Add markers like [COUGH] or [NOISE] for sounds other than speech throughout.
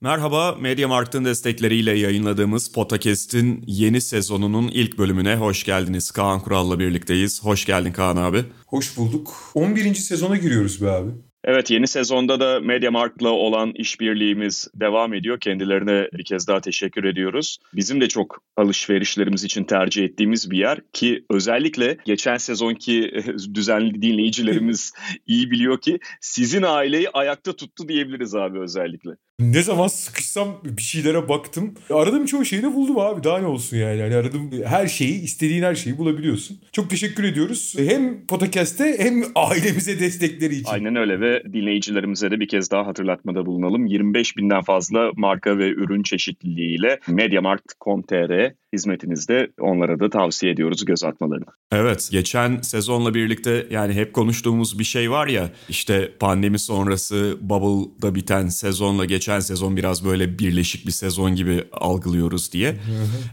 Merhaba, Mediamarkt'ın destekleriyle yayınladığımız Podcast'in yeni sezonunun ilk bölümüne hoş geldiniz. Kaan Kural'la birlikteyiz. Hoş geldin Kaan abi. Hoş bulduk. 11. sezona giriyoruz be abi. Evet yeni sezonda da MediaMarkt'la olan işbirliğimiz devam ediyor. Kendilerine bir kez daha teşekkür ediyoruz. Bizim de çok alışverişlerimiz için tercih ettiğimiz bir yer ki özellikle geçen sezonki [LAUGHS] düzenli dinleyicilerimiz [LAUGHS] iyi biliyor ki sizin aileyi ayakta tuttu diyebiliriz abi özellikle. Ne zaman sıkışsam bir şeylere baktım. Aradığım çoğu şeyi de buldum abi. Daha ne olsun yani. yani aradığım her şeyi, istediğin her şeyi bulabiliyorsun. Çok teşekkür ediyoruz. Hem podcast'te hem ailemize destekleri için. Aynen öyle ve dinleyicilerimize de bir kez daha hatırlatmada bulunalım. 25 binden fazla marka ve ürün çeşitliliğiyle Mediamarkt.com.tr hizmetinizde onlara da tavsiye ediyoruz göz atmalarını. Evet geçen sezonla birlikte yani hep konuştuğumuz bir şey var ya işte pandemi sonrası Bubble'da biten sezonla geçen sezon biraz böyle birleşik bir sezon gibi algılıyoruz diye.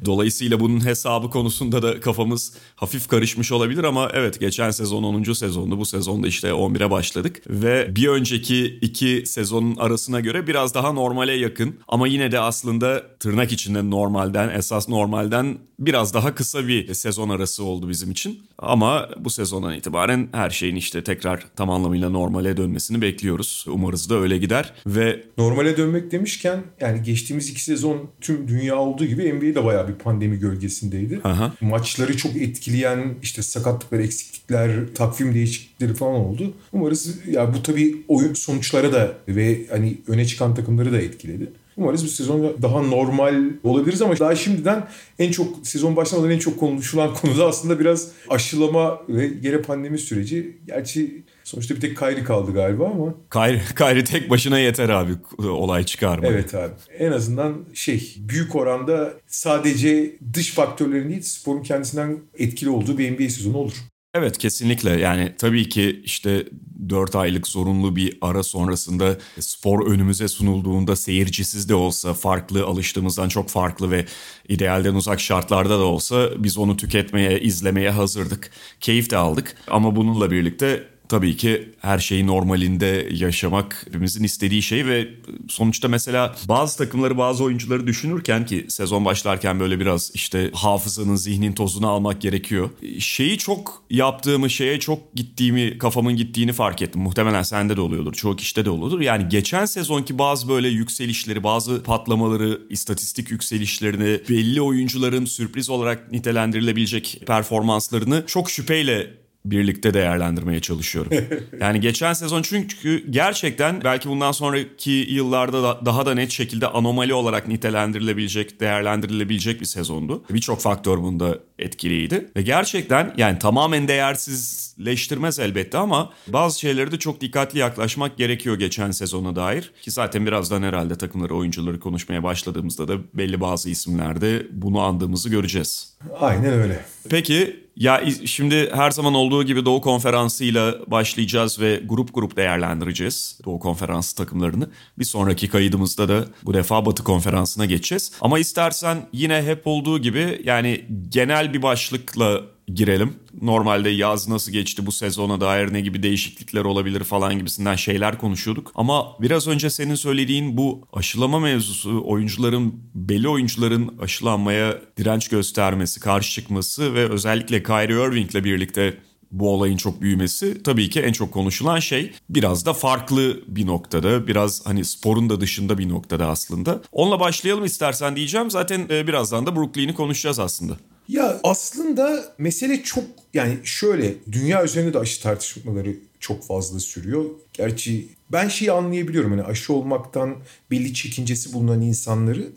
Dolayısıyla bunun hesabı konusunda da kafamız hafif karışmış olabilir ama evet geçen sezon 10. sezondu bu sezonda işte 11'e başladık ve bir önceki iki sezonun arasına göre biraz daha normale yakın ama yine de aslında tırnak içinde normalden esas normalden biraz daha kısa bir sezon arası oldu bizim için. Ama bu sezondan itibaren her şeyin işte tekrar tam anlamıyla normale dönmesini bekliyoruz. Umarız da öyle gider ve normale dönmek demişken yani geçtiğimiz iki sezon tüm dünya olduğu gibi NBA de bayağı bir pandemi gölgesindeydi. Aha. Maçları çok etkileyen işte sakatlıklar, eksiklikler, takvim değişiklikleri falan oldu. Umarız ya bu tabii oyun sonuçlara da ve hani öne çıkan takımları da etkiledi. Umarız bu sezon daha normal olabiliriz ama daha şimdiden en çok sezon başlamadan en çok konuşulan [LAUGHS] konu da aslında biraz aşılama ve gene pandemi süreci. Gerçi sonuçta bir tek Kayri kaldı galiba ama. Kayri, Kayri tek başına yeter abi olay çıkarmak. Evet abi. En azından şey büyük oranda sadece dış faktörlerin değil sporun kendisinden etkili olduğu bir NBA sezonu olur. Evet kesinlikle yani tabii ki işte 4 aylık zorunlu bir ara sonrasında spor önümüze sunulduğunda seyircisiz de olsa farklı alıştığımızdan çok farklı ve idealden uzak şartlarda da olsa biz onu tüketmeye, izlemeye hazırdık. Keyif de aldık ama bununla birlikte tabii ki her şeyi normalinde yaşamak hepimizin istediği şey ve sonuçta mesela bazı takımları bazı oyuncuları düşünürken ki sezon başlarken böyle biraz işte hafızanın zihnin tozunu almak gerekiyor. Şeyi çok yaptığımı şeye çok gittiğimi kafamın gittiğini fark ettim. Muhtemelen sende de oluyordur çoğu kişide de oluyordur. Yani geçen sezonki bazı böyle yükselişleri bazı patlamaları istatistik yükselişlerini belli oyuncuların sürpriz olarak nitelendirilebilecek performanslarını çok şüpheyle birlikte değerlendirmeye çalışıyorum. [LAUGHS] yani geçen sezon çünkü gerçekten belki bundan sonraki yıllarda da daha da net şekilde anomali olarak nitelendirilebilecek, değerlendirilebilecek bir sezondu. Birçok faktör bunda etkiliydi. Ve gerçekten yani tamamen değersizleştirmez elbette ama bazı şeyleri de çok dikkatli yaklaşmak gerekiyor geçen sezona dair. Ki zaten birazdan herhalde takımları, oyuncuları konuşmaya başladığımızda da belli bazı isimlerde bunu andığımızı göreceğiz. Aynen öyle. Peki ya şimdi her zaman olduğu gibi Doğu Konferansı'yla başlayacağız ve grup grup değerlendireceğiz Doğu Konferansı takımlarını. Bir sonraki kaydımızda da bu defa Batı Konferansı'na geçeceğiz. Ama istersen yine hep olduğu gibi yani genel bir başlıkla girelim. Normalde yaz nasıl geçti bu sezona dair ne gibi değişiklikler olabilir falan gibisinden şeyler konuşuyorduk. Ama biraz önce senin söylediğin bu aşılama mevzusu oyuncuların belli oyuncuların aşılanmaya direnç göstermesi, karşı çıkması ve özellikle Kyrie Irving'le birlikte bu olayın çok büyümesi tabii ki en çok konuşulan şey biraz da farklı bir noktada biraz hani sporun da dışında bir noktada aslında. Onunla başlayalım istersen diyeceğim zaten birazdan da Brooklyn'i konuşacağız aslında. Ya aslında mesele çok yani şöyle dünya üzerinde de aşı tartışmaları çok fazla sürüyor. Gerçi ben şeyi anlayabiliyorum hani aşı olmaktan belli çekincesi bulunan insanları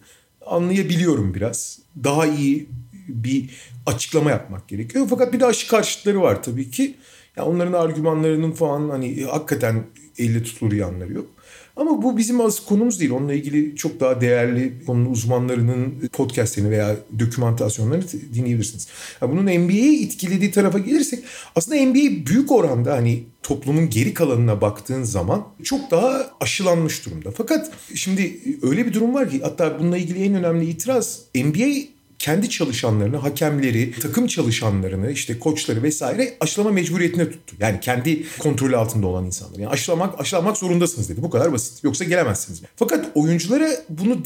anlayabiliyorum biraz. Daha iyi bir açıklama yapmak gerekiyor. Fakat bir de aşı karşıtları var tabii ki. Yani onların argümanlarının falan hani hakikaten elle tutulur yanları yok. Ama bu bizim az konumuz değil. Onunla ilgili çok daha değerli konunun uzmanlarının podcastlerini veya dokümantasyonlarını dinleyebilirsiniz. Yani bunun NBA'yi etkilediği tarafa gelirsek aslında NBA büyük oranda hani toplumun geri kalanına baktığın zaman çok daha aşılanmış durumda. Fakat şimdi öyle bir durum var ki hatta bununla ilgili en önemli itiraz NBA kendi çalışanlarını, hakemleri, takım çalışanlarını, işte koçları vesaire aşılama mecburiyetine tuttu. Yani kendi kontrolü altında olan insanları. Yani aşılamak, aşılamak zorundasınız dedi. Bu kadar basit. Yoksa gelemezsiniz. Fakat oyunculara bunu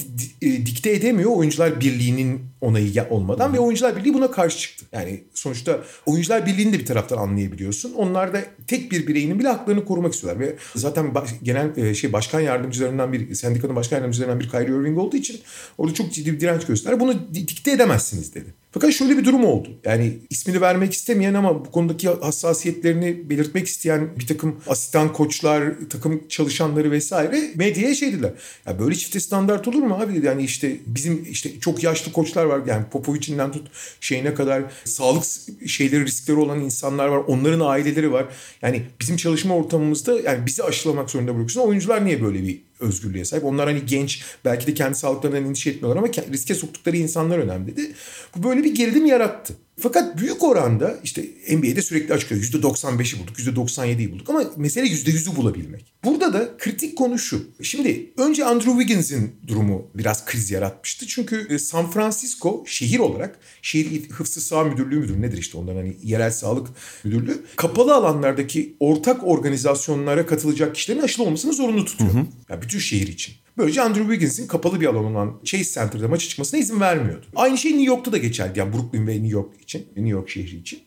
e, dikte edemiyor. Oyuncular Birliği'nin onayı olmadan ve Oyuncular Birliği buna karşı çıktı. Yani sonuçta Oyuncular Birliği'ni de bir taraftan anlayabiliyorsun. Onlar da tek bir bireyinin bile haklarını korumak istiyorlar ve zaten baş, genel e, şey başkan yardımcılarından bir sendikanın başkan yardımcılarından bir Kyrie Irving olduğu için orada çok ciddi bir direnç gösterdi. Bunu dikte edemezsiniz dedi. Fakat şöyle bir durum oldu. Yani ismini vermek istemeyen ama bu konudaki hassasiyetlerini belirtmek isteyen bir takım asistan koçlar, takım çalışanları vesaire medyaya şey dediler. Ya böyle çifte standart olur mu abi dedi. Yani işte bizim işte çok yaşlı koçlar var. Yani Popovic'inden tut şeyine kadar sağlık şeyleri riskleri olan insanlar var. Onların aileleri var. Yani bizim çalışma ortamımızda yani bizi aşılamak zorunda bırakıyorsun. Oyuncular niye böyle bir özgürlüğe sahip. Onlar hani genç belki de kendi sağlıklarından endişe etmiyorlar ama riske soktukları insanlar önemli dedi. Bu böyle bir gerilim yarattı. Fakat büyük oranda işte NBA'de sürekli açıklıyor. %95'i bulduk, %97'yi bulduk ama mesele %100'ü bulabilmek. Burada da kritik konu şu. Şimdi önce Andrew Wiggins'in durumu biraz kriz yaratmıştı. Çünkü e, San Francisco şehir olarak şehir hıfzı sağ müdürlüğü müdür nedir işte ondan hani yerel sağlık müdürlüğü kapalı alanlardaki ortak organizasyonlara katılacak kişilerin aşılı olmasını zorunlu tutuyor. Hı hı. Yani bütün şehir için. Böylece Andrew Wiggins'in kapalı bir alan olan Chase Center'da maça çıkmasına izin vermiyordu. Aynı şey New York'ta da geçerli. Yani Brooklyn ve New York için, New York şehri için.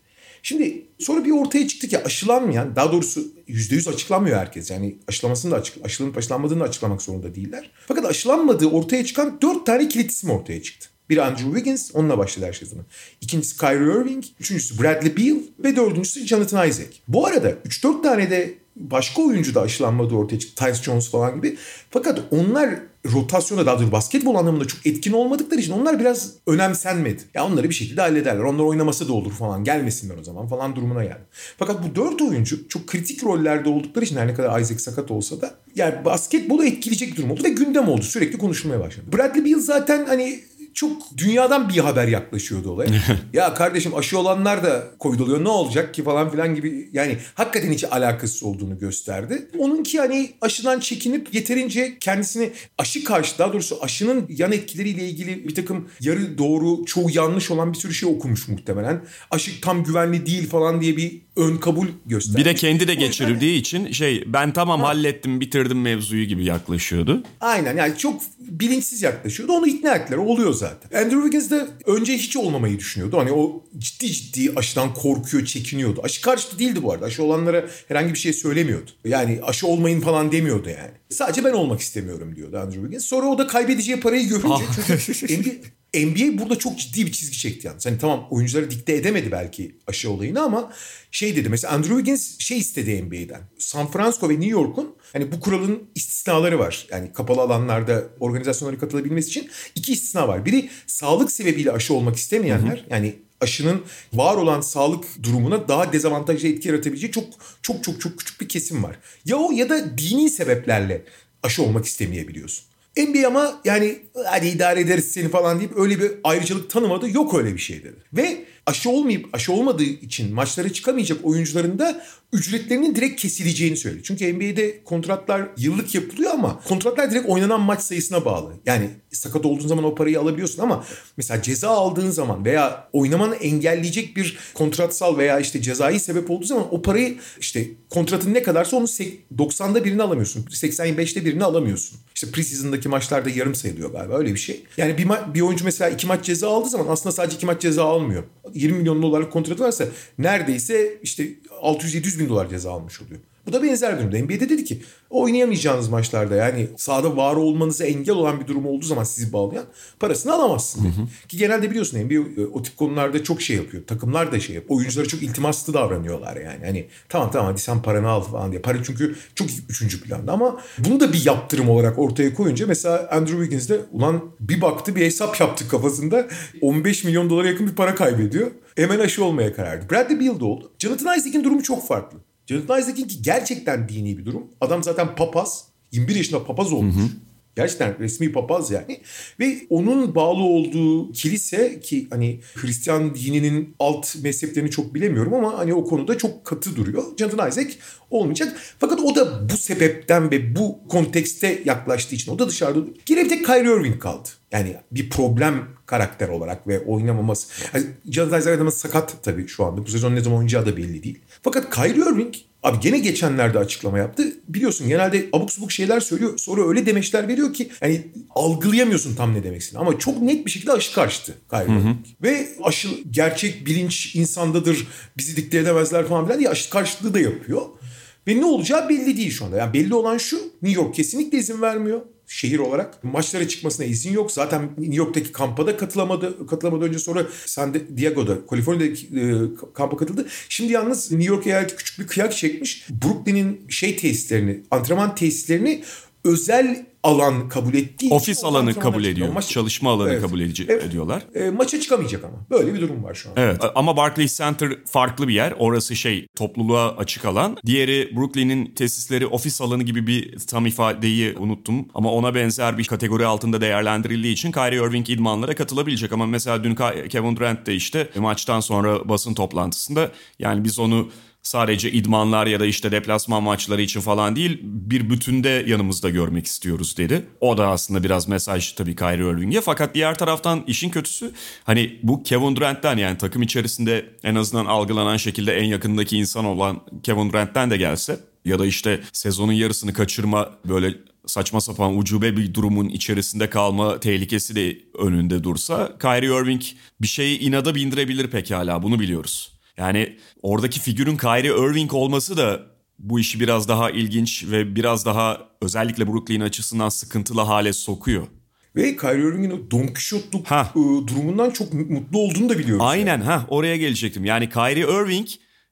Şimdi sonra bir ortaya çıktı ki aşılanmayan, daha doğrusu %100 açıklanmıyor herkes. Yani aşılamasını da açık, aşılanıp aşılanmadığını da açıklamak zorunda değiller. Fakat aşılanmadığı ortaya çıkan dört tane kilit isim ortaya çıktı. Biri Andrew Wiggins, onunla başladı her şey zaman. İkincisi Kyrie Irving, üçüncüsü Bradley Beal ve dördüncüsü Jonathan Isaac. Bu arada 3-4 tane de başka oyuncu da aşılanmadı ortaya çıktı. Tyce Jones falan gibi. Fakat onlar rotasyonda daha doğrusu basketbol anlamında çok etkin olmadıkları için onlar biraz önemsenmedi. Ya onları bir şekilde hallederler. Onlar oynaması da olur falan. Gelmesinler o zaman falan durumuna geldi. Fakat bu dört oyuncu çok kritik rollerde oldukları için her ne kadar Isaac sakat olsa da yani basketbolu etkileyecek durum oldu ve gündem oldu. Sürekli konuşulmaya başladı. Bradley Beal zaten hani çok dünyadan bir haber yaklaşıyordu olaya. [LAUGHS] ya kardeşim aşı olanlar da Covid oluyor ne olacak ki falan filan gibi yani hakikaten hiç alakası olduğunu gösterdi. Onunki hani aşıdan çekinip yeterince kendisini aşı karşı daha doğrusu aşının yan etkileriyle ilgili bir takım yarı doğru çoğu yanlış olan bir sürü şey okumuş muhtemelen. Aşı tam güvenli değil falan diye bir ön kabul gösterdi. Bir de kendi de geçirdiği için şey ben tamam ha. hallettim bitirdim mevzuyu gibi yaklaşıyordu. Aynen yani çok bilinçsiz yaklaşıyordu. Onu ikna ettiler. Oluyor zaten. Andrew Wiggins de önce hiç olmamayı düşünüyordu. Hani o ciddi ciddi aşıdan korkuyor, çekiniyordu. Aşı karşıtı değildi bu arada. Aşı olanlara herhangi bir şey söylemiyordu. Yani aşı olmayın falan demiyordu yani. Sadece ben olmak istemiyorum diyordu Andrew Wiggins. Sonra o da kaybedeceği parayı görünce ah. çünkü [LAUGHS] NBA, burada çok ciddi bir çizgi çekti yani. Hani tamam oyuncuları dikte edemedi belki aşı olayını ama şey dedi mesela Andrew Wiggins şey istedi NBA'den. San Francisco ve New York'un hani bu kuralın istisnaları var. Yani kapalı alanlarda organizasyonlara katılabilmesi için iki istisna var. Biri sağlık sebebiyle aşı olmak istemeyenler hı hı. yani aşının var olan sağlık durumuna daha dezavantajlı etki yaratabileceği çok çok çok çok küçük bir kesim var. Ya o ya da dini sebeplerle aşı olmak istemeyebiliyorsun. NBA ama yani hadi idare ederiz seni falan deyip öyle bir ayrıcalık tanımadı. Yok öyle bir şey dedi. Ve aşı olmayıp aşı olmadığı için maçlara çıkamayacak oyuncuların da ücretlerinin direkt kesileceğini söyledi. Çünkü NBA'de kontratlar yıllık yapılıyor ama kontratlar direkt oynanan maç sayısına bağlı. Yani sakat olduğun zaman o parayı alabiliyorsun ama mesela ceza aldığın zaman veya oynamanı engelleyecek bir kontratsal veya işte cezai sebep olduğu zaman o parayı işte kontratın ne kadarsa onu 90'da birini alamıyorsun. 85'te birini alamıyorsun. İşte preseason'daki maçlarda yarım sayılıyor galiba öyle bir şey. Yani bir, bir oyuncu mesela iki maç ceza aldığı zaman aslında sadece iki maç ceza almıyor. 20 milyon dolarlık kontratı varsa neredeyse işte 600-700 bin dolar ceza almış oluyor. Bu da benzer durumda. NBA'de dedi ki oynayamayacağınız maçlarda yani sahada var olmanıza engel olan bir durum olduğu zaman sizi bağlayan parasını alamazsın. Hı hı. Ki genelde biliyorsun NBA e, o tip konularda çok şey yapıyor. Takımlar da şey yapıyor. Oyunculara çok iltimaslı davranıyorlar yani. Hani tamam tamam hadi sen paranı al falan diye. Para çünkü çok üçüncü planda ama bunu da bir yaptırım olarak ortaya koyunca mesela Andrew Wiggins de ulan bir baktı bir hesap yaptı kafasında 15 milyon dolara yakın bir para kaybediyor. Hemen aşı olmaya karar verdi. Bradley Beal de oldu. Jonathan Isaac'in durumu çok farklı. Jonathan Isaac'in ki gerçekten dini bir durum. Adam zaten papaz. 21 yaşında papaz olmuş. Hı hı. Gerçekten resmi papaz yani. Ve onun bağlı olduğu kilise ki hani Hristiyan dininin alt mezheplerini çok bilemiyorum ama hani o konuda çok katı duruyor. Jonathan Isaac olmayacak. Fakat o da bu sebepten ve bu kontekste yaklaştığı için o da dışarıda. Geriye bir tek Kyrie Irving kaldı. Yani bir problem karakter olarak ve oynamaması. Yani Jonathan Isaac sakat tabii şu anda. Bu sezon ne zaman oynayacağı da belli değil. Fakat Kyrie Irving Abi gene geçenlerde açıklama yaptı. Biliyorsun genelde abuk subuk şeyler söylüyor. Sonra öyle demeçler veriyor ki hani algılayamıyorsun tam ne demek istediğini. Ama çok net bir şekilde aşı karşıtı Kyrie. Ve aşı gerçek bilinç insandadır. Bizi dikte edemezler falan filan diye aşı karşıtlığı da yapıyor. Ve ne olacağı belli değil şu anda. Yani belli olan şu New York kesinlikle izin vermiyor şehir olarak. Maçlara çıkmasına izin yok. Zaten New York'taki kampa da katılamadı. Katılamadı önce sonra San Diego'da, Kaliforniya'daki e, kampa katıldı. Şimdi yalnız New York eyaleti küçük bir kıyak çekmiş. Brooklyn'in şey tesislerini, antrenman tesislerini özel alan kabul ettiği Ofis alanı kabul ediyor. Maç... Çalışma alanı evet. kabul edici, evet. ediyorlar. E, maça çıkamayacak ama. Böyle bir durum var şu an. Evet ama Barclays Center farklı bir yer. Orası şey topluluğa açık alan. Diğeri Brooklyn'in tesisleri ofis alanı gibi bir tam ifadeyi unuttum. Ama ona benzer bir kategori altında değerlendirildiği için Kyrie Irving idmanlara katılabilecek. Ama mesela dün Kevin Durant de işte maçtan sonra basın toplantısında yani biz onu sadece idmanlar ya da işte deplasman maçları için falan değil bir bütünde yanımızda görmek istiyoruz dedi. O da aslında biraz mesaj tabii Kyrie Irving'e fakat diğer taraftan işin kötüsü hani bu Kevin Durant'ten yani takım içerisinde en azından algılanan şekilde en yakındaki insan olan Kevin Durant'ten de gelse ya da işte sezonun yarısını kaçırma böyle saçma sapan ucube bir durumun içerisinde kalma tehlikesi de önünde dursa Kyrie Irving bir şeyi inada bindirebilir pekala bunu biliyoruz. Yani oradaki figürün Kyrie Irving olması da bu işi biraz daha ilginç ve biraz daha özellikle Brooklyn açısından sıkıntılı hale sokuyor. Ve Kyrie Irving'in o Don Quixote'luk ha. Iı, durumundan çok mutlu olduğunu da biliyoruz. Aynen yani. ha oraya gelecektim. Yani Kyrie Irving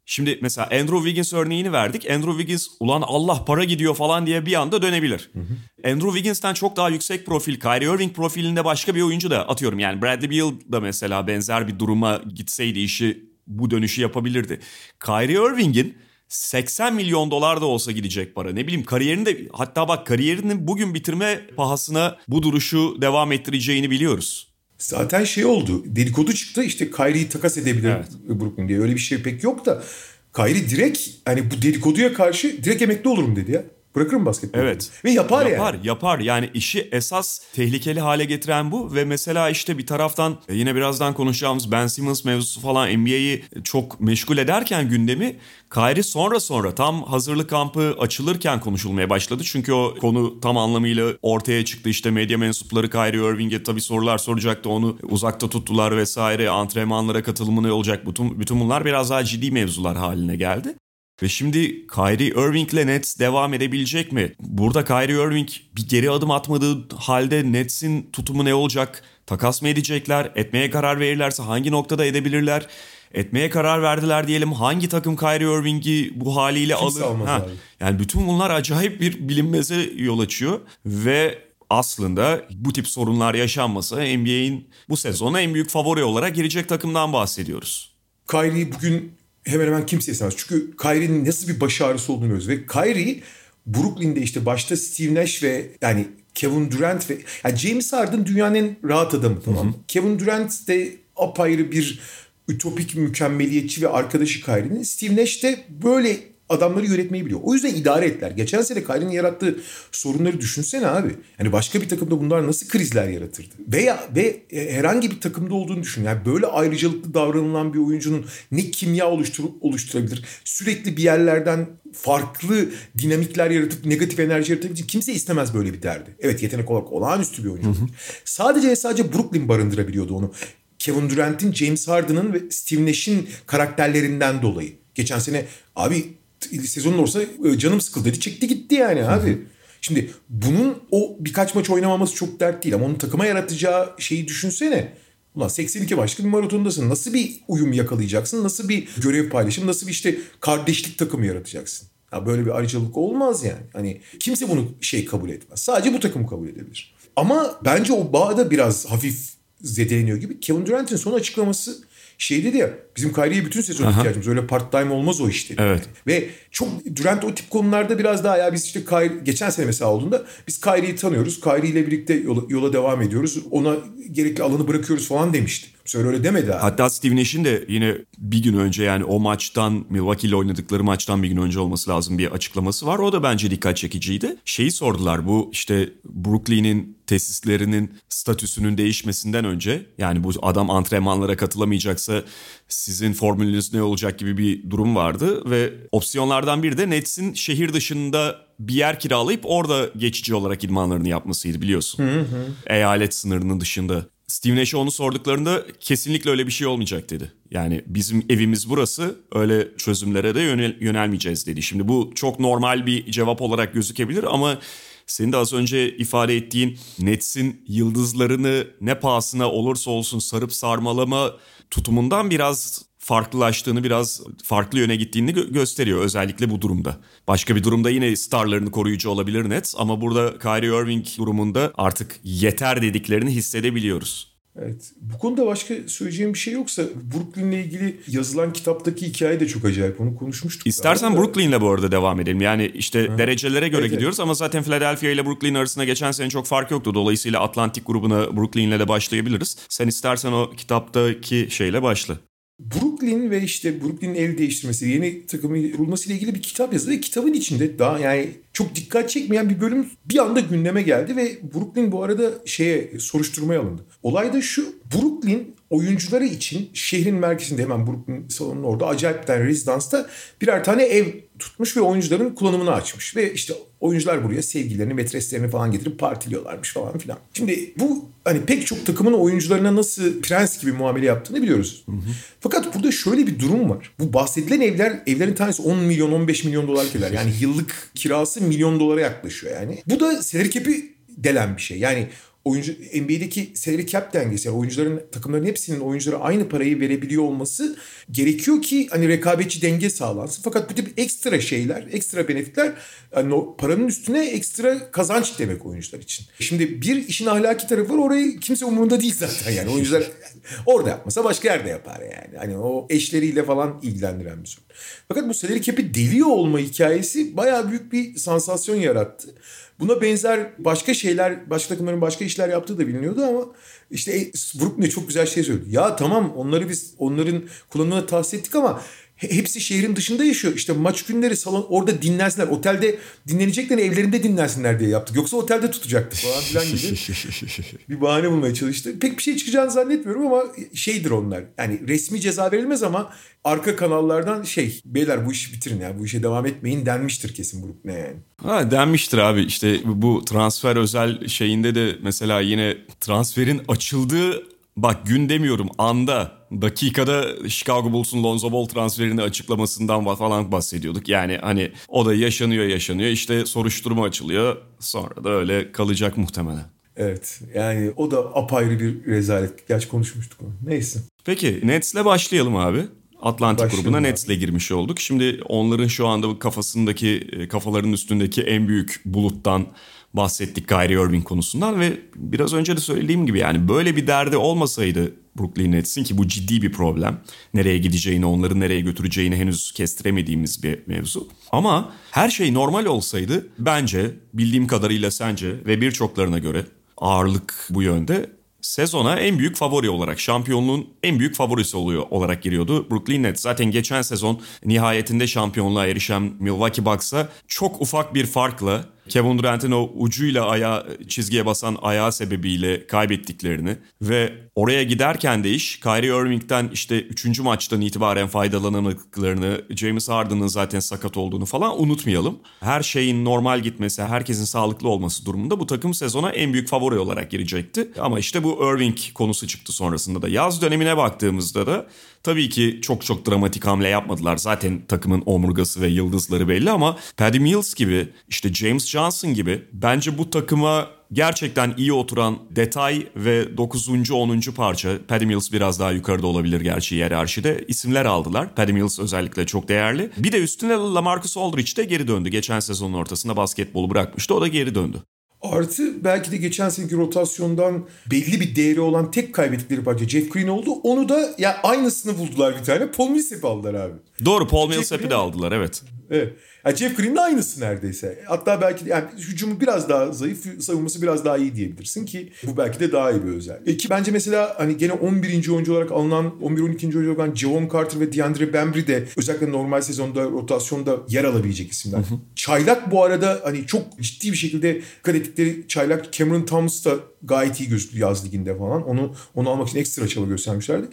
Şimdi mesela Andrew Wiggins örneğini verdik. Andrew Wiggins ulan Allah para gidiyor falan diye bir anda dönebilir. Hı hı. Andrew Wiggins'ten çok daha yüksek profil, Kyrie Irving profilinde başka bir oyuncu da atıyorum. Yani Bradley Beal da mesela benzer bir duruma gitseydi işi bu dönüşü yapabilirdi. Kyrie Irving'in 80 milyon dolar da olsa gidecek para. Ne bileyim kariyerini de hatta bak kariyerinin bugün bitirme pahasına bu duruşu devam ettireceğini biliyoruz. Zaten şey oldu. Dedikodu çıktı işte Kyrie'yi takas edebilir evet. Brooklyn diye. Öyle bir şey pek yok da Kyrie direkt hani bu dedikoduya karşı direkt emekli olurum dedi ya. Bırakırım basketbolu. Evet. Ve yapar, yapar yani. Yapar Yani işi esas tehlikeli hale getiren bu. Ve mesela işte bir taraftan e, yine birazdan konuşacağımız Ben Simmons mevzusu falan NBA'yi çok meşgul ederken gündemi Kyrie sonra sonra tam hazırlık kampı açılırken konuşulmaya başladı. Çünkü o konu tam anlamıyla ortaya çıktı. İşte medya mensupları Kyrie Irving'e tabii sorular soracaktı. Onu uzakta tuttular vesaire. Antrenmanlara katılımı ne olacak? Bütün, bütün bunlar biraz daha ciddi mevzular haline geldi. Ve şimdi Kyrie Irving'le Nets devam edebilecek mi? Burada Kyrie Irving bir geri adım atmadığı halde Nets'in tutumu ne olacak? Takas mı edecekler? Etmeye karar verirlerse hangi noktada edebilirler? Etmeye karar verdiler diyelim. Hangi takım Kyrie Irving'i bu haliyle Kimse alır? Ha. Yani bütün bunlar acayip bir bilinmeze yol açıyor ve aslında bu tip sorunlar yaşanmasa NBA'in bu sezona en büyük favori olarak girecek takımdan bahsediyoruz. Kyrie bugün hemen hemen kimse istemez. Çünkü Kyrie'nin nasıl bir baş ağrısı olduğunu biliyoruz. Ve Kyrie Brooklyn'de işte başta Steve Nash ve yani Kevin Durant ve yani James Harden dünyanın en rahat adamı tamam mı? Kevin Durant de apayrı bir ütopik mükemmeliyetçi ve arkadaşı Kyrie'nin. Steve Nash de böyle adamları yönetmeyi biliyor. O yüzden idare ettiler. Geçen sene Kyrie'nin yarattığı sorunları düşünsene abi. Yani başka bir takımda bunlar nasıl krizler yaratırdı? Veya ve e, herhangi bir takımda olduğunu düşün. Yani böyle ayrıcalıklı davranılan bir oyuncunun ne kimya oluştur oluşturabilir? Sürekli bir yerlerden farklı dinamikler yaratıp negatif enerji yaratabilir. Kimse istemez böyle bir derdi. Evet yetenek olarak olağanüstü bir oyuncu. Hı hı. Sadece sadece Brooklyn barındırabiliyordu onu. Kevin Durant'in, James Harden'ın ve Steve Nash'in karakterlerinden dolayı. Geçen sene abi sezonun orsa e, canım sıkıldı dedi. Çekti gitti yani abi. Şimdi bunun o birkaç maç oynamaması çok dert değil ama onun takıma yaratacağı şeyi düşünsene. Ulan 82 başka bir maratondasın. Nasıl bir uyum yakalayacaksın? Nasıl bir görev paylaşımı? Nasıl bir işte kardeşlik takımı yaratacaksın? Ya böyle bir ayrıcalık olmaz yani. Hani kimse bunu şey kabul etmez. Sadece bu takım kabul edebilir. Ama bence o bağ da biraz hafif zedeleniyor gibi. Kevin Durant'in son açıklaması şey dedi ya bizim Kyrie'ye bütün sezon Aha. ihtiyacımız öyle part time olmaz o iş dedi. Evet. Ve çok Durant o tip konularda biraz daha ya biz işte Kyrie, geçen sene mesela olduğunda biz Kyrie'yi tanıyoruz. Kyrie ile birlikte yola, yola devam ediyoruz. Ona gerekli alanı bırakıyoruz falan demişti. Sefer öyle demedi abi. Hatta Steve Nash'in de yine bir gün önce yani o maçtan Milwaukee ile oynadıkları maçtan bir gün önce olması lazım bir açıklaması var. O da bence dikkat çekiciydi. Şeyi sordular bu işte Brooklyn'in tesislerinin statüsünün değişmesinden önce yani bu adam antrenmanlara katılamayacaksa sizin formülünüz ne olacak gibi bir durum vardı ve opsiyonlardan biri de Nets'in şehir dışında bir yer kiralayıp orada geçici olarak idmanlarını yapmasıydı biliyorsun. Eyalet sınırının dışında. Steve Nash'e onu sorduklarında kesinlikle öyle bir şey olmayacak dedi. Yani bizim evimiz burası öyle çözümlere de yönel, yönelmeyeceğiz dedi. Şimdi bu çok normal bir cevap olarak gözükebilir ama senin de az önce ifade ettiğin Nets'in yıldızlarını ne pahasına olursa olsun sarıp sarmalama tutumundan biraz farklılaştığını biraz farklı yöne gittiğini gö- gösteriyor özellikle bu durumda. Başka bir durumda yine starlarını koruyucu olabilir Nets ama burada Kyrie Irving durumunda artık yeter dediklerini hissedebiliyoruz. Evet. Bu konuda başka söyleyeceğim bir şey yoksa Brooklyn'le ilgili yazılan kitaptaki hikaye de çok acayip. Onu konuşmuştuk. İstersen. Brooklyn'le bu arada devam edelim. Yani işte derecelere göre Evet, gidiyoruz ama zaten Philadelphia ile Brooklyn arasında geçen sene çok fark yoktu. Dolayısıyla Atlantik grubuna Brooklyn'le de başlayabiliriz. Sen istersen o kitaptaki şeyle başla. Brooklyn ve işte Brooklyn'in el değiştirmesi, yeni takımın kurulması ile ilgili bir kitap yazdı ve kitabın içinde daha yani çok dikkat çekmeyen bir bölüm bir anda gündeme geldi ve Brooklyn bu arada şeye soruşturmaya alındı. Olay da şu. Brooklyn oyuncuları için şehrin merkezinde hemen Brooklyn salonunun orada acayip bir tane rezidansta birer tane ev tutmuş ve oyuncuların kullanımını açmış. Ve işte oyuncular buraya sevgilerini, metreslerini falan getirip partiliyorlarmış falan filan. Şimdi bu hani pek çok takımın oyuncularına nasıl prens gibi muamele yaptığını biliyoruz. Fakat burada şöyle bir durum var. Bu bahsedilen evler, evlerin tanesi 10 milyon, 15 milyon dolar evler. Yani yıllık kirası milyon dolara yaklaşıyor yani. Bu da salary cap'i delen bir şey. Yani oyuncu NBA'deki salary cap dengesi yani oyuncuların takımların hepsinin oyunculara aynı parayı verebiliyor olması gerekiyor ki hani rekabetçi denge sağlansın. Fakat bu tip ekstra şeyler, ekstra benefitler hani o paranın üstüne ekstra kazanç demek oyuncular için. Şimdi bir işin ahlaki tarafı var orayı kimse umurunda değil zaten yani oyuncular [LAUGHS] orada yapmasa başka yerde yapar yani. Hani o eşleriyle falan ilgilendiren bir sorun. Fakat bu salary cap'i deliyor olma hikayesi bayağı büyük bir sansasyon yarattı. Buna benzer başka şeyler, başka takımların başka işler yaptığı da biliniyordu ama işte e, Brooklyn'e çok güzel şey söyledi. Ya tamam onları biz onların kullanımına tahsis ettik ama hepsi şehrin dışında yaşıyor. İşte maç günleri salon orada dinlensinler. Otelde dinlenecekler evlerinde dinlensinler diye yaptık. Yoksa otelde tutacaktık falan filan gibi [LAUGHS] bir bahane bulmaya çalıştı. Pek bir şey çıkacağını zannetmiyorum ama şeydir onlar. Yani resmi ceza verilmez ama arka kanallardan şey beyler bu işi bitirin ya bu işe devam etmeyin denmiştir kesin Brooklyn'e yani. Ha denmiştir abi işte bu transfer özel şeyinde de mesela yine transferin açıldığı bak gün demiyorum anda dakikada Chicago Bulls'un Lonzo Ball transferini açıklamasından falan bahsediyorduk. Yani hani o da yaşanıyor yaşanıyor işte soruşturma açılıyor sonra da öyle kalacak muhtemelen. Evet yani o da apayrı bir rezalet. Gerçi konuşmuştuk onu. Neyse. Peki Nets'le başlayalım abi. Atlantik Başlayalım grubuna abi. Nets'le girmiş olduk. Şimdi onların şu anda kafasındaki e, kafaların üstündeki en büyük buluttan bahsettik Kyrie Irving konusundan ve biraz önce de söylediğim gibi yani böyle bir derdi olmasaydı Brooklyn Nets'in ki bu ciddi bir problem. Nereye gideceğini, onları nereye götüreceğini henüz kestiremediğimiz bir mevzu. Ama her şey normal olsaydı bence bildiğim kadarıyla sence ve birçoklarına göre ağırlık bu yönde sezona en büyük favori olarak, şampiyonluğun en büyük favorisi oluyor olarak giriyordu Brooklyn Nets. Zaten geçen sezon nihayetinde şampiyonluğa erişen Milwaukee Bucks'a çok ufak bir farkla Kevin Durant'in o ucuyla ayağı çizgiye basan ayağı sebebiyle kaybettiklerini ve oraya giderken de iş Kyrie Irving'den işte 3. maçtan itibaren faydalanamadıklarını, James Harden'ın zaten sakat olduğunu falan unutmayalım. Her şeyin normal gitmesi, herkesin sağlıklı olması durumunda bu takım sezona en büyük favori olarak girecekti. Ama işte bu Irving konusu çıktı sonrasında da. Yaz dönemine baktığımızda da Tabii ki çok çok dramatik hamle yapmadılar. Zaten takımın omurgası ve yıldızları belli ama Paddy Mills gibi işte James Johnson gibi bence bu takıma gerçekten iyi oturan detay ve 9. 10. parça. Paddy Mills biraz daha yukarıda olabilir gerçi hiyerarşide. isimler aldılar. Paddy Mills özellikle çok değerli. Bir de üstüne Lamarcus Aldridge de geri döndü. Geçen sezonun ortasında basketbolu bırakmıştı. O da geri döndü. Artı belki de geçen seneki rotasyondan belli bir değeri olan tek kaybettikleri parça Jeff Green oldu. Onu da ya aynısını buldular bir tane. Paul Millsap'i aldılar abi. Doğru Paul Millsap'i de aldılar evet. Evet. Yani Jeff Green'in aynısı neredeyse. Hatta belki de yani hücumu biraz daha zayıf, savunması biraz daha iyi diyebilirsin ki bu belki de daha iyi bir özel. E ki bence mesela hani gene 11. oyuncu olarak alınan 11-12. oyuncu alınan Javon Carter ve DeAndre Bembry de özellikle normal sezonda rotasyonda yer alabilecek isimler. Hı hı. Çaylak bu arada hani çok ciddi bir şekilde dikkat ettikleri Çaylak Cameron Thomas da gayet iyi gözüktü yaz liginde falan. Onu onu almak için ekstra çaba göstermişlerdi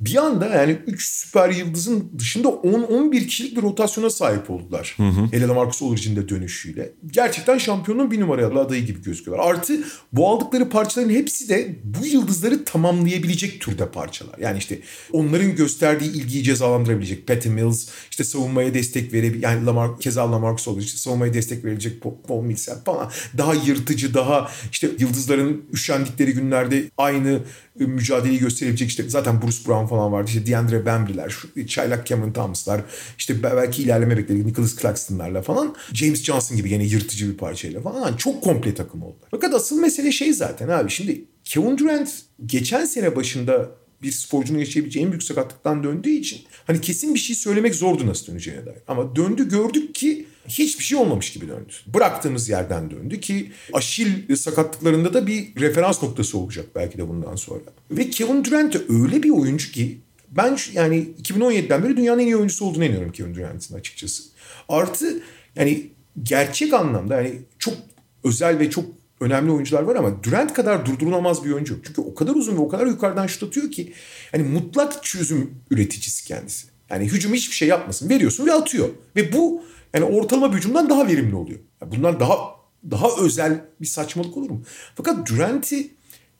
bir anda yani 3 süper yıldızın dışında 10-11 kişilik bir rotasyona sahip oldular. Hı hı. Hele Lamarcus Aldridge'in de dönüşüyle. Gerçekten şampiyonun bir numaralı adayı gibi gözüküyorlar. Artı bu aldıkları parçaların hepsi de bu yıldızları tamamlayabilecek türde parçalar. Yani işte onların gösterdiği ilgiyi cezalandırabilecek. Patty Mills işte savunmaya destek verebilecek. Yani Lamar, keza Lamarcus Aldridge işte savunmaya destek verecek Paul Millsap falan. Daha yırtıcı, daha işte yıldızların üşendikleri günlerde aynı mücadeleyi gösterebilecek işte zaten Bruce Brown falan vardı. İşte DeAndre Bembry'ler, Çaylak Cameron Thomas'lar, işte belki ilerleme bekledik Nicholas Claxton'larla falan. James Johnson gibi yine yırtıcı bir parçayla falan. Çok komple takım oldu. Fakat asıl mesele şey zaten abi şimdi Kevin Durant geçen sene başında bir sporcunun yaşayabileceği en büyük sakatlıktan döndüğü için hani kesin bir şey söylemek zordu nasıl döneceğine dair. Ama döndü gördük ki hiçbir şey olmamış gibi döndü. Bıraktığımız yerden döndü ki Aşil sakatlıklarında da bir referans noktası olacak belki de bundan sonra. Ve Kevin Durant öyle bir oyuncu ki ben yani 2017'den beri dünyanın en iyi oyuncusu olduğunu inanıyorum Kevin Durant'in açıkçası. Artı yani gerçek anlamda yani çok özel ve çok önemli oyuncular var ama Durant kadar durdurulamaz bir oyuncu. Çünkü o kadar uzun ve o kadar yukarıdan şut atıyor ki hani mutlak çözüm üreticisi kendisi. Yani hücum hiçbir şey yapmasın. Veriyorsun ve atıyor. Ve bu yani ortalama bir hücumdan daha verimli oluyor. Yani bundan daha daha özel bir saçmalık olur mu? Fakat Durant'i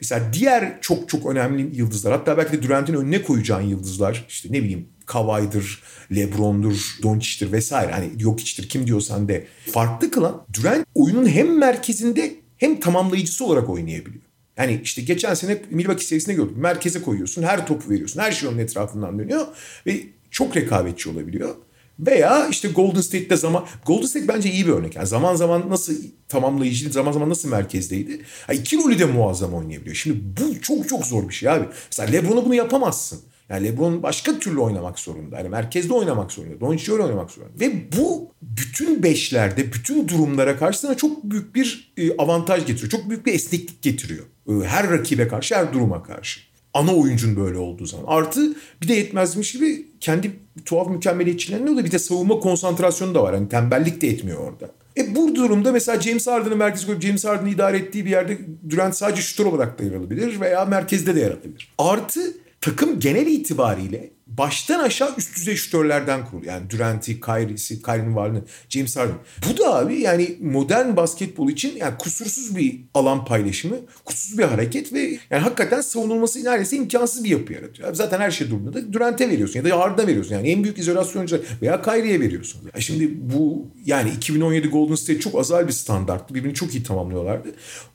mesela diğer çok çok önemli yıldızlar hatta belki de Durant'in önüne koyacağın yıldızlar işte ne bileyim Kawhi'dir, LeBron'dur, Doncic'tir vesaire hani yok içtir kim diyorsan de farklı kılan Durant oyunun hem merkezinde hem tamamlayıcısı olarak oynayabiliyor. Yani işte geçen sene Milwaukee serisinde gördük. Merkeze koyuyorsun, her topu veriyorsun. Her şey onun etrafından dönüyor ve çok rekabetçi olabiliyor. Veya işte Golden State'de zaman... Golden State bence iyi bir örnek. Yani zaman zaman nasıl tamamlayıcı, zaman zaman nasıl merkezdeydi. Ha, iki rolü de muazzam oynayabiliyor. Şimdi bu çok çok zor bir şey abi. Mesela LeBron'a bunu yapamazsın. Yani LeBron başka türlü oynamak zorunda. Yani merkezde oynamak zorunda. Doncic öyle oynamak zorunda. Ve bu bütün beşlerde, bütün durumlara karşı çok büyük bir e, avantaj getiriyor. Çok büyük bir esneklik getiriyor. E, her rakibe karşı, her duruma karşı. Ana oyuncun böyle olduğu zaman. Artı bir de yetmezmiş gibi kendi tuhaf mükemmeliyetçiliğinde oluyor. Bir de savunma konsantrasyonu da var. Hani tembellik de etmiyor orada. E bu durumda mesela James Harden'ı merkez koyup James Harden'ı idare ettiği bir yerde Durant sadece şutör olarak da yer alabilir veya merkezde de yer alabilir. Artı takım genel itibariyle baştan aşağı üst düzey şutörlerden kurulu. Yani Durant'i, Kyrie'si, Kyrie'nin varlığını, James Harden. Bu da abi yani modern basketbol için yani kusursuz bir alan paylaşımı, kusursuz bir hareket ve yani hakikaten savunulması neredeyse imkansız bir yapı yaratıyor. Abi zaten her şey durumunda da Durant'e veriyorsun ya da Harden'a veriyorsun. Yani en büyük izolasyoncu veya Kyrie'ye veriyorsun. Yani şimdi bu yani 2017 Golden State çok azal bir standarttı. Birbirini çok iyi tamamlıyorlardı.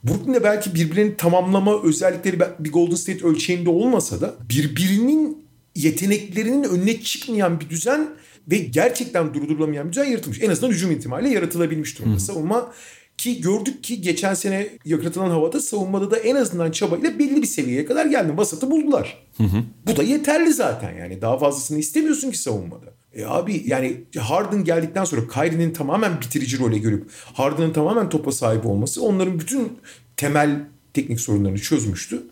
Brooklyn'de belki birbirini tamamlama özellikleri bir Golden State ölçeğinde olmasa da birbirinin yeteneklerinin önüne çıkmayan bir düzen ve gerçekten durdurulamayan bir düzen yaratılmış. En azından hücum ihtimaliyle yaratılabilmiş durumda. Hı. Savunma ki gördük ki geçen sene yaratılan havada savunmada da en azından çabayla belli bir seviyeye kadar geldi. Vasatı buldular. Hı hı. Bu da yeterli zaten yani. Daha fazlasını istemiyorsun ki savunmada. E abi yani Harden geldikten sonra Kyrie'nin tamamen bitirici role görüp Harden'ın tamamen topa sahip olması onların bütün temel teknik sorunlarını çözmüştü.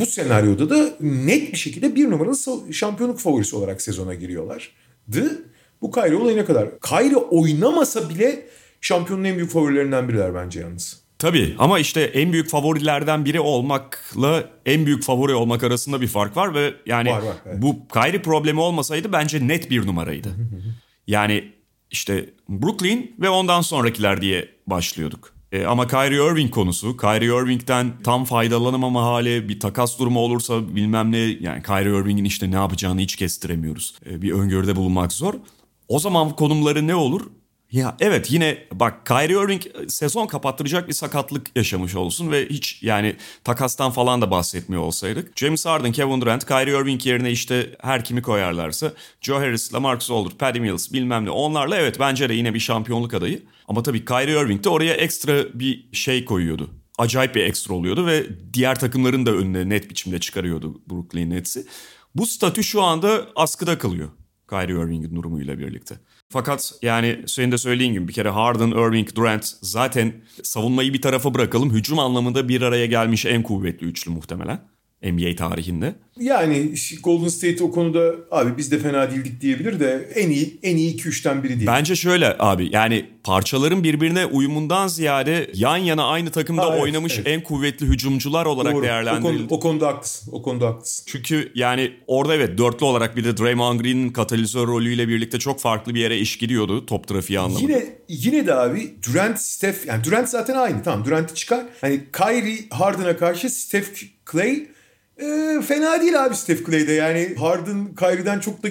Bu senaryoda da net bir şekilde bir numaralı şampiyonluk favorisi olarak sezona giriyorlardı. Bu Kyrie olayına kadar. Kyrie oynamasa bile şampiyonun en büyük favorilerinden biriler bence yalnız. Tabii ama işte en büyük favorilerden biri olmakla en büyük favori olmak arasında bir fark var ve yani var, var, evet. bu Kyrie problemi olmasaydı bence net bir numaraydı. yani işte Brooklyn ve ondan sonrakiler diye başlıyorduk. E, ama Kyrie Irving konusu, Kyrie Irving'den tam faydalanamama hali, bir takas durumu olursa bilmem ne, yani Kyrie Irving'in işte ne yapacağını hiç kestiremiyoruz. E, bir öngörüde bulunmak zor. O zaman konumları ne olur? Ya evet yine bak Kyrie Irving sezon kapattıracak bir sakatlık yaşamış olsun ve hiç yani takastan falan da bahsetmiyor olsaydık. James Harden, Kevin Durant, Kyrie Irving yerine işte her kimi koyarlarsa Joe Harris, LaMarcus Aldridge, Patty Mills bilmem ne onlarla evet bence de yine bir şampiyonluk adayı. Ama tabii Kyrie Irving de oraya ekstra bir şey koyuyordu. Acayip bir ekstra oluyordu ve diğer takımların da önüne net biçimde çıkarıyordu Brooklyn Nets'i. Bu statü şu anda askıda kalıyor Kyrie Irving'in durumuyla birlikte. Fakat yani senin de söylediğin gibi bir kere Harden, Irving, Durant zaten savunmayı bir tarafa bırakalım. Hücum anlamında bir araya gelmiş en kuvvetli üçlü muhtemelen. NBA tarihinde. Yani Golden State o konuda abi biz de fena değildik diyebilir de en iyi en iyi 2-3'ten biri değil. Bence şöyle abi yani parçaların birbirine uyumundan ziyade yan yana aynı takımda ha, evet, oynamış evet. en kuvvetli hücumcular olarak Doğru. değerlendirildi. O, konu, o konuda haklısın. O konuda haklısın. Çünkü yani orada evet dörtlü olarak bir de Draymond Green'in katalizör rolüyle birlikte çok farklı bir yere iş gidiyordu top trafiği anlamında. Yine yine de abi Durant, Steph yani Durant zaten aynı tamam Durant'i çıkar. Hani Kyrie Harden'a karşı Steph Clay e, fena değil abi Steph Clay'de yani Harden Kyrie'den çok da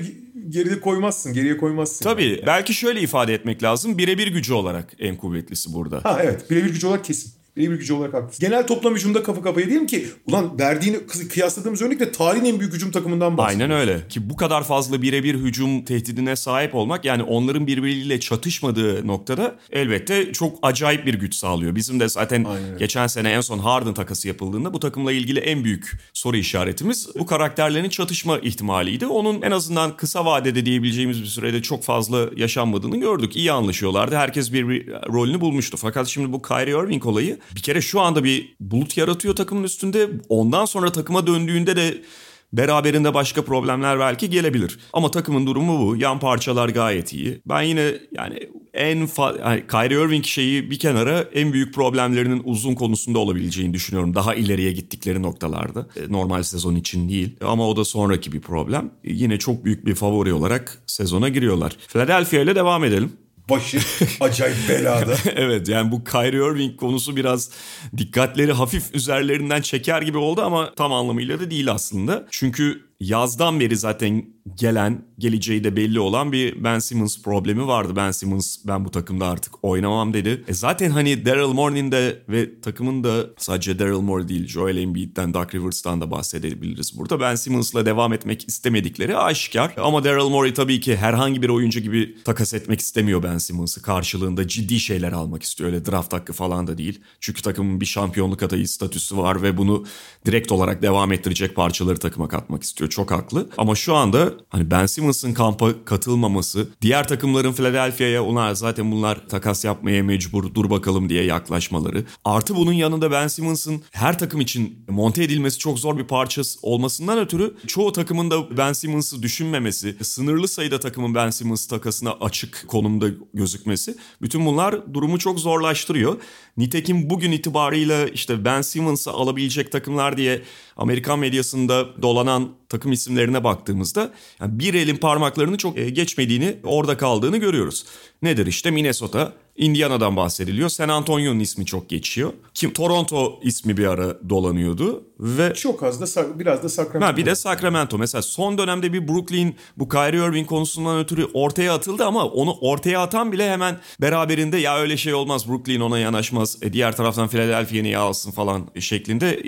geride koymazsın, geriye koymazsın. Tabii. Yani. Belki şöyle ifade etmek lazım. Birebir gücü olarak en kuvvetlisi burada. Ha evet. Birebir gücü olarak kesin. Birebir gücü olarak haklısın. Genel toplam hücumda kafa kafaya diyelim ki ulan verdiğini kıyasladığımız örnekle tarihin en büyük hücum takımından bahsediyoruz. Aynen öyle. Ki bu kadar fazla birebir hücum tehdidine sahip olmak yani onların birbiriyle çatışmadığı noktada elbette çok acayip bir güç sağlıyor. Bizim de zaten geçen sene en son Harden takası yapıldığında bu takımla ilgili en büyük soru işaretimiz bu karakterlerin çatışma ihtimaliydi. Onun en azından kısa vadede diyebileceğimiz bir sürede çok fazla yaşanmadığını gördük. İyi anlaşıyorlardı. Herkes bir, bir rolünü bulmuştu. Fakat şimdi bu Kyrie Irving olayı bir kere şu anda bir bulut yaratıyor takımın üstünde. Ondan sonra takıma döndüğünde de Beraberinde başka problemler belki gelebilir. Ama takımın durumu bu. Yan parçalar gayet iyi. Ben yine yani en fa- yani Kyrie Irving şeyi bir kenara en büyük problemlerinin uzun konusunda olabileceğini düşünüyorum. Daha ileriye gittikleri noktalarda. E, normal sezon için değil. Ama o da sonraki bir problem. Yine çok büyük bir favori olarak sezona giriyorlar. Philadelphia ile devam edelim başı [LAUGHS] acayip belada. evet yani bu Kyrie Irving konusu biraz dikkatleri hafif üzerlerinden çeker gibi oldu ama tam anlamıyla da değil aslında. Çünkü yazdan beri zaten gelen, geleceği de belli olan bir Ben Simmons problemi vardı. Ben Simmons ben bu takımda artık oynamam dedi. E zaten hani Daryl Morey'nin ve takımın da sadece Daryl Morey değil Joel Embiid'den, Doug Rivers'tan da bahsedebiliriz burada. Ben Simmons'la devam etmek istemedikleri aşikar. Ama Daryl Morey tabii ki herhangi bir oyuncu gibi takas etmek istemiyor Ben Simmons'ı. Karşılığında ciddi şeyler almak istiyor. Öyle draft hakkı falan da değil. Çünkü takımın bir şampiyonluk adayı statüsü var ve bunu direkt olarak devam ettirecek parçaları takıma katmak istiyor çok haklı. Ama şu anda hani Ben Simmons'ın kampa katılmaması, diğer takımların Philadelphia'ya onlar zaten bunlar takas yapmaya mecbur dur bakalım diye yaklaşmaları. Artı bunun yanında Ben Simmons'ın her takım için monte edilmesi çok zor bir parçası olmasından ötürü çoğu takımın da Ben Simmons'ı düşünmemesi, sınırlı sayıda takımın Ben Simmons takasına açık konumda gözükmesi bütün bunlar durumu çok zorlaştırıyor. Nitekim bugün itibarıyla işte Ben Simmons'ı alabilecek takımlar diye Amerikan medyasında dolanan takım isimlerine baktığımızda yani bir elin parmaklarını çok e, geçmediğini, orada kaldığını görüyoruz. Nedir işte Minnesota, Indiana'dan bahsediliyor. San Antonio'nun ismi çok geçiyor. Kim Toronto ismi bir ara dolanıyordu ve çok az da biraz da Sacramento. Ha, bir de Sacramento. Mesela son dönemde bir Brooklyn bu Kyrie Irving konusundan ötürü ortaya atıldı ama onu ortaya atan bile hemen beraberinde ya öyle şey olmaz Brooklyn ona yanaşmaz. E, diğer taraftan Philadelphia niye alsın falan şeklinde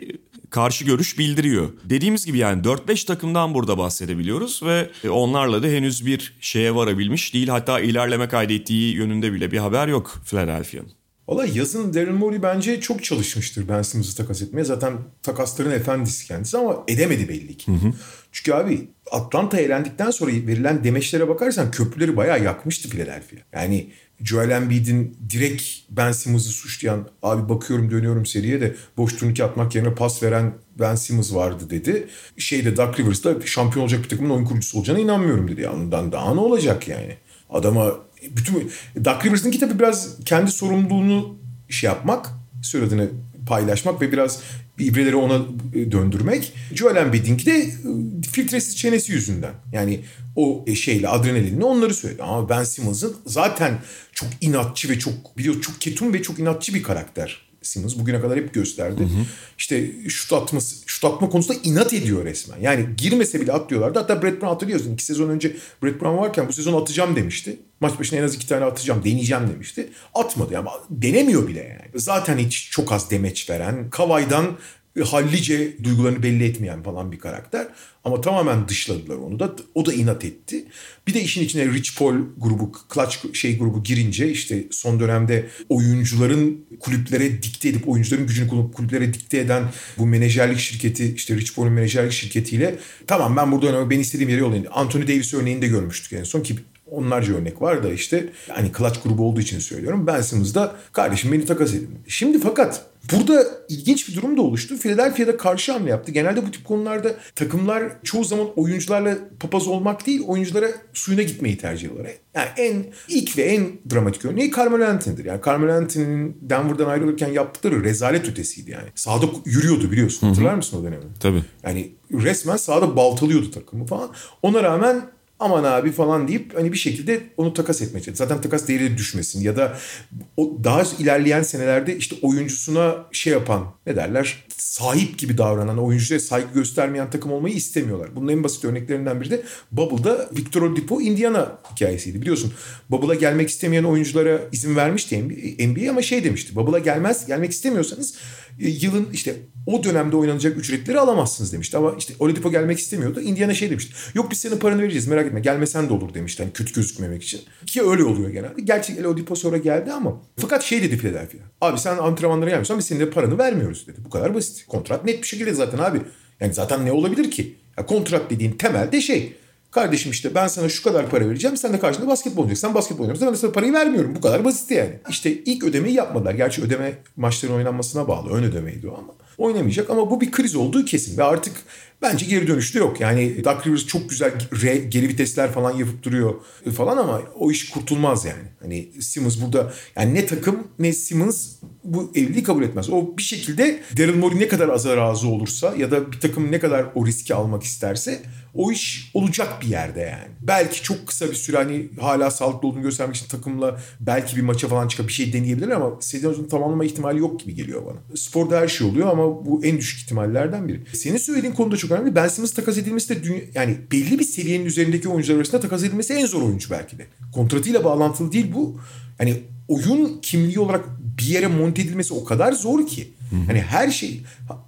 karşı görüş bildiriyor. Dediğimiz gibi yani 4-5 takımdan burada bahsedebiliyoruz ve e, onlarla da henüz bir şeye varabilmiş değil. Hatta ilerleme kaydettiği yönünde bile bir haber yok Philadelphia'nın. Valla yazın Daryl Morey bence çok çalışmıştır Ben Simmons'ı takas etmeye. Zaten takasların efendisi kendisi ama edemedi belli ki. Hı hı. Çünkü abi Atlanta eğlendikten sonra verilen demeçlere bakarsan köprüleri bayağı yakmıştı Philadelphia. Yani Joel Embiid'in direkt Ben Simmons'ı suçlayan abi bakıyorum dönüyorum seriye de boş turnike atmak yerine pas veren Ben Simmons vardı dedi. Şeyde Doug Rivers'da şampiyon olacak bir takımın oyun kurucusu olacağına inanmıyorum dedi. Ondan daha ne olacak yani? Adama bütün Doug Rivers'ın tabii biraz kendi sorumluluğunu şey yapmak söylediğini paylaşmak ve biraz ibreleri ona e, döndürmek. Joel Embiid'inki de e, filtresiz çenesi yüzünden. Yani o şeyle adrenalinle onları söyledi. Ama Ben Simmons'ın zaten çok inatçı ve çok biliyor çok ketum ve çok inatçı bir karakter. Simmons bugüne kadar hep gösterdi. Hı hı. İşte şut atması, şut atma konusunda inat ediyor resmen. Yani girmese bile atlıyorlardı. Hatta Brett Brown hatırlıyorsun. İki sezon önce Brett Brown varken bu sezon atacağım demişti. Maç başına en az iki tane atacağım, deneyeceğim demişti. Atmadı ama denemiyor bile yani. Zaten hiç çok az demeç veren, Kavay'dan hallice duygularını belli etmeyen falan bir karakter. Ama tamamen dışladılar onu da. O da inat etti. Bir de işin içine Rich Paul grubu, Clutch şey grubu girince işte son dönemde oyuncuların kulüplere dikte edip oyuncuların gücünü kulüplere dikte eden bu menajerlik şirketi işte Rich Paul'un menajerlik şirketiyle tamam ben burada oynamak ben istediğim yere yollayayım. Anthony Davis örneğini de görmüştük en son ki onlarca örnek var da işte hani Clutch grubu olduğu için söylüyorum. Ben Simmons'da kardeşim beni takas edin. Şimdi fakat Burada ilginç bir durum da oluştu. Philadelphia'da karşı hamle yaptı. Genelde bu tip konularda takımlar çoğu zaman oyuncularla papaz olmak değil, oyunculara suyuna gitmeyi tercih ediyorlar. Yani en ilk ve en dramatik örneği Carmelo Anthony'dir. Yani Carmelo Anthony'nin Denver'dan ayrılırken yaptıkları rezalet ötesiydi yani. Sahada yürüyordu biliyorsun. Hatırlar mısın o dönemi? Tabii. Yani resmen sahada baltalıyordu takımı falan. Ona rağmen aman abi falan deyip hani bir şekilde onu takas etmeye çalışıyor. Zaten takas değeri düşmesin ya da o daha ilerleyen senelerde işte oyuncusuna şey yapan ne derler sahip gibi davranan oyuncuya saygı göstermeyen takım olmayı istemiyorlar. Bunun en basit örneklerinden biri de Bubble'da Victor Oladipo Indiana hikayesiydi. Biliyorsun Bubble'a gelmek istemeyen oyunculara izin vermişti NBA ama şey demişti. Bubble'a gelmez gelmek istemiyorsanız e, yılın işte o dönemde oynanacak ücretleri alamazsınız demişti. Ama işte Oladipo gelmek istemiyordu. Indiana şey demişti. Yok biz senin paranı vereceğiz merak etme gelmesen de olur demişti. Hani kötü gözükmemek için. Ki öyle oluyor genelde. Gerçi Oladipo sonra geldi ama. Fakat şey dedi Philadelphia. Abi sen antrenmanlara gelmiyorsan biz senin de paranı vermiyoruz dedi. Bu kadar basit. Kontrat net bir şekilde zaten abi. Yani zaten ne olabilir ki? Ya kontrat dediğin temelde şey Kardeşim işte ben sana şu kadar para vereceğim. Sen de karşında basketbol oynayacaksın. Sen basketbol oynayacaksın. Ben de sana parayı vermiyorum. Bu kadar basit yani. İşte ilk ödemeyi yapmadılar. Gerçi ödeme maçların oynanmasına bağlı. Ön ödemeydi o ama. Oynamayacak ama bu bir kriz olduğu kesin. Ve artık bence geri dönüşte yok. Yani Doug Rivers çok güzel re, geri vitesler falan yapıp duruyor falan ama o iş kurtulmaz yani. Hani Simmons burada yani ne takım ne Simmons bu evliliği kabul etmez. O bir şekilde Daryl Morey ne kadar aza razı olursa ya da bir takım ne kadar o riski almak isterse o iş olacak bir yerde yani. Belki çok kısa bir süre hani hala sağlıklı olduğunu göstermek için takımla belki bir maça falan çıkıp bir şey deneyebilir ama sezonun tamamlama ihtimali yok gibi geliyor bana. Sporda her şey oluyor ama bu en düşük ihtimallerden biri. Senin söylediğin konu da çok önemli. Ben Simmons takas edilmesi de dünya, yani belli bir seviyenin üzerindeki oyuncular arasında takas edilmesi en zor oyuncu belki de. Kontratıyla bağlantılı değil bu. Hani oyun kimliği olarak bir yere monte edilmesi o kadar zor ki. Hı hı. Hani her şey.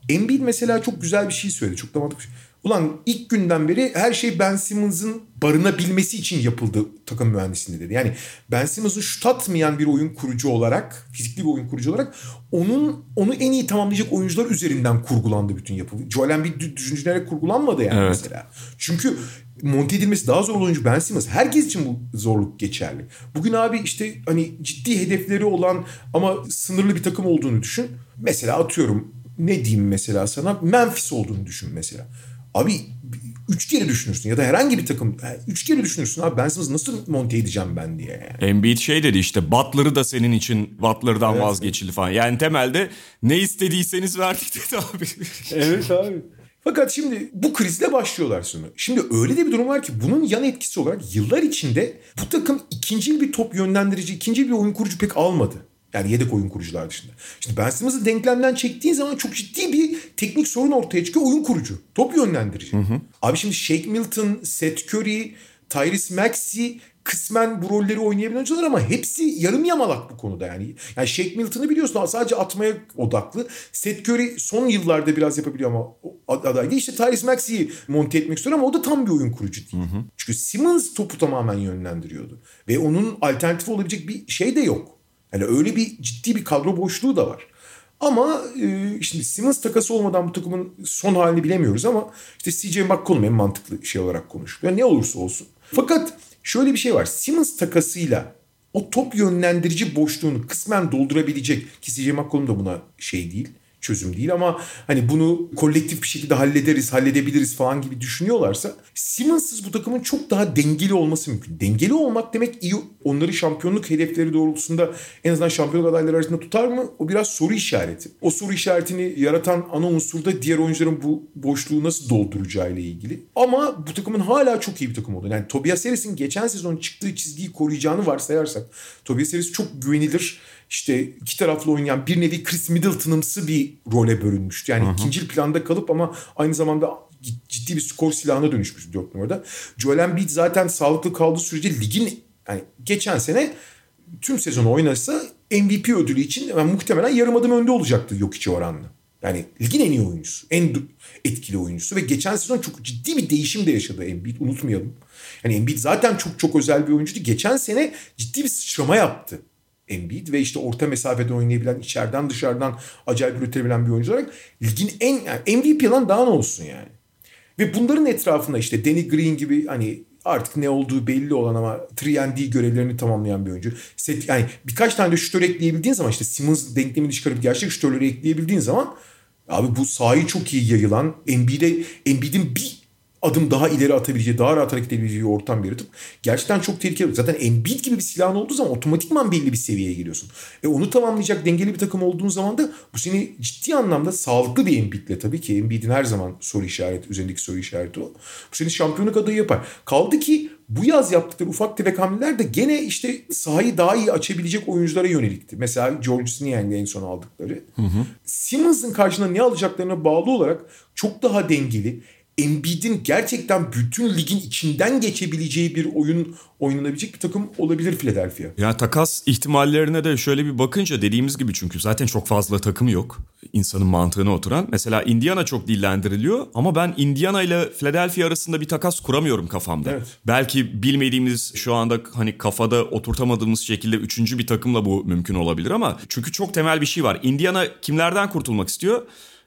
Embiid mesela çok güzel bir şey söyledi. Çok da mantıklı. Ulan ilk günden beri her şey Ben Simmons'ın barınabilmesi için yapıldı takım mühendisliğinde dedi. Yani Ben Simmons'ı şut atmayan bir oyun kurucu olarak, fizikli bir oyun kurucu olarak onun onu en iyi tamamlayacak oyuncular üzerinden kurgulandı bütün yapı. Joel Embiid düşüncelerek kurgulanmadı yani evet. mesela. Çünkü monte edilmesi daha zor oyuncu Ben Simmons. Herkes için bu zorluk geçerli. Bugün abi işte hani ciddi hedefleri olan ama sınırlı bir takım olduğunu düşün. Mesela atıyorum ne diyeyim mesela sana Memphis olduğunu düşün mesela. Abi üç kere düşünürsün ya da herhangi bir takım üç kere düşünürsün abi ben siz nasıl monte edeceğim ben diye yani. Embiid şey dedi işte Butler'ı da senin için Butler'dan evet. vazgeçildi falan. Yani temelde ne istediyseniz verdik dedi abi. [LAUGHS] evet abi. Fakat şimdi bu krizle başlıyorlar sonra. Şimdi öyle de bir durum var ki bunun yan etkisi olarak yıllar içinde bu takım ikinci bir top yönlendirici, ikinci bir oyun kurucu pek almadı. Yani yedek oyun kurucular dışında. Şimdi Ben Simmons'ı denklemden çektiğin zaman çok ciddi bir teknik sorun ortaya çıkıyor. Oyun kurucu. Top yönlendirici. Hı hı. Abi şimdi Shake Milton, Seth Curry, Tyrese Maxey kısmen bu rolleri oynayabilen oyuncular ama hepsi yarım yamalak bu konuda yani. Yani Shake Milton'ı biliyorsun sadece atmaya odaklı. Seth Curry son yıllarda biraz yapabiliyor ama aday değil. İşte Tyrese Maxey'i monte etmek istiyor ama o da tam bir oyun kurucu değil. Hı hı. Çünkü Simmons topu tamamen yönlendiriyordu. Ve onun alternatifi olabilecek bir şey de yok. Yani öyle bir ciddi bir kadro boşluğu da var. Ama e, şimdi Simmons takası olmadan bu takımın son halini bilemiyoruz ama işte CJ McCollum en mantıklı şey olarak konuşuluyor. Ne olursa olsun. Fakat şöyle bir şey var. Simmons takasıyla o top yönlendirici boşluğunu kısmen doldurabilecek ki CJ McCollum da buna şey değil. Çözüm değil ama hani bunu kolektif bir şekilde hallederiz, halledebiliriz falan gibi düşünüyorlarsa Simmons'sız bu takımın çok daha dengeli olması mümkün. Dengeli olmak demek iyi onları şampiyonluk hedefleri doğrultusunda en azından şampiyonluk adayları arasında tutar mı? O biraz soru işareti. O soru işaretini yaratan ana unsur da diğer oyuncuların bu boşluğu nasıl dolduracağı ile ilgili. Ama bu takımın hala çok iyi bir takım oldu. Yani Tobias Harris'in geçen sezon çıktığı çizgiyi koruyacağını varsayarsak Tobias Harris çok güvenilir işte iki taraflı oynayan bir nevi Chris Middleton'ımsı bir role bölünmüştü. Yani Hı-hı. ikinci planda kalıp ama aynı zamanda ciddi bir skor silahına dönüşmüş dört numarada. Joel Embiid zaten sağlıklı kaldığı sürece ligin yani geçen sene tüm sezonu oynasa MVP ödülü için yani muhtemelen yarım adım önde olacaktı yok içi oranla. Yani ligin en iyi oyuncusu, en etkili oyuncusu ve geçen sezon çok ciddi bir değişim de yaşadı Embiid unutmayalım. Yani Embiid zaten çok çok özel bir oyuncuydu. Geçen sene ciddi bir sıçrama yaptı. Embiid ve işte orta mesafede oynayabilen, içeriden dışarıdan acayip üretebilen bir oyuncu olarak ligin en yani MVP lan daha ne olsun yani. Ve bunların etrafında işte Danny Green gibi hani artık ne olduğu belli olan ama 3 görevlerini tamamlayan bir oyuncu. Set, yani birkaç tane de şütör ekleyebildiğin zaman işte Simmons denklemini çıkarıp gerçek şütörleri ekleyebildiğin zaman abi bu sahayı çok iyi yayılan Embiid'e Embiid'in bir adım daha ileri atabileceği, daha rahat hareket edebileceği ortam yaratıp gerçekten çok tehlikeli. Zaten Embiid gibi bir silahın olduğu zaman otomatikman belli bir seviyeye giriyorsun. E onu tamamlayacak dengeli bir takım olduğun zaman da bu seni ciddi anlamda sağlıklı bir Embiid'le tabii ki Embiid'in her zaman soru işareti, üzerindeki soru işareti o. Bu seni şampiyonluk adayı yapar. Kaldı ki bu yaz yaptıkları ufak tefek hamleler de gene işte sahayı daha iyi açabilecek oyunculara yönelikti. Mesela George Niang'le en son aldıkları. Hı hı. Simmons'ın karşına ne alacaklarına bağlı olarak çok daha dengeli, Embiid'in gerçekten bütün ligin içinden geçebileceği bir oyun oynanabilecek bir takım olabilir Philadelphia. Ya takas ihtimallerine de şöyle bir bakınca dediğimiz gibi çünkü zaten çok fazla takım yok. insanın mantığına oturan. Mesela Indiana çok dillendiriliyor ama ben Indiana ile Philadelphia arasında bir takas kuramıyorum kafamda. Evet. Belki bilmediğimiz şu anda hani kafada oturtamadığımız şekilde üçüncü bir takımla bu mümkün olabilir ama çünkü çok temel bir şey var. Indiana kimlerden kurtulmak istiyor?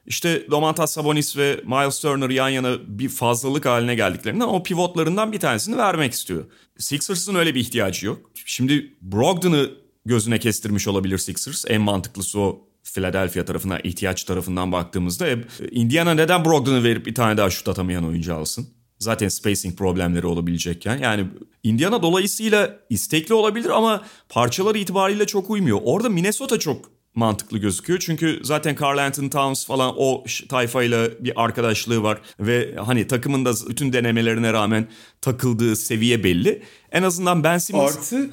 İşte Domantas Sabonis ve Miles Turner yan yana bir fazlalık haline geldiklerinden o pivotlarından bir tanesini vermek istiyor. Sixers'ın öyle bir ihtiyacı yok. Şimdi Brogdon'ı gözüne kestirmiş olabilir Sixers. En mantıklısı o Philadelphia tarafına ihtiyaç tarafından baktığımızda e, Indiana neden Brogdon'u verip bir tane daha şut atamayan oyuncu alsın? Zaten spacing problemleri olabilecekken. Yani Indiana dolayısıyla istekli olabilir ama parçalar itibariyle çok uymuyor. Orada Minnesota çok mantıklı gözüküyor. Çünkü zaten Carl Anthony Towns falan o tayfayla bir arkadaşlığı var ve hani takımın da bütün denemelerine rağmen takıldığı seviye belli. En azından Ben Simmons... Artı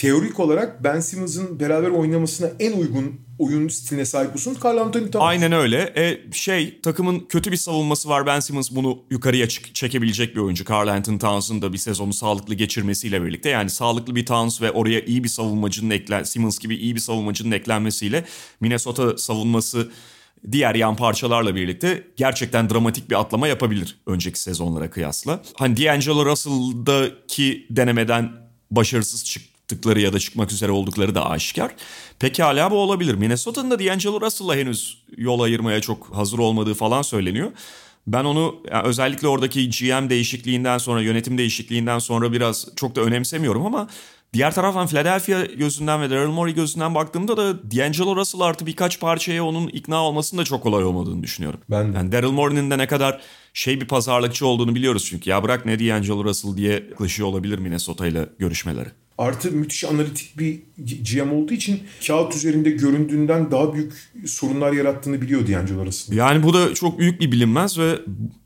teorik olarak Ben Simmons'ın beraber oynamasına en uygun oyun stiline sahip olsun Carl Anthony Towns. Aynen öyle. E, şey takımın kötü bir savunması var. Ben Simmons bunu yukarıya çekebilecek bir oyuncu. Carl Anthony Towns'ın da bir sezonu sağlıklı geçirmesiyle birlikte. Yani sağlıklı bir Towns ve oraya iyi bir savunmacının eklen Simmons gibi iyi bir savunmacının eklenmesiyle Minnesota savunması diğer yan parçalarla birlikte gerçekten dramatik bir atlama yapabilir önceki sezonlara kıyasla. Hani D'Angelo Russell'daki denemeden başarısız çık çıktıkları ya da çıkmak üzere oldukları da aşikar. Pekala bu olabilir. Minnesota'nın da D'Angelo Russell'la henüz yol ayırmaya çok hazır olmadığı falan söyleniyor. Ben onu yani özellikle oradaki GM değişikliğinden sonra, yönetim değişikliğinden sonra biraz çok da önemsemiyorum ama diğer taraftan Philadelphia gözünden ve Daryl Morey gözünden baktığımda da D'Angelo Russell artı birkaç parçaya onun ikna olmasının da çok kolay olmadığını düşünüyorum. Ben de. Yani Daryl Morey'nin de ne kadar şey bir pazarlıkçı olduğunu biliyoruz çünkü. Ya bırak ne D'Angelo Russell diye yaklaşıyor olabilir Minnesota ile görüşmeleri. Artı müthiş analitik bir GM olduğu için kağıt üzerinde göründüğünden daha büyük sorunlar yarattığını biliyor D'Angelo Russell. Yani bu da çok büyük bir bilinmez ve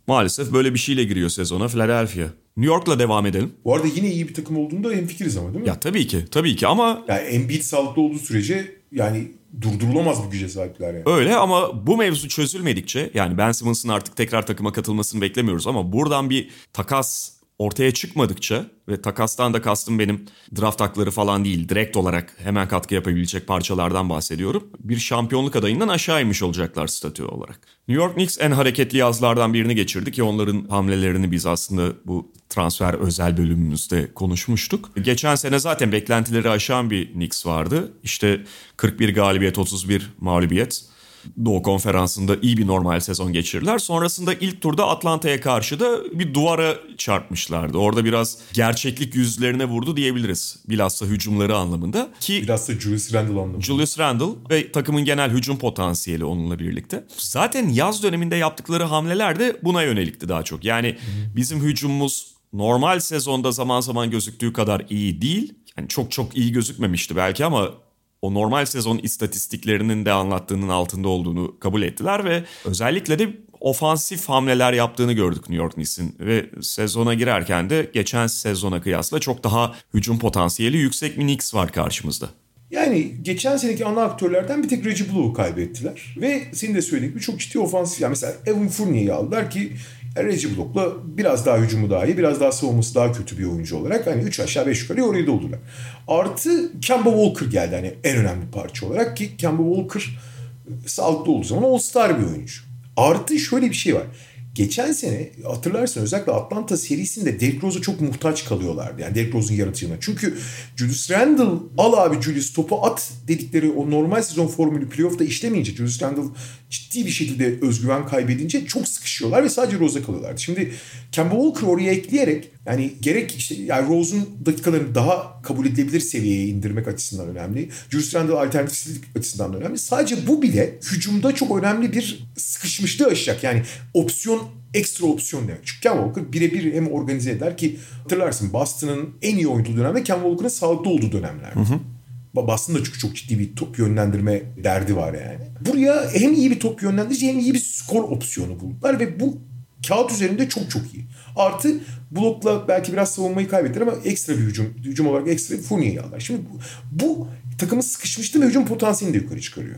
maalesef böyle bir şeyle giriyor sezona Philadelphia. New York'la devam edelim. Bu arada yine iyi bir takım olduğunda hemfikiriz ama değil mi? Ya tabii ki. Tabii ki ama... Yani Embiid sağlıklı olduğu sürece yani durdurulamaz bir güce sahipler yani. Öyle ama bu mevzu çözülmedikçe yani Ben Simmons'ın artık tekrar takıma katılmasını beklemiyoruz ama buradan bir takas ortaya çıkmadıkça ve takastan da kastım benim draft hakları falan değil direkt olarak hemen katkı yapabilecek parçalardan bahsediyorum. Bir şampiyonluk adayından aşağı inmiş olacaklar statü olarak. New York Knicks en hareketli yazlardan birini geçirdi ki onların hamlelerini biz aslında bu transfer özel bölümümüzde konuşmuştuk. Geçen sene zaten beklentileri aşan bir Knicks vardı. İşte 41 galibiyet 31 mağlubiyet. Doğu Konferansı'nda iyi bir normal sezon geçirdiler. Sonrasında ilk turda Atlanta'ya karşı da bir duvara çarpmışlardı. Orada biraz gerçeklik yüzlerine vurdu diyebiliriz. Bilhassa hücumları anlamında. Ki Biraz da Julius Randle anlamında. Julius Randle ve takımın genel hücum potansiyeli onunla birlikte. Zaten yaz döneminde yaptıkları hamleler de buna yönelikti daha çok. Yani bizim hücumumuz normal sezonda zaman zaman gözüktüğü kadar iyi değil. Yani çok çok iyi gözükmemişti belki ama o normal sezon istatistiklerinin de anlattığının altında olduğunu kabul ettiler ve özellikle de ofansif hamleler yaptığını gördük New York Knicks'in ve sezona girerken de geçen sezona kıyasla çok daha hücum potansiyeli yüksek bir Knicks var karşımızda. Yani geçen seneki ana aktörlerden bir tek Reggie Blue'u kaybettiler. Ve senin de söylediğin gibi çok ciddi ofansif. Yani mesela Evan Fournier'i aldılar ki Reggie Block'la biraz daha hücumu daha iyi, biraz daha savunması daha kötü bir oyuncu olarak hani 3 aşağı 5 yukarı oraya doldular. Artı Kemba Walker geldi hani en önemli parça olarak ki Kemba Walker sağlıklı olduğu zaman All-Star bir oyuncu. Artı şöyle bir şey var. Geçen sene hatırlarsın özellikle Atlanta serisinde Derrick Rose'a çok muhtaç kalıyorlardı. Yani Derrick Rose'un yaratıcılığına. Çünkü Julius Randle al abi Julius topu at dedikleri o normal sezon formülü playoff'ta işlemeyince Julius Randle ciddi bir şekilde özgüven kaybedince çok sıkışıyorlar ve sadece Rose'a kalıyorlardı. Şimdi Kemba Walker oraya ekleyerek yani gerek işte yani Rose'un dakikalarını daha kabul edilebilir seviyeye indirmek açısından önemli. Julius Randle alternatifsizlik açısından da önemli. Sadece bu bile hücumda çok önemli bir sıkışmışlığı aşacak. Yani opsiyon ekstra opsiyon demek. Çünkü Kemba Walker birebir hem organize eder ki hatırlarsın Boston'ın en iyi oynadığı dönemde Kemba Walker'ın sağlıklı olduğu dönemlerdi. Hı hı. Boston'da çünkü çok ciddi bir top yönlendirme derdi var yani. Buraya hem iyi bir top yönlendirici hem iyi bir skor opsiyonu buldular ve bu kağıt üzerinde çok çok iyi. Artı blokla belki biraz savunmayı kaybettiler ama ekstra bir hücum, hücum olarak ekstra bir Fournier'i aldılar. Şimdi bu, bu takımı sıkışmıştı ve hücum potansiyelini de yukarı çıkarıyor.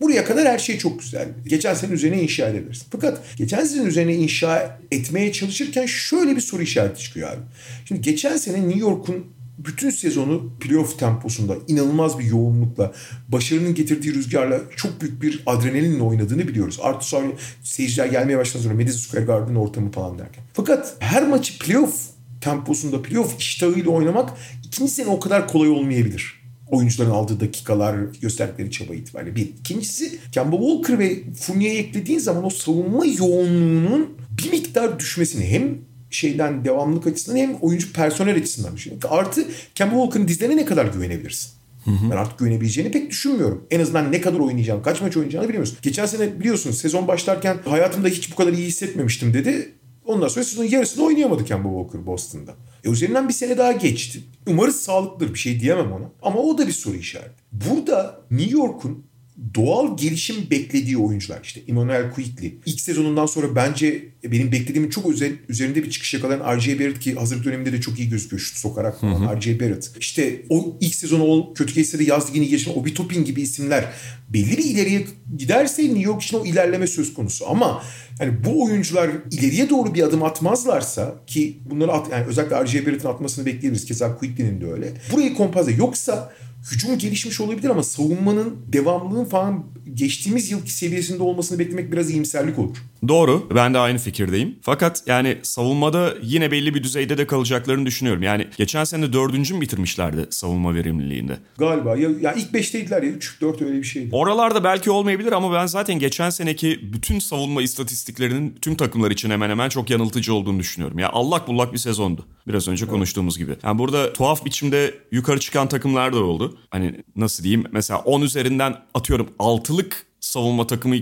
Buraya kadar her şey çok güzel. Geçen sene üzerine inşa edebilirsin. Fakat geçen sene üzerine inşa etmeye çalışırken şöyle bir soru işareti çıkıyor abi. Şimdi geçen sene New York'un bütün sezonu playoff temposunda inanılmaz bir yoğunlukla, başarının getirdiği rüzgarla çok büyük bir adrenalinle oynadığını biliyoruz. Artı sonra seyirciler gelmeye başladı sonra Madison Square Garden ortamı falan derken. Fakat her maçı playoff temposunda, playoff iştahıyla oynamak ikinci sene o kadar kolay olmayabilir oyuncuların aldığı dakikalar, gösterdikleri çaba itibariyle. Bir. İkincisi Kemba Walker ve Fournier'i eklediğin zaman o savunma yoğunluğunun bir miktar düşmesini hem şeyden devamlılık açısından hem oyuncu personel açısından düşünüyorum. Artı Kemba Walker'ın dizlerine ne kadar güvenebilirsin? Hı hı. Ben artık güvenebileceğini pek düşünmüyorum. En azından ne kadar oynayacağını, kaç maç oynayacağını bilmiyoruz. Geçen sene biliyorsunuz sezon başlarken hayatımda hiç bu kadar iyi hissetmemiştim dedi. Ondan sonra sezonun yarısını oynayamadı Kemba Walker Boston'da. E üzerinden bir sene daha geçti. Umarız sağlıklıdır bir şey diyemem ona. Ama o da bir soru işareti. Burada New York'un doğal gelişim beklediği oyuncular işte Emmanuel Quickly. İlk sezonundan sonra bence benim beklediğimin çok üzerinde bir çıkış yakalayan R.J. Barrett ki hazır döneminde de çok iyi gözüküyor şut sokarak falan R.J. Barrett. İşte o ilk sezonu o kötü geçse de yaz ligini geçen Obi Toppin gibi isimler belli bir ileriye giderse New York için o ilerleme söz konusu. Ama yani bu oyuncular ileriye doğru bir adım atmazlarsa ki bunları at, yani özellikle R.J. Barrett'in atmasını bekleyebiliriz. Keza Quickly'nin de öyle. Burayı kompoze yoksa hücum gelişmiş olabilir ama savunmanın devamlılığın falan geçtiğimiz yılki seviyesinde olmasını beklemek biraz iyimserlik olur. Doğru. Ben de aynı fikirdeyim. Fakat yani savunmada yine belli bir düzeyde de kalacaklarını düşünüyorum. Yani geçen sene dördüncü mü bitirmişlerdi savunma verimliliğinde? Galiba. Ya, ya ilk beşteydiler ya. Üç, dört öyle bir şeydi. Oralarda belki olmayabilir ama ben zaten geçen seneki bütün savunma istatistiklerinin tüm takımlar için hemen hemen çok yanıltıcı olduğunu düşünüyorum. Ya allak bullak bir sezondu. Biraz önce evet. konuştuğumuz gibi. Yani burada tuhaf biçimde yukarı çıkan takımlar da oldu. Hani nasıl diyeyim? Mesela 10 üzerinden atıyorum 6'lık savunma takımı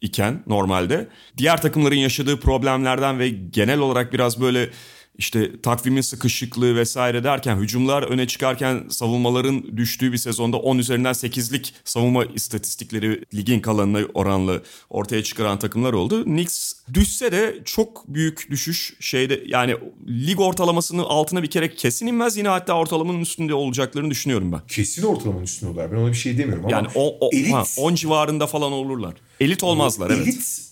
iken normalde diğer takımların yaşadığı problemlerden ve genel olarak biraz böyle işte takvimin sıkışıklığı vesaire derken hücumlar öne çıkarken savunmaların düştüğü bir sezonda 10 üzerinden 8'lik savunma istatistikleri ligin kalanına oranlı ortaya çıkaran takımlar oldu. Knicks düşse de çok büyük düşüş şeyde yani lig ortalamasının altına bir kere kesin inmez yine hatta ortalamanın üstünde olacaklarını düşünüyorum ben. Kesin ortalamanın üstünde olurlar ben ona bir şey demiyorum ama yani o, o, elit, ha, 10 civarında falan olurlar. Elit olmazlar evet elit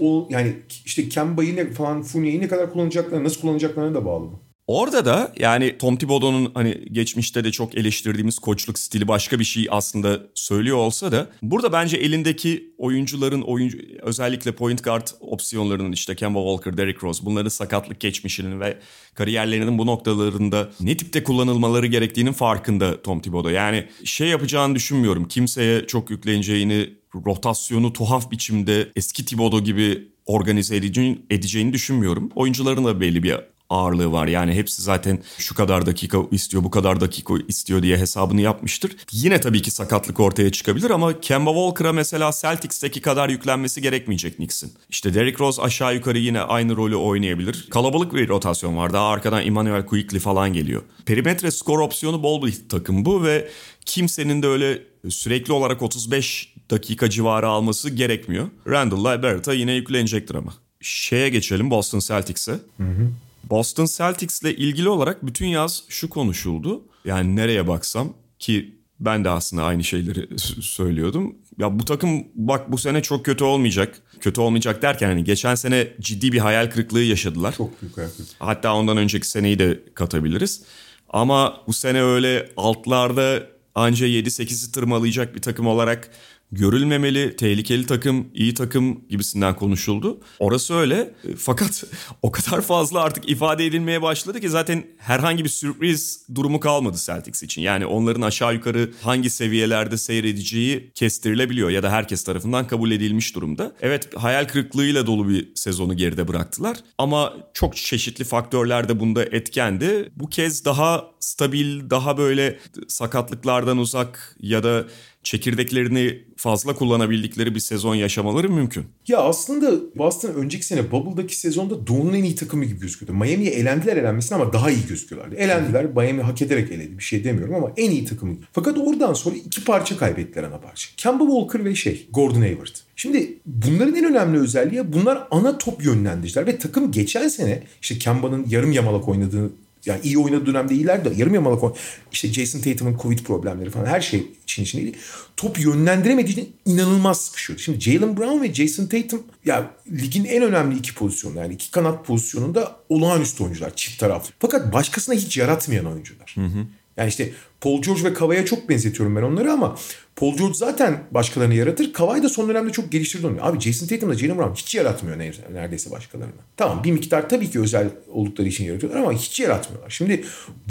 o yani işte Kemba'yı ne falan Funya'yı ne kadar kullanacaklarına nasıl kullanacaklarına da bağlı bu. Orada da yani Tom Thibodeau'nun hani geçmişte de çok eleştirdiğimiz koçluk stili başka bir şey aslında söylüyor olsa da burada bence elindeki oyuncuların oyuncu özellikle point guard opsiyonlarının işte Kemba Walker, Derrick Rose bunların sakatlık geçmişinin ve kariyerlerinin bu noktalarında ne tipte kullanılmaları gerektiğinin farkında Tom Thibodeau. Yani şey yapacağını düşünmüyorum. Kimseye çok yükleneceğini, rotasyonu tuhaf biçimde eski Thibodeau gibi organize edeceğini, edeceğini düşünmüyorum. Oyuncuların da belli bir ağırlığı var. Yani hepsi zaten şu kadar dakika istiyor, bu kadar dakika istiyor diye hesabını yapmıştır. Yine tabii ki sakatlık ortaya çıkabilir ama Kemba Walker'a mesela Celtics'teki kadar yüklenmesi gerekmeyecek Knicks'in. İşte Derrick Rose aşağı yukarı yine aynı rolü oynayabilir. Kalabalık bir rotasyon var. Daha arkadan Emmanuel Quickly falan geliyor. Perimetre skor opsiyonu bol bir takım bu ve kimsenin de öyle sürekli olarak 35 dakika civarı alması gerekmiyor. Randall'la Barrett'a yine yüklenecektir ama. Şeye geçelim Boston Celtics'e. Hı hı. Boston Celtics'le ilgili olarak bütün yaz şu konuşuldu. Yani nereye baksam ki ben de aslında aynı şeyleri söylüyordum. Ya bu takım bak bu sene çok kötü olmayacak. Kötü olmayacak derken hani geçen sene ciddi bir hayal kırıklığı yaşadılar. Çok büyük hayal kırıklığı. Hatta ondan önceki seneyi de katabiliriz. Ama bu sene öyle altlarda anca 7-8'i tırmalayacak bir takım olarak görülmemeli, tehlikeli takım, iyi takım gibisinden konuşuldu. Orası öyle. E, fakat [LAUGHS] o kadar fazla artık ifade edilmeye başladı ki zaten herhangi bir sürpriz durumu kalmadı Celtics için. Yani onların aşağı yukarı hangi seviyelerde seyredeceği kestirilebiliyor ya da herkes tarafından kabul edilmiş durumda. Evet hayal kırıklığıyla dolu bir sezonu geride bıraktılar ama çok çeşitli faktörler de bunda etkendi. Bu kez daha stabil, daha böyle sakatlıklardan uzak ya da çekirdeklerini fazla kullanabildikleri bir sezon yaşamaları mümkün. Ya aslında Boston önceki sene Bubble'daki sezonda Doğu'nun en iyi takımı gibi gözüküyordu. Miami'ye elendiler elenmesine ama daha iyi gözüküyorlardı. Elendiler, Miami hak ederek eledi bir şey demiyorum ama en iyi takımı. Fakat oradan sonra iki parça kaybettiler ana parça. Kemba Walker ve şey Gordon Hayward. Şimdi bunların en önemli özelliği bunlar ana top yönlendiriciler ve takım geçen sene işte Kemba'nın yarım yamalak oynadığı yani iyi oynadığı dönemde iyiler de yarım yamalak oynadı. İşte Jason Tatum'un Covid problemleri falan her şey için içindeydi. Top yönlendiremediği için inanılmaz sıkışıyordu. Şimdi Jalen Brown ve Jason Tatum ya ligin en önemli iki pozisyonu yani iki kanat pozisyonunda olağanüstü oyuncular çift taraflı. Fakat başkasına hiç yaratmayan oyuncular. Hı hı. Yani işte Paul George ve Kavai'ye çok benzetiyorum ben onları ama Paul George zaten başkalarını yaratır. Kavai da son dönemde çok geliştirdi onu. Abi Jason Tatum'la Jalen Brown hiç yaratmıyor neredeyse başkalarına. Tamam bir miktar tabii ki özel oldukları için yaratıyorlar ama hiç yaratmıyorlar. Şimdi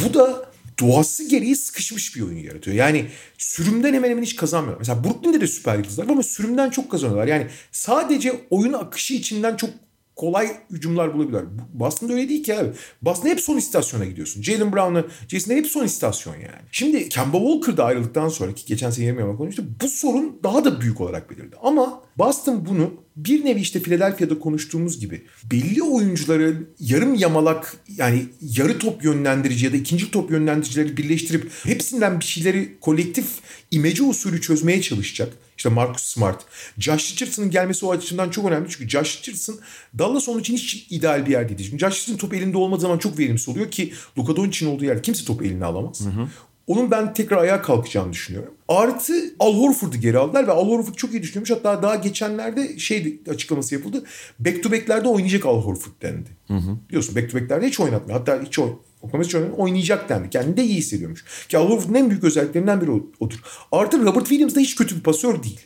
bu da doğası gereği sıkışmış bir oyun yaratıyor. Yani sürümden hemen hemen hiç kazanmıyorlar. Mesela Brooklyn'de de süper yıldızlar ama sürümden çok kazanıyorlar. Yani sadece oyun akışı içinden çok kolay hücumlar bulabilirler. Boston'da öyle değil ki abi. Boston'da hep son istasyona gidiyorsun. Jalen Brown'la Jason'da hep son istasyon yani. Şimdi Kemba Walker da ayrıldıktan sonra ki geçen sene yarım yamalak konuştu. Bu sorun daha da büyük olarak belirdi. Ama Boston bunu bir nevi işte Philadelphia'da konuştuğumuz gibi belli oyuncuları yarım yamalak yani yarı top yönlendirici ya da ikinci top yönlendiricileri birleştirip hepsinden bir şeyleri kolektif imece usulü çözmeye çalışacak. İşte Marcus Smart. Josh Richardson'ın gelmesi o açıdan çok önemli. Çünkü Josh Richardson Dallas onun için hiç ideal bir yer değil. Çünkü Josh Richardson top elinde olmadığı zaman çok verimsiz oluyor ki Luka Doncic'in olduğu yerde kimse top eline alamaz. Hı hı. Onun ben tekrar ayağa kalkacağını düşünüyorum. Artı Al Horford'u geri aldılar ve Al Horford çok iyi düşünmüş. Hatta daha geçenlerde şey açıklaması yapıldı. Back to back'lerde oynayacak Al Horford dendi. Hı hı. Biliyorsun back to back'lerde hiç oynatmıyor. Hatta hiç oyn Oklaması için oynayacak dendi. Kendini de iyi hissediyormuş. Ki Al Horford'un en büyük özelliklerinden biri odur. Artı Robert Williams da hiç kötü bir pasör değil.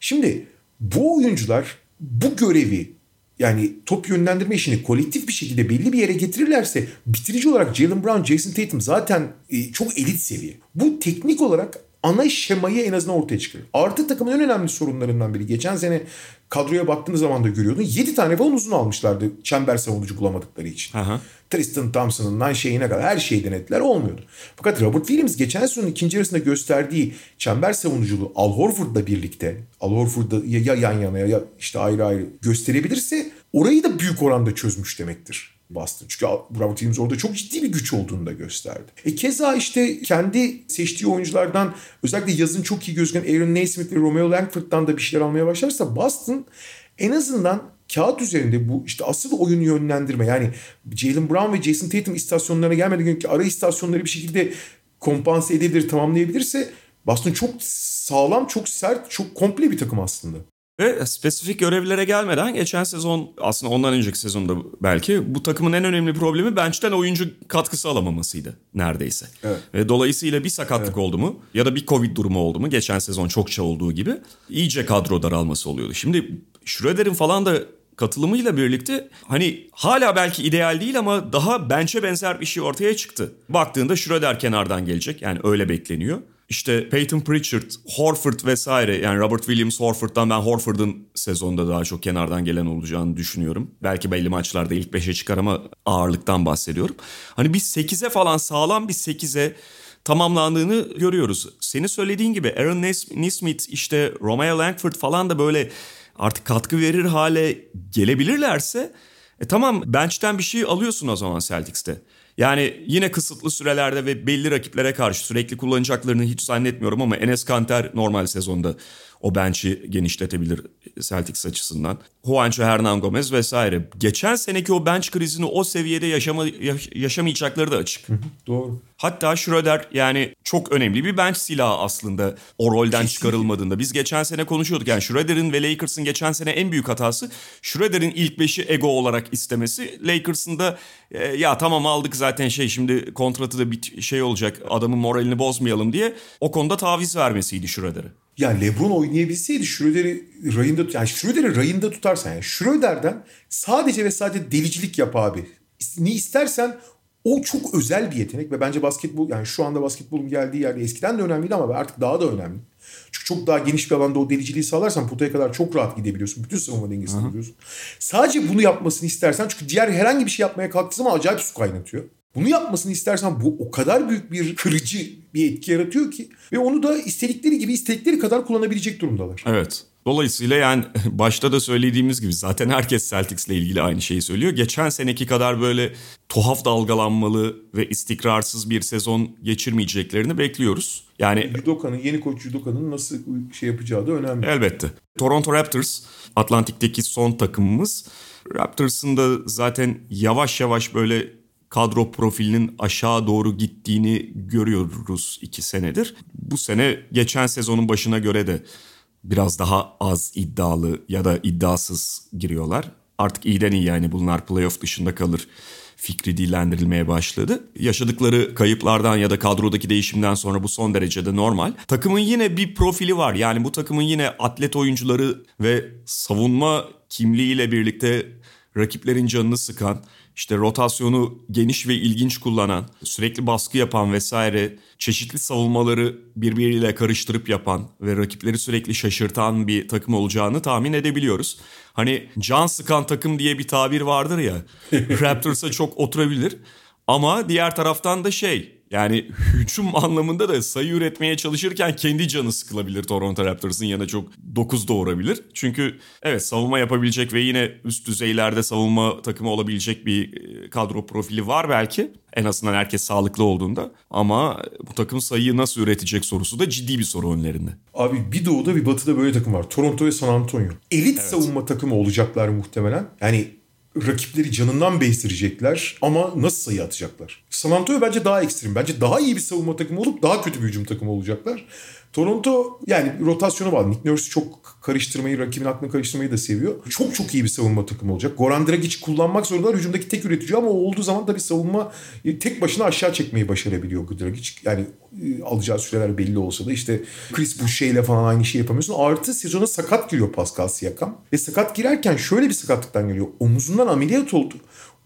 Şimdi bu oyuncular bu görevi yani top yönlendirme işini kolektif bir şekilde belli bir yere getirirlerse bitirici olarak Jalen Brown, Jason Tatum zaten e, çok elit seviye. Bu teknik olarak ana şemayı en azından ortaya çıkarır. Artı takımın en önemli sorunlarından biri. Geçen sene kadroya baktığınız zaman da görüyordun. 7 tane falan uzun almışlardı çember savunucu bulamadıkları için. Aha. Tristan Thompson'ından şeyine kadar her şeyi denettiler olmuyordu. Fakat Robert Williams geçen sezonun ikinci yarısında gösterdiği çember savunuculuğu Al Horford'la birlikte Al Horford'da ya yan yana ya işte ayrı ayrı gösterebilirse orayı da büyük oranda çözmüş demektir. Boston. Çünkü Robert Williams orada çok ciddi bir güç olduğunu da gösterdi. E keza işte kendi seçtiği oyunculardan özellikle yazın çok iyi gözüken Aaron Naismith ve Romeo Langford'dan da bir şeyler almaya başlarsa Boston en azından kağıt üzerinde bu işte asıl oyunu yönlendirme yani Jalen Brown ve Jason Tatum istasyonlarına gelmeden ki ara istasyonları bir şekilde kompanse edebilir, tamamlayabilirse Boston çok sağlam, çok sert, çok komple bir takım aslında. Ve spesifik görevlere gelmeden geçen sezon aslında ondan önceki sezonda belki bu takımın en önemli problemi bench'ten oyuncu katkısı alamamasıydı neredeyse. Evet. Ve dolayısıyla bir sakatlık evet. oldu mu ya da bir covid durumu oldu mu geçen sezon çokça olduğu gibi iyice kadro daralması oluyordu. Şimdi Schroeder'in falan da katılımıyla birlikte hani hala belki ideal değil ama daha bench'e benzer bir şey ortaya çıktı. Baktığında Schroeder kenardan gelecek yani öyle bekleniyor. İşte Peyton Pritchard, Horford vesaire yani Robert Williams Horford'dan ben Horford'un sezonda daha çok kenardan gelen olacağını düşünüyorum. Belki belli maçlarda ilk 5'e çıkar ama ağırlıktan bahsediyorum. Hani bir 8'e falan sağlam bir 8'e tamamlandığını görüyoruz. Senin söylediğin gibi Aaron Nesmith işte Romeo Langford falan da böyle artık katkı verir hale gelebilirlerse e tamam bench'ten bir şey alıyorsun o zaman Celtics'te. Yani yine kısıtlı sürelerde ve belli rakiplere karşı sürekli kullanacaklarını hiç zannetmiyorum ama Enes Kanter normal sezonda o bench'i genişletebilir Celtics açısından. Juancho Hernan Gomez vesaire. Geçen seneki o bench krizini o seviyede yaşama, yaşamayacakları da açık. Doğru. Hatta Schroeder yani çok önemli bir bench silahı aslında o rolden çıkarılmadığında. Biz geçen sene konuşuyorduk yani Schroeder'in ve Lakers'ın geçen sene en büyük hatası Schroeder'in ilk beşi ego olarak istemesi. Lakers'ın da e, ya tamam aldık zaten şey şimdi kontratı da bir şey olacak adamın moralini bozmayalım diye o konuda taviz vermesiydi Schroeder'ı. Ya LeBron oynayabilseydi Schroeder'i rayında yani Schroeder'i rayında tutarsan yani Schroeder'den sadece ve sadece delicilik yap abi. Ne istersen o çok özel bir yetenek ve bence basketbol yani şu anda basketbolun geldiği yerde eskiden de önemliydi ama artık daha da önemli. Çünkü çok daha geniş bir alanda o deliciliği sağlarsan potaya kadar çok rahat gidebiliyorsun. Bütün savunma dengesini buluyorsun. Sadece bunu yapmasını istersen çünkü diğer herhangi bir şey yapmaya kalktığı zaman acayip su kaynatıyor. Bunu yapmasını istersen bu o kadar büyük bir kırıcı bir etki yaratıyor ki ve onu da istedikleri gibi istedikleri kadar kullanabilecek durumdalar. Evet. Dolayısıyla yani [LAUGHS] başta da söylediğimiz gibi zaten herkes Celtics'le ilgili aynı şeyi söylüyor. Geçen seneki kadar böyle tuhaf dalgalanmalı ve istikrarsız bir sezon geçirmeyeceklerini bekliyoruz. Yani Judoka'nın yeni koç Judoka'nın nasıl şey yapacağı da önemli. Elbette. Toronto Raptors Atlantik'teki son takımımız. Raptors'ın da zaten yavaş yavaş böyle kadro profilinin aşağı doğru gittiğini görüyoruz iki senedir. Bu sene geçen sezonun başına göre de biraz daha az iddialı ya da iddiasız giriyorlar. Artık iyiden iyi yani bunlar playoff dışında kalır fikri dillendirilmeye başladı. Yaşadıkları kayıplardan ya da kadrodaki değişimden sonra bu son derecede normal. Takımın yine bir profili var. Yani bu takımın yine atlet oyuncuları ve savunma kimliğiyle birlikte rakiplerin canını sıkan, işte rotasyonu geniş ve ilginç kullanan, sürekli baskı yapan vesaire, çeşitli savunmaları birbiriyle karıştırıp yapan ve rakipleri sürekli şaşırtan bir takım olacağını tahmin edebiliyoruz. Hani can sıkan takım diye bir tabir vardır ya, [LAUGHS] Raptors'a çok oturabilir. Ama diğer taraftan da şey yani hücum anlamında da sayı üretmeye çalışırken kendi canı sıkılabilir Toronto Raptors'ın yanına çok 9 doğurabilir. Çünkü evet savunma yapabilecek ve yine üst düzeylerde savunma takımı olabilecek bir e, kadro profili var belki. En azından herkes sağlıklı olduğunda. Ama bu takım sayıyı nasıl üretecek sorusu da ciddi bir soru önlerinde. Abi bir doğuda bir batıda böyle takım var. Toronto ve San Antonio. Elit evet. savunma takımı olacaklar muhtemelen. Yani rakipleri canından bezdirecekler ama nasıl sayı atacaklar? San Antonio bence daha ekstrem. Bence daha iyi bir savunma takımı olup daha kötü bir hücum takımı olacaklar. Toronto yani rotasyona bağlı. Nick Nurse çok karıştırmayı, rakibin aklını karıştırmayı da seviyor. Çok çok iyi bir savunma takımı olacak. Goran Dragic kullanmak zorundalar. Hücumdaki tek üretici ama olduğu zaman da bir savunma tek başına aşağı çekmeyi başarabiliyor Dragic. Yani e, alacağı süreler belli olsa da işte Chris Boucher ile falan aynı şey yapamıyorsun. Artı sezona sakat giriyor Pascal Siakam. Ve sakat girerken şöyle bir sakatlıktan geliyor. Omuzundan ameliyat oldu.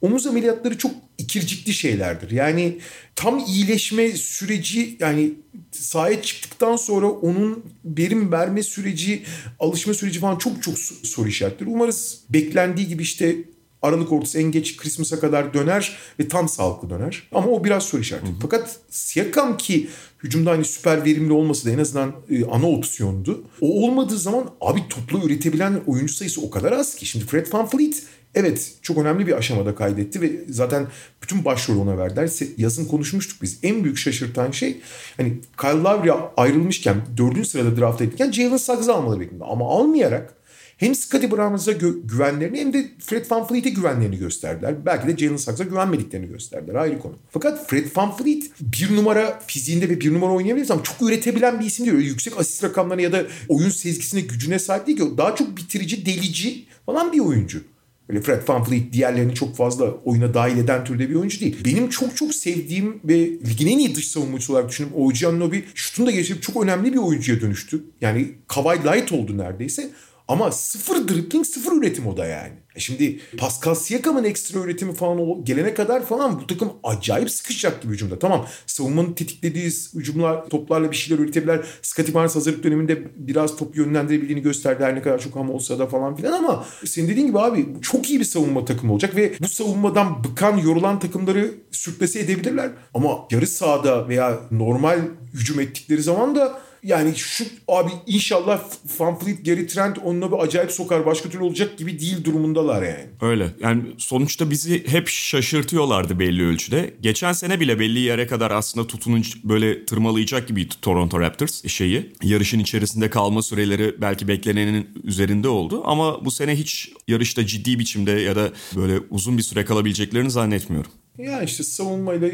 Omuz ameliyatları çok ikircikli şeylerdir. Yani tam iyileşme süreci yani sahaya çıktıktan sonra onun verim verme süreci, alışma süreci falan çok çok soru işaretleri. Umarız beklendiği gibi işte Aralık ortası en geç Christmas'a kadar döner ve tam sağlıklı döner. Ama o biraz soru işareti. Hı hı. Fakat Siakam ki hücumda hani süper verimli olması da en azından e, ana opsiyondu. O olmadığı zaman abi toplu üretebilen oyuncu sayısı o kadar az ki. Şimdi Fred VanVleet Evet çok önemli bir aşamada kaydetti ve zaten bütün başrolü ona verdiler. Yazın konuşmuştuk biz. En büyük şaşırtan şey hani Kyle Lowry ayrılmışken dördüncü sırada draft edilirken Jalen Suggs'ı almaları bekleniyordu. Ama almayarak hem Scottie Barnes'a gö- güvenlerini hem de Fred VanVleet'e güvenlerini gösterdiler. Belki de Jalen Suggs'a güvenmediklerini gösterdiler. Ayrı konu. Fakat Fred VanVleet bir numara fiziğinde ve bir numara oynayabilir ama çok üretebilen bir isim değil. Öyle yüksek asist rakamlarına ya da oyun sezgisine, gücüne sahip değil ki. Daha çok bitirici, delici falan bir oyuncu. Böyle Fred VanVleet diğerlerini çok fazla oyuna dahil eden türde bir oyuncu değil. Benim çok çok sevdiğim ve ligin en iyi dış savunmacısı olarak düşündüğüm OG Anunoby şutunu da geçirip çok önemli bir oyuncuya dönüştü. Yani Kawhi Light oldu neredeyse. Ama sıfır dribbling sıfır üretim o da yani. E şimdi Pascal Siakam'ın ekstra üretimi falan o gelene kadar falan bu takım acayip sıkışacak gibi hücumda. Tamam savunmanın tetiklediği hücumlar toplarla bir şeyler üretebilir. Scottie Barnes hazırlık döneminde biraz top yönlendirebildiğini gösterdi her ne kadar çok ham olsa da falan filan ama senin dediğin gibi abi çok iyi bir savunma takımı olacak ve bu savunmadan bıkan yorulan takımları sürklese edebilirler. Ama yarı sahada veya normal hücum ettikleri zaman da yani şu abi inşallah Van Fleet, Gary Trent onunla bir acayip sokar başka türlü olacak gibi değil durumundalar yani. Öyle. Yani sonuçta bizi hep şaşırtıyorlardı belli ölçüde. Geçen sene bile belli yere kadar aslında tutununca böyle tırmalayacak gibiydi Toronto Raptors şeyi. Yarışın içerisinde kalma süreleri belki beklenenin üzerinde oldu. Ama bu sene hiç yarışta ciddi biçimde ya da böyle uzun bir süre kalabileceklerini zannetmiyorum. Ya işte savunmayla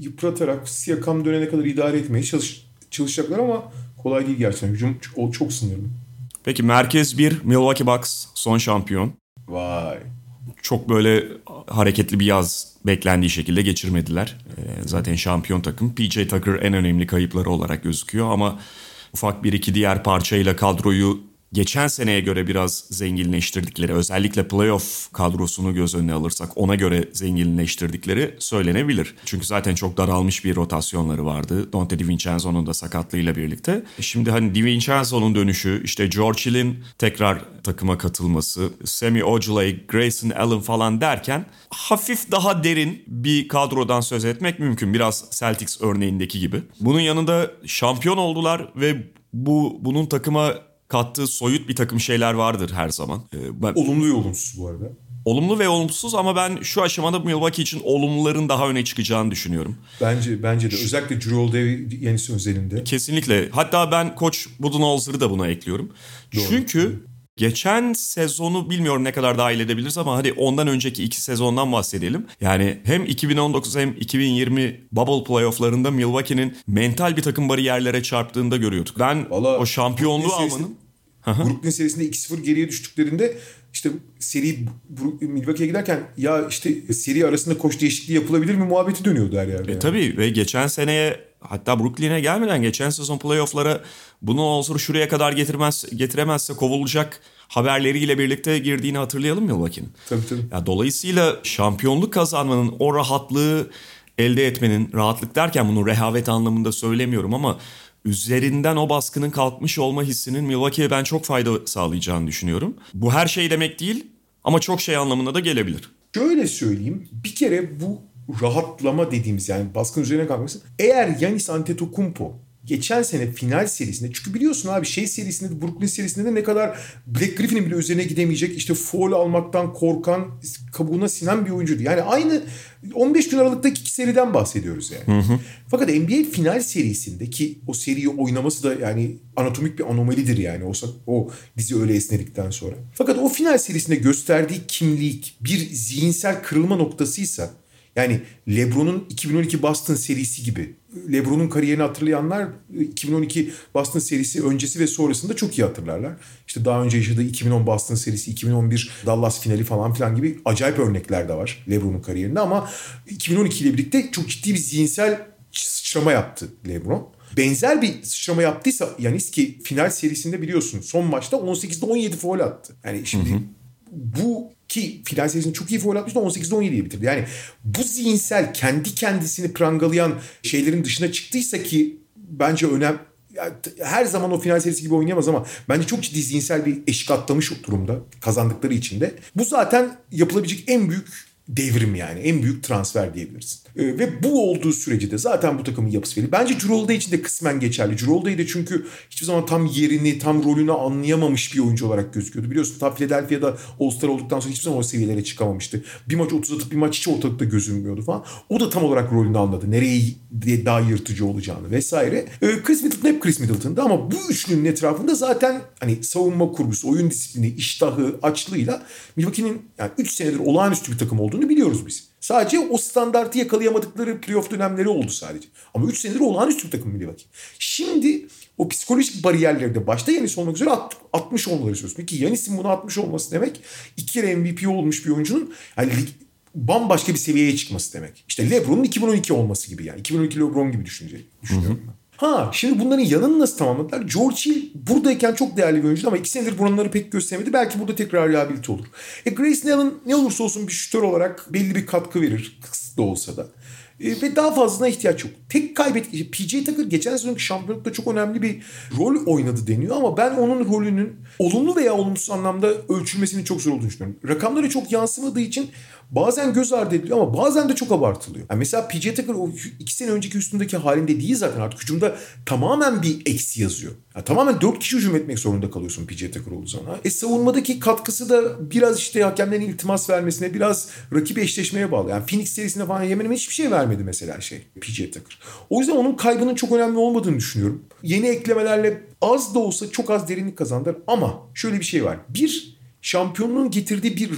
yıpratarak Siakam dönene kadar idare etmeye çalış, çalışacaklar ama kolay değil gerçekten. Hücum çok, çok sınırlı. Peki merkez bir Milwaukee Bucks son şampiyon. Vay. Çok böyle hareketli bir yaz beklendiği şekilde geçirmediler. Ee, zaten şampiyon takım. PJ Tucker en önemli kayıpları olarak gözüküyor ama ufak bir iki diğer parçayla kadroyu geçen seneye göre biraz zenginleştirdikleri özellikle playoff kadrosunu göz önüne alırsak ona göre zenginleştirdikleri söylenebilir. Çünkü zaten çok daralmış bir rotasyonları vardı. Dante DiVincenzo'nun da sakatlığıyla birlikte. Şimdi hani DiVincenzo'nun dönüşü işte George Hill'in tekrar takıma katılması, Semi Ojeley, Grayson Allen falan derken hafif daha derin bir kadrodan söz etmek mümkün. Biraz Celtics örneğindeki gibi. Bunun yanında şampiyon oldular ve bu bunun takıma kattığı soyut bir takım şeyler vardır her zaman. Ee, ben... Olumlu ve olumsuz bu arada. Olumlu ve olumsuz ama ben şu aşamada Milwaukee için olumluların daha öne çıkacağını düşünüyorum. Bence bence de özellikle Drew Holiday yenisi özelinde. Kesinlikle. Hatta ben koç Budenholzer'ı da buna ekliyorum. Doğru. Çünkü Geçen sezonu bilmiyorum ne kadar dahil edebiliriz ama hadi ondan önceki iki sezondan bahsedelim. Yani hem 2019 hem 2020 bubble playofflarında Milwaukee'nin mental bir takım bariyerlere çarptığında görüyorduk. Ben Vallahi, o şampiyonluğu almanın... Brooklyn serisinde 2-0 geriye düştüklerinde işte seri Milwaukee'ye giderken ya işte seri arasında koç değişikliği yapılabilir mi muhabbeti dönüyordu her yerde. E, yani. Tabii ve geçen seneye hatta Brooklyn'e gelmeden geçen sezon playoff'lara bunu olsun şuraya kadar getirmez getiremezse kovulacak haberleriyle birlikte girdiğini hatırlayalım Milwaukee'nin. Tabii tabii. Ya, dolayısıyla şampiyonluk kazanmanın o rahatlığı elde etmenin rahatlık derken bunu rehavet anlamında söylemiyorum ama üzerinden o baskının kalkmış olma hissinin Milwaukee'ye ben çok fayda sağlayacağını düşünüyorum. Bu her şey demek değil ama çok şey anlamına da gelebilir. Şöyle söyleyeyim bir kere bu rahatlama dediğimiz yani baskın üzerine kalkması eğer Yanis Antetokounmpo geçen sene final serisinde çünkü biliyorsun abi şey serisinde de Brooklyn serisinde de ne kadar Black Griffin'in bile üzerine gidemeyecek işte foul almaktan korkan kabuğuna sinen bir oyuncuydu. Yani aynı 15 gün aralıktaki iki seriden bahsediyoruz yani. Hı hı. Fakat NBA final serisinde ki o seriyi oynaması da yani anatomik bir anomalidir yani o, o dizi öyle esnedikten sonra. Fakat o final serisinde gösterdiği kimlik bir zihinsel kırılma noktasıysa yani LeBron'un 2012 Boston serisi gibi. LeBron'un kariyerini hatırlayanlar 2012 Boston serisi öncesi ve sonrasında çok iyi hatırlarlar. İşte daha önce yaşadığı 2010 Boston serisi, 2011 Dallas finali falan filan gibi acayip örnekler de var LeBron'un kariyerinde ama 2012 ile birlikte çok ciddi bir zihinsel sıçrama yaptı LeBron. Benzer bir sıçrama yaptıysa Yanis ki final serisinde biliyorsun son maçta 18'de 17 foul attı. Yani şimdi hı hı. bu ki final serisinde çok iyi foul atmıştı 18'de 17'ye bitirdi. Yani bu zihinsel kendi kendisini prangalayan şeylerin dışına çıktıysa ki bence önem her zaman o final serisi gibi oynayamaz ama bence çok ciddi zihinsel bir eşik atlamış durumda kazandıkları için de. Bu zaten yapılabilecek en büyük devrim yani. En büyük transfer diyebilirsin. E, ve bu olduğu sürece de zaten bu takımın yapısı belli. Bence Holiday için de kısmen geçerli. Holiday de çünkü hiçbir zaman tam yerini, tam rolünü anlayamamış bir oyuncu olarak gözüküyordu. Biliyorsun ta Philadelphia'da All-Star olduktan sonra hiçbir zaman o seviyelere çıkamamıştı. Bir maç 30 atıp bir maç hiç ortalıkta gözünmüyordu falan. O da tam olarak rolünü anladı. Nereye daha yırtıcı olacağını vesaire. E, Chris Middleton hep Chris Middleton'da ama bu üçlünün etrafında zaten hani savunma kurgusu, oyun disiplini, iştahı, açlığıyla Milwaukee'nin yani 3 senedir olağanüstü bir takım olduğunu biliyoruz biz. Sadece o standartı yakalayamadıkları playoff dönemleri oldu sadece. Ama 3 senedir olağanüstü bir takım Milwaukee. Şimdi o psikolojik bariyerleri de başta Yanis olmak üzere at, 60 olmaları söz konusu. Ki Yanis'in bunu 60 olması demek iki kere MVP olmuş bir oyuncunun yani bambaşka bir seviyeye çıkması demek. İşte LeBron'un 2012 olması gibi yani. 2012 LeBron gibi düşünecek, düşünüyorum ben. Ha şimdi bunların yanını nasıl tamamladılar? George Hill buradayken çok değerli bir oyuncuydu ama iki senedir buraları pek gösteremedi. Belki burada tekrar rehabilite olur. E Grace Allen ne olursa olsun bir şütör olarak belli bir katkı verir. Kısıtlı olsa da. E, ve daha fazlasına ihtiyaç yok. Tek kaybet PJ Tucker geçen sezonki şampiyonlukta çok önemli bir rol oynadı deniyor ama ben onun rolünün olumlu veya olumsuz anlamda ölçülmesinin çok zor olduğunu düşünüyorum. Rakamları çok yansımadığı için bazen göz ardı ediliyor ama bazen de çok abartılıyor. Yani mesela PJ Tucker o iki sene önceki üstündeki halinde değil zaten artık hücumda tamamen bir eksi yazıyor. Yani tamamen dört kişi hücum etmek zorunda kalıyorsun PJ Tucker olduğu zaman. E savunmadaki katkısı da biraz işte hakemlerin iltimas vermesine biraz rakip eşleşmeye bağlı. Yani Phoenix serisinde falan hemen hemen hiçbir şey vermedi mesela şey PJ Tucker. O yüzden onun kaybının çok önemli olmadığını düşünüyorum. Yeni eklemelerle az da olsa çok az derinlik kazandılar ama şöyle bir şey var. Bir şampiyonluğun getirdiği bir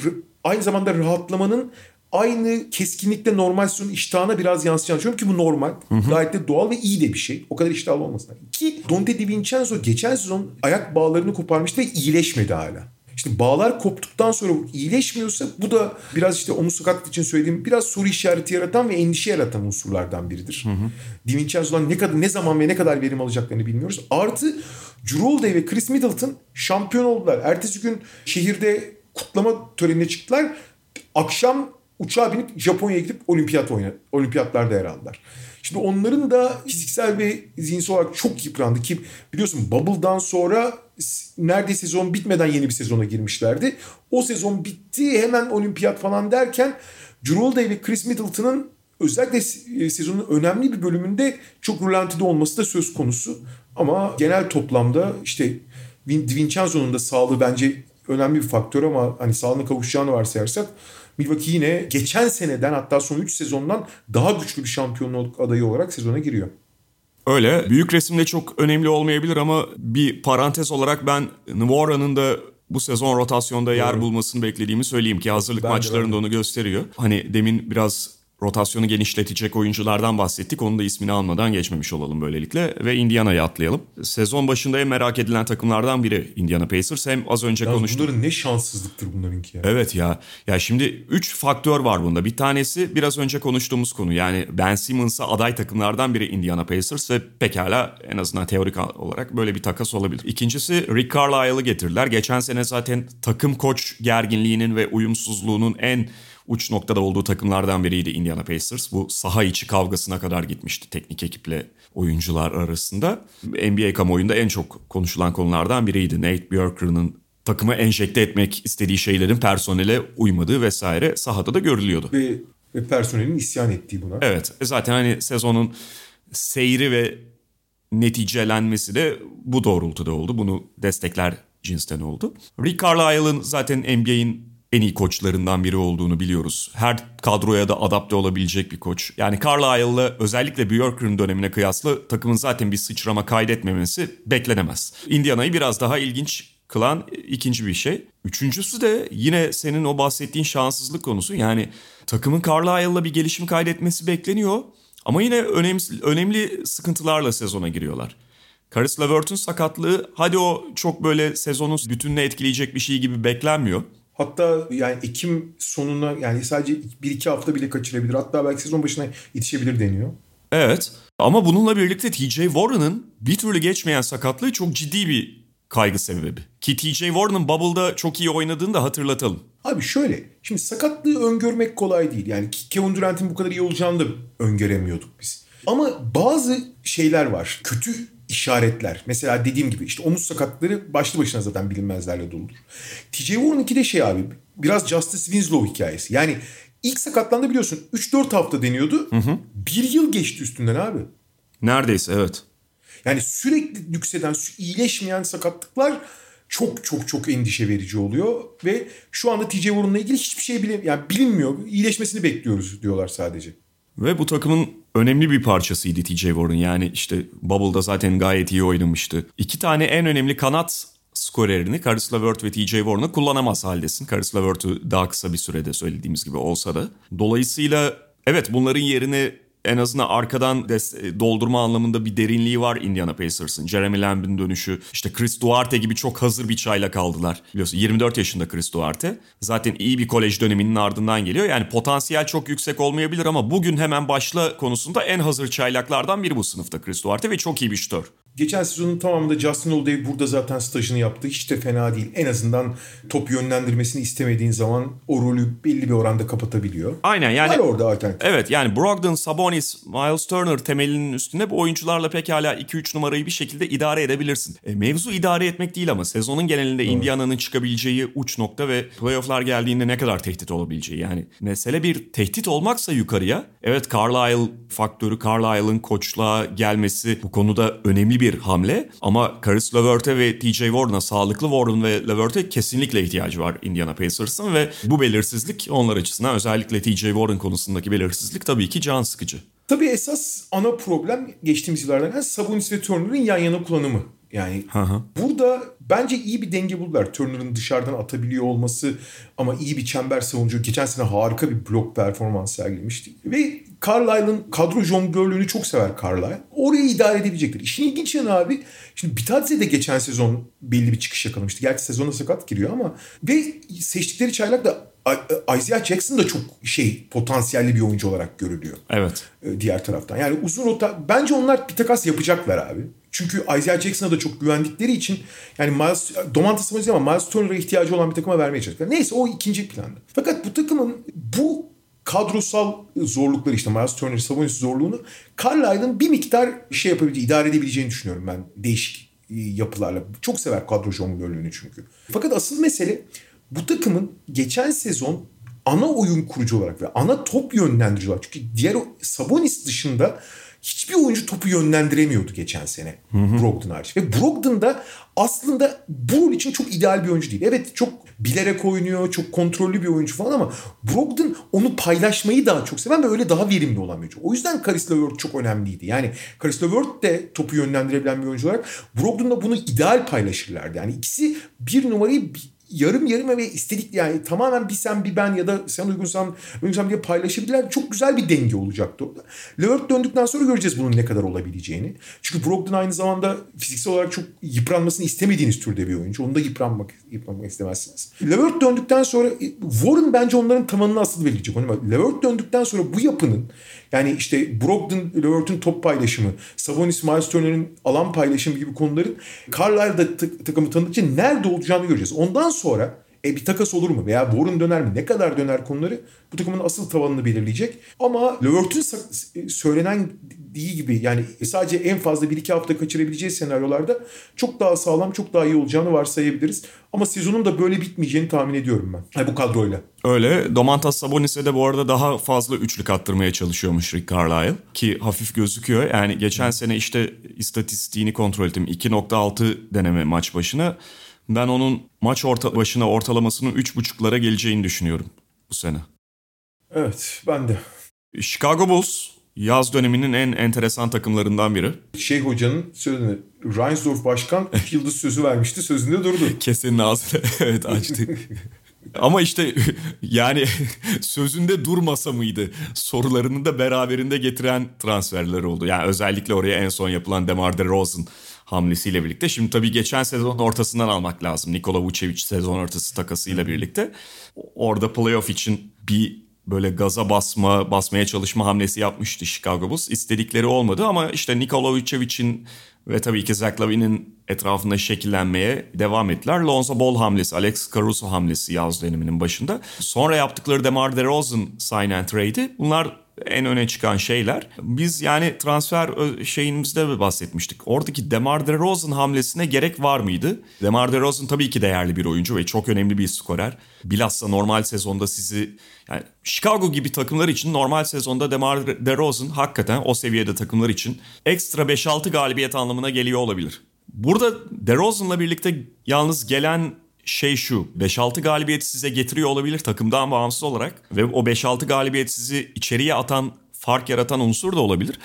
aynı zamanda rahatlamanın aynı keskinlikte normal sezonun iştahına biraz yansıyacağını düşünüyorum ki bu normal. Hı hı. Gayet de doğal ve iyi de bir şey. O kadar iştahlı olmasın. Ki Dante DiVincenzo geçen sezon ayak bağlarını koparmıştı ve iyileşmedi hala. İşte bağlar koptuktan sonra iyileşmiyorsa bu da biraz işte omuz sakatlık için söylediğim biraz soru işareti yaratan ve endişe yaratan unsurlardan biridir. Hı hı. DiVincenzo'dan ne kadar ne zaman ve ne kadar verim alacaklarını bilmiyoruz. Artı Drew ve Chris Middleton şampiyon oldular. Ertesi gün şehirde kutlama törenine çıktılar. Akşam uçağa binip Japonya'ya gidip olimpiyat oynadı. Olimpiyatlarda yer aldılar. Şimdi onların da fiziksel ve zihinsel olarak çok yıprandı ki biliyorsun Bubble'dan sonra neredeyse sezon bitmeden yeni bir sezona girmişlerdi. O sezon bitti hemen olimpiyat falan derken Drew ve Chris Middleton'ın özellikle e, sezonun önemli bir bölümünde çok rölantide olması da söz konusu. Ama genel toplamda işte Vincenzo'nun da sağlığı bence önemli bir faktör ama hani sağlığına kavuşacağını varsayarsak Milwaukee yine geçen seneden hatta son 3 sezondan daha güçlü bir şampiyonluk adayı olarak sezona giriyor. Öyle. Büyük resimde çok önemli olmayabilir ama bir parantez olarak ben Nvora'nın da bu sezon rotasyonda yer bulmasını beklediğimi söyleyeyim ki hazırlık ben maçlarında onu gösteriyor. Hani demin biraz rotasyonu genişletecek oyunculardan bahsettik. Onun da ismini almadan geçmemiş olalım böylelikle. Ve Indiana'ya atlayalım. Sezon başında en merak edilen takımlardan biri Indiana Pacers. Hem az önce Yalnız konuştuk. Bunların ne şanssızlıktır bunlarınki ya. Evet ya. Ya şimdi 3 faktör var bunda. Bir tanesi biraz önce konuştuğumuz konu. Yani Ben Simmons'a aday takımlardan biri Indiana Pacers ve pekala en azından teorik olarak böyle bir takas olabilir. İkincisi Rick Carlisle'ı getirdiler. Geçen sene zaten takım koç gerginliğinin ve uyumsuzluğunun en uç noktada olduğu takımlardan biriydi Indiana Pacers. Bu saha içi kavgasına kadar gitmişti teknik ekiple oyuncular arasında. NBA kamuoyunda en çok konuşulan konulardan biriydi. Nate Bjorkgren'ın takımı enjekte etmek istediği şeylerin personele uymadığı vesaire sahada da görülüyordu. Ve, ve personelin isyan ettiği buna. Evet zaten hani sezonun seyri ve neticelenmesi de bu doğrultuda oldu. Bunu destekler cinsten oldu. Rick Carlisle'ın zaten NBA'in en iyi koçlarından biri olduğunu biliyoruz. Her kadroya da adapte olabilecek bir koç. Yani Carlisle'la özellikle Bjorkgren dönemine kıyasla takımın zaten bir sıçrama kaydetmemesi beklenemez. Indiana'yı biraz daha ilginç kılan ikinci bir şey. Üçüncüsü de yine senin o bahsettiğin şanssızlık konusu. Yani takımın Carlisle'la bir gelişim kaydetmesi bekleniyor. Ama yine önemli, önemli sıkıntılarla sezona giriyorlar. Karis LeVert'ün sakatlığı hadi o çok böyle sezonun bütününe etkileyecek bir şey gibi beklenmiyor. Hatta yani Ekim sonuna yani sadece bir iki hafta bile kaçırabilir. Hatta belki sezon başına yetişebilir deniyor. Evet ama bununla birlikte TJ Warren'ın bir türlü geçmeyen sakatlığı çok ciddi bir kaygı sebebi. Ki TJ Warren'ın Bubble'da çok iyi oynadığını da hatırlatalım. Abi şöyle şimdi sakatlığı öngörmek kolay değil. Yani Kevin Durant'in bu kadar iyi olacağını da öngöremiyorduk biz. Ama bazı şeyler var. Kötü işaretler. Mesela dediğim gibi işte omuz sakatları başlı başına zaten bilinmezlerle doludur. TJ Warren'ınki de şey abi biraz Justice Winslow hikayesi. Yani ilk sakatlandı biliyorsun 3-4 hafta deniyordu. Bir yıl geçti üstünden abi. Neredeyse evet. Yani sürekli yükselen, iyileşmeyen sakatlıklar çok çok çok endişe verici oluyor. Ve şu anda TJ Warren'la ilgili hiçbir şey bile, yani bilinmiyor. İyileşmesini bekliyoruz diyorlar sadece. Ve bu takımın önemli bir parçasıydı TJ Warren. Yani işte Bubble'da zaten gayet iyi oynamıştı. İki tane en önemli kanat skorerini Caris LeVert ve TJ Warren'ı kullanamaz haldesin. Caris LeVert'ü daha kısa bir sürede söylediğimiz gibi olsa da. Dolayısıyla evet bunların yerine en azından arkadan des- doldurma anlamında bir derinliği var Indiana Pacers'ın. Jeremy Lamb'in dönüşü, işte Chris Duarte gibi çok hazır bir çayla kaldılar. Biliyorsun 24 yaşında Chris Duarte. Zaten iyi bir kolej döneminin ardından geliyor. Yani potansiyel çok yüksek olmayabilir ama bugün hemen başla konusunda en hazır çaylaklardan biri bu sınıfta Chris Duarte ve çok iyi bir şütör. Geçen sezonun tamamında Justin Holiday burada zaten stajını yaptı. Hiç de fena değil. En azından top yönlendirmesini istemediğin zaman o rolü belli bir oranda kapatabiliyor. Aynen yani Var orada alternatif. Evet yani Brogdon, Sabonis, Miles Turner temelinin üstünde bu oyuncularla pekala 2-3 numarayı bir şekilde idare edebilirsin. E, mevzu idare etmek değil ama sezonun genelinde Indiana'nın çıkabileceği uç nokta ve playofflar geldiğinde ne kadar tehdit olabileceği. Yani mesele bir tehdit olmaksa yukarıya evet Carlisle faktörü, Carlisle'ın koçluğa gelmesi bu konuda önemli bir hamle ama Caris LeVert'e ve TJ Warren'a sağlıklı Warren ve LeVert'e kesinlikle ihtiyacı var Indiana Pacers'ın ve bu belirsizlik onlar açısından özellikle TJ Warren konusundaki belirsizlik tabii ki can sıkıcı. Tabii esas ana problem geçtiğimiz yıllardan yani Sabonis ve Turner'ın yan yana kullanımı. Yani burada bence iyi bir denge buldular. Turner'ın dışarıdan atabiliyor olması ama iyi bir çember savunucu. Geçen sene harika bir blok performans sergilemişti. Ve Carlisle'ın kadro jonglörlüğünü çok sever Carlisle. Orayı idare edebilecektir. İşin ilginç yanı abi. Şimdi Bitadze de geçen sezon belli bir çıkış yakalamıştı. Gerçi sezona sakat giriyor ama ve seçtikleri çaylak da Isaiah Jackson da çok şey potansiyelli bir oyuncu olarak görülüyor. Evet. E, diğer taraftan. Yani uzun rota bence onlar bir takas yapacaklar abi. Çünkü Isaiah Jackson'a da çok güvendikleri için yani Miles, Domantas Sabonis ama Miles Turner'a ihtiyacı olan bir takıma vermeye çalışacaklar. Neyse o ikinci planda. Fakat bu takımın bu kadrosal zorlukları işte Miles Turner Sabonis zorluğunu Carlisle'ın bir miktar şey yapabileceği, idare edebileceğini düşünüyorum ben değişik e, yapılarla. Çok sever kadro jonglörlüğünü çünkü. Fakat asıl mesele bu takımın geçen sezon ana oyun kurucu olarak ve ana top yönlendirici olarak çünkü diğer Sabonis dışında hiçbir oyuncu topu yönlendiremiyordu geçen sene Brogdon hariç. Ve Brogdon da aslında bu rol için çok ideal bir oyuncu değil. Evet çok bilerek oynuyor, çok kontrollü bir oyuncu falan ama Brogdon onu paylaşmayı daha çok seven ve öyle daha verimli olan bir oyuncu. O yüzden Caris LeVert çok önemliydi. Yani Caris LeVert de topu yönlendirebilen bir oyuncu olarak Brogdon da bunu ideal paylaşırlardı. Yani ikisi bir numarayı yarım yarım ve istedik yani tamamen bir sen bir ben ya da sen uygunsan uygunsam diye paylaşabilirler. Çok güzel bir denge olacaktı orada. Levert döndükten sonra göreceğiz bunun ne kadar olabileceğini. Çünkü Brogdon aynı zamanda fiziksel olarak çok yıpranmasını istemediğiniz türde bir oyuncu. Onu da yıpranmak, yıpranmak istemezsiniz. Levert döndükten sonra Warren bence onların tavanını asıl belirleyecek. Levert döndükten sonra bu yapının yani işte Brogdon, Levert'ün top paylaşımı, Sabonis, Miles Turner'ın alan paylaşımı gibi konuların Carlisle'da takımı tanıdıkça nerede olacağını göreceğiz. Ondan sonra e bir takas olur mu veya Warren döner mi? Ne kadar döner konuları bu takımın asıl tavanını belirleyecek. Ama Levert'ün söylenen dediği gibi yani sadece en fazla 1-2 hafta kaçırabileceği senaryolarda çok daha sağlam, çok daha iyi olacağını varsayabiliriz. Ama sezonun da böyle bitmeyeceğini tahmin ediyorum ben. Yani bu kadroyla. Öyle. Domantas Sabonis'e de bu arada daha fazla üçlük attırmaya çalışıyormuş Rick Carlisle. Ki hafif gözüküyor. Yani geçen sene işte istatistiğini kontrol ettim. 2.6 deneme maç başına. Ben onun maç orta başına ortalamasının 3.5'lara geleceğini düşünüyorum bu sene. Evet ben de. Chicago Bulls yaz döneminin en enteresan takımlarından biri. Şey hocanın sözünü Reinsdorf başkan 3 yıldız sözü vermişti sözünde durdu. [LAUGHS] Kesenin ağzını evet açtı. Ama işte yani [LAUGHS] sözünde durmasa mıydı sorularını da beraberinde getiren transferler oldu. Yani özellikle oraya en son yapılan DeMar DeRozan hamlesiyle birlikte. Şimdi tabii geçen sezonun ortasından almak lazım. Nikola Vucevic sezon ortası takasıyla birlikte. Orada playoff için bir böyle gaza basma, basmaya çalışma hamlesi yapmıştı Chicago Bulls. İstedikleri olmadı ama işte Nikola Vucevic'in ve tabii ki Zach Lavin'in etrafında şekillenmeye devam ettiler. Lonzo Ball hamlesi, Alex Caruso hamlesi yaz döneminin başında. Sonra yaptıkları DeMar DeRozan sign and trade'i bunlar en öne çıkan şeyler. Biz yani transfer şeyimizde bahsetmiştik. Oradaki Demar DeRozan hamlesine gerek var mıydı? Demar DeRozan tabii ki değerli bir oyuncu ve çok önemli bir skorer. Bilhassa normal sezonda sizi yani Chicago gibi takımlar için normal sezonda Demar DeRozan hakikaten o seviyede takımlar için ekstra 5-6 galibiyet anlamına geliyor olabilir. Burada DeRozan'la birlikte yalnız gelen şey şu 5-6 galibiyet size getiriyor olabilir takımdan bağımsız olarak ve o 5-6 galibiyet sizi içeriye atan fark yaratan unsur da olabilir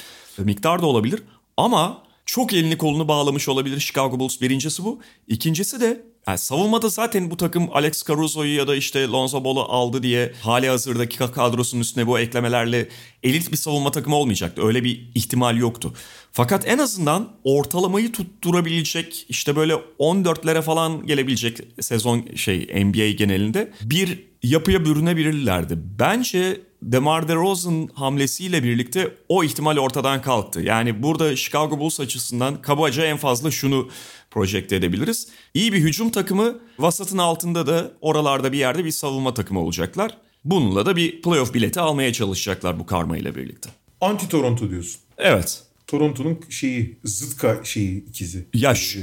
miktar da olabilir. Ama çok elini kolunu bağlamış olabilir Chicago Bulls. Birincisi bu. İkincisi de yani savunmada zaten bu takım Alex Caruso'yu ya da işte Lonzo Ball'u aldı diye hali hazırdaki kadrosunun üstüne bu eklemelerle elit bir savunma takımı olmayacaktı. Öyle bir ihtimal yoktu. Fakat en azından ortalamayı tutturabilecek işte böyle 14'lere falan gelebilecek sezon şey NBA genelinde bir yapıya bürünebilirlerdi. Bence DeMar DeRozan hamlesiyle birlikte o ihtimal ortadan kalktı. Yani burada Chicago Bulls açısından kabaca en fazla şunu projekte edebiliriz. İyi bir hücum takımı, vasatın altında da oralarda bir yerde bir savunma takımı olacaklar. Bununla da bir playoff bileti almaya çalışacaklar bu karma ile birlikte. Anti Toronto diyorsun. Evet. Toronto'nun şeyi zıtka şeyi ikizi. Ya şu,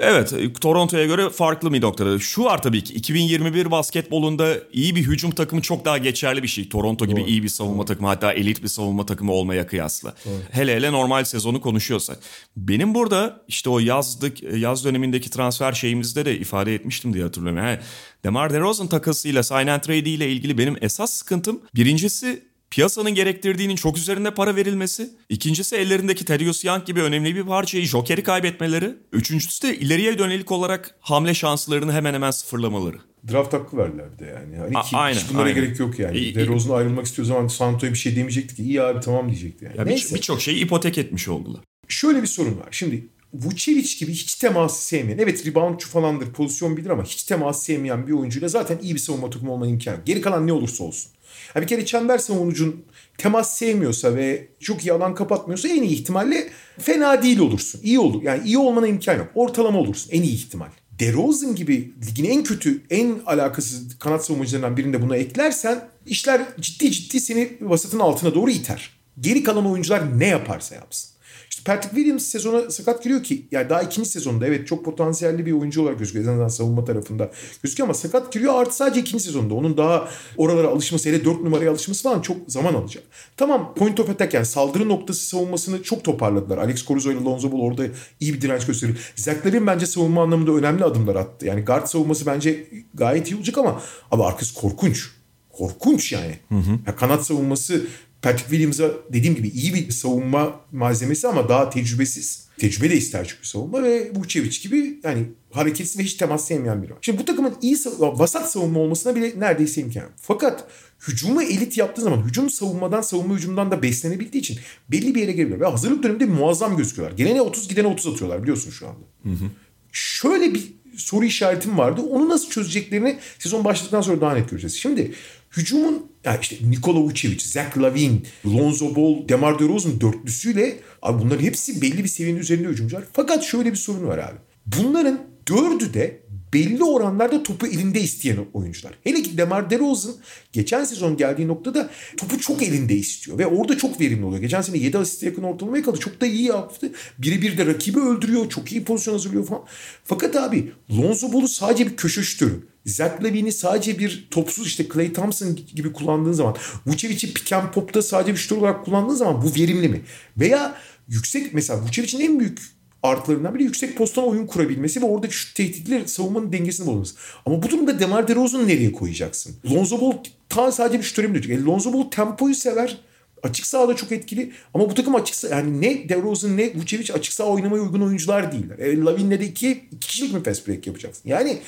Evet Toronto'ya göre farklı bir noktada. Şu var tabii ki 2021 basketbolunda iyi bir hücum takımı çok daha geçerli bir şey. Toronto gibi Doğru. iyi bir savunma Doğru. takımı hatta elit bir savunma takımı olmaya kıyasla. Doğru. Hele hele normal sezonu konuşuyorsak. Benim burada işte o yazdık yaz dönemindeki transfer şeyimizde de ifade etmiştim diye hatırlıyorum. Yani Demar DeRozan takasıyla sign and trade ile ilgili benim esas sıkıntım birincisi piyasanın gerektirdiğinin çok üzerinde para verilmesi. İkincisi ellerindeki Terius Young gibi önemli bir parçayı Joker'i kaybetmeleri. Üçüncüsü de ileriye dönelik olarak hamle şanslarını hemen hemen sıfırlamaları. Draft hakkı verdiler bir de yani. Hani A- ki, aynen, hiç bunlara aynen. gerek yok yani. İyi, DeRozan ayrılmak istiyor zaman Santo'ya bir şey demeyecekti ki iyi abi tamam diyecekti yani. Ya. Birçok şeyi ipotek etmiş oldular. Şöyle bir sorun var. Şimdi Vucevic gibi hiç teması sevmeyen, evet reboundçu falandır, pozisyon bilir ama hiç teması sevmeyen bir oyuncuyla zaten iyi bir savunma takımı olma imkanı. Geri kalan ne olursa olsun. Yani bir kere çember savunucun temas sevmiyorsa ve çok iyi alan kapatmıyorsa en iyi ihtimalle fena değil olursun. İyi olur. Yani iyi olmana imkan yok. Ortalama olursun en iyi ihtimal. DeRozan gibi ligin en kötü, en alakasız kanat savunmacılarından birinde buna eklersen işler ciddi ciddi seni vasatın altına doğru iter. Geri kalan oyuncular ne yaparsa yapsın. İşte Patrick Williams sezona sakat giriyor ki yani daha ikinci sezonda evet çok potansiyelli bir oyuncu olarak gözüküyor. En azından savunma tarafında gözüküyor ama sakat giriyor artı sadece ikinci sezonda. Onun daha oralara alışması hele dört numaraya alışması falan çok zaman alacak. Tamam point of attack yani saldırı noktası savunmasını çok toparladılar. Alex Caruso ile Lonzo Ball orada iyi bir direnç gösteriyor. Zach Lavin bence savunma anlamında önemli adımlar attı. Yani guard savunması bence gayet iyi olacak ama abi arkası korkunç korkunç yani. Hı hı. Ya kanat savunması Patrick Williams'a dediğim gibi iyi bir savunma malzemesi ama daha tecrübesiz. Tecrübe de ister çünkü savunma ve Vucevic gibi yani hareketsiz ve hiç temas sevmeyen biri var. Şimdi bu takımın iyi vasat savunma olmasına bile neredeyse imkan yok. Fakat hücumu elit yaptığı zaman hücum savunmadan savunma hücumdan da beslenebildiği için belli bir yere geliyor. Ve hazırlık döneminde muazzam gözüküyorlar. Gelene 30 gidene 30 atıyorlar biliyorsun şu anda. Hı hı. Şöyle bir soru işaretim vardı. Onu nasıl çözeceklerini sezon başladıktan sonra daha net göreceğiz. Şimdi hücumun yani işte Nikola Vucevic, Zach Lavin, Lonzo Ball, DeMar DeRozan dörtlüsüyle abi bunların hepsi belli bir seviyenin üzerinde hücumcular. Fakat şöyle bir sorun var abi. Bunların dördü de belli oranlarda topu elinde isteyen oyuncular. Hele ki Demar DeRozan geçen sezon geldiği noktada topu çok elinde istiyor ve orada çok verimli oluyor. Geçen sene 7 asiste yakın ortalamaya kaldı. Çok da iyi yaptı. Birebir de rakibi öldürüyor. Çok iyi pozisyon hazırlıyor falan. Fakat abi Lonzo Ball'u sadece bir köşe şütörü. Zach Lavin'i sadece bir topsuz işte Clay Thompson gibi kullandığın zaman Vucevic'i pick and pop'ta sadece bir şütör olarak kullandığın zaman bu verimli mi? Veya yüksek mesela Vucevic'in en büyük artlarından biri yüksek postan oyun kurabilmesi ve oradaki şu tehditli savunmanın dengesini bozması. Ama bu durumda Demar DeRozan'ı nereye koyacaksın? Lonzo Ball ta sadece bir şütöre mi diyecek? E, Lonzo Ball tempoyu sever. Açık sahada çok etkili ama bu takım açık saha yani ne DeRozan ne Vucevic açık saha oynamaya uygun oyuncular değiller. E, Lavin'le de iki, iki kişilik mi fast break yapacaksın? Yani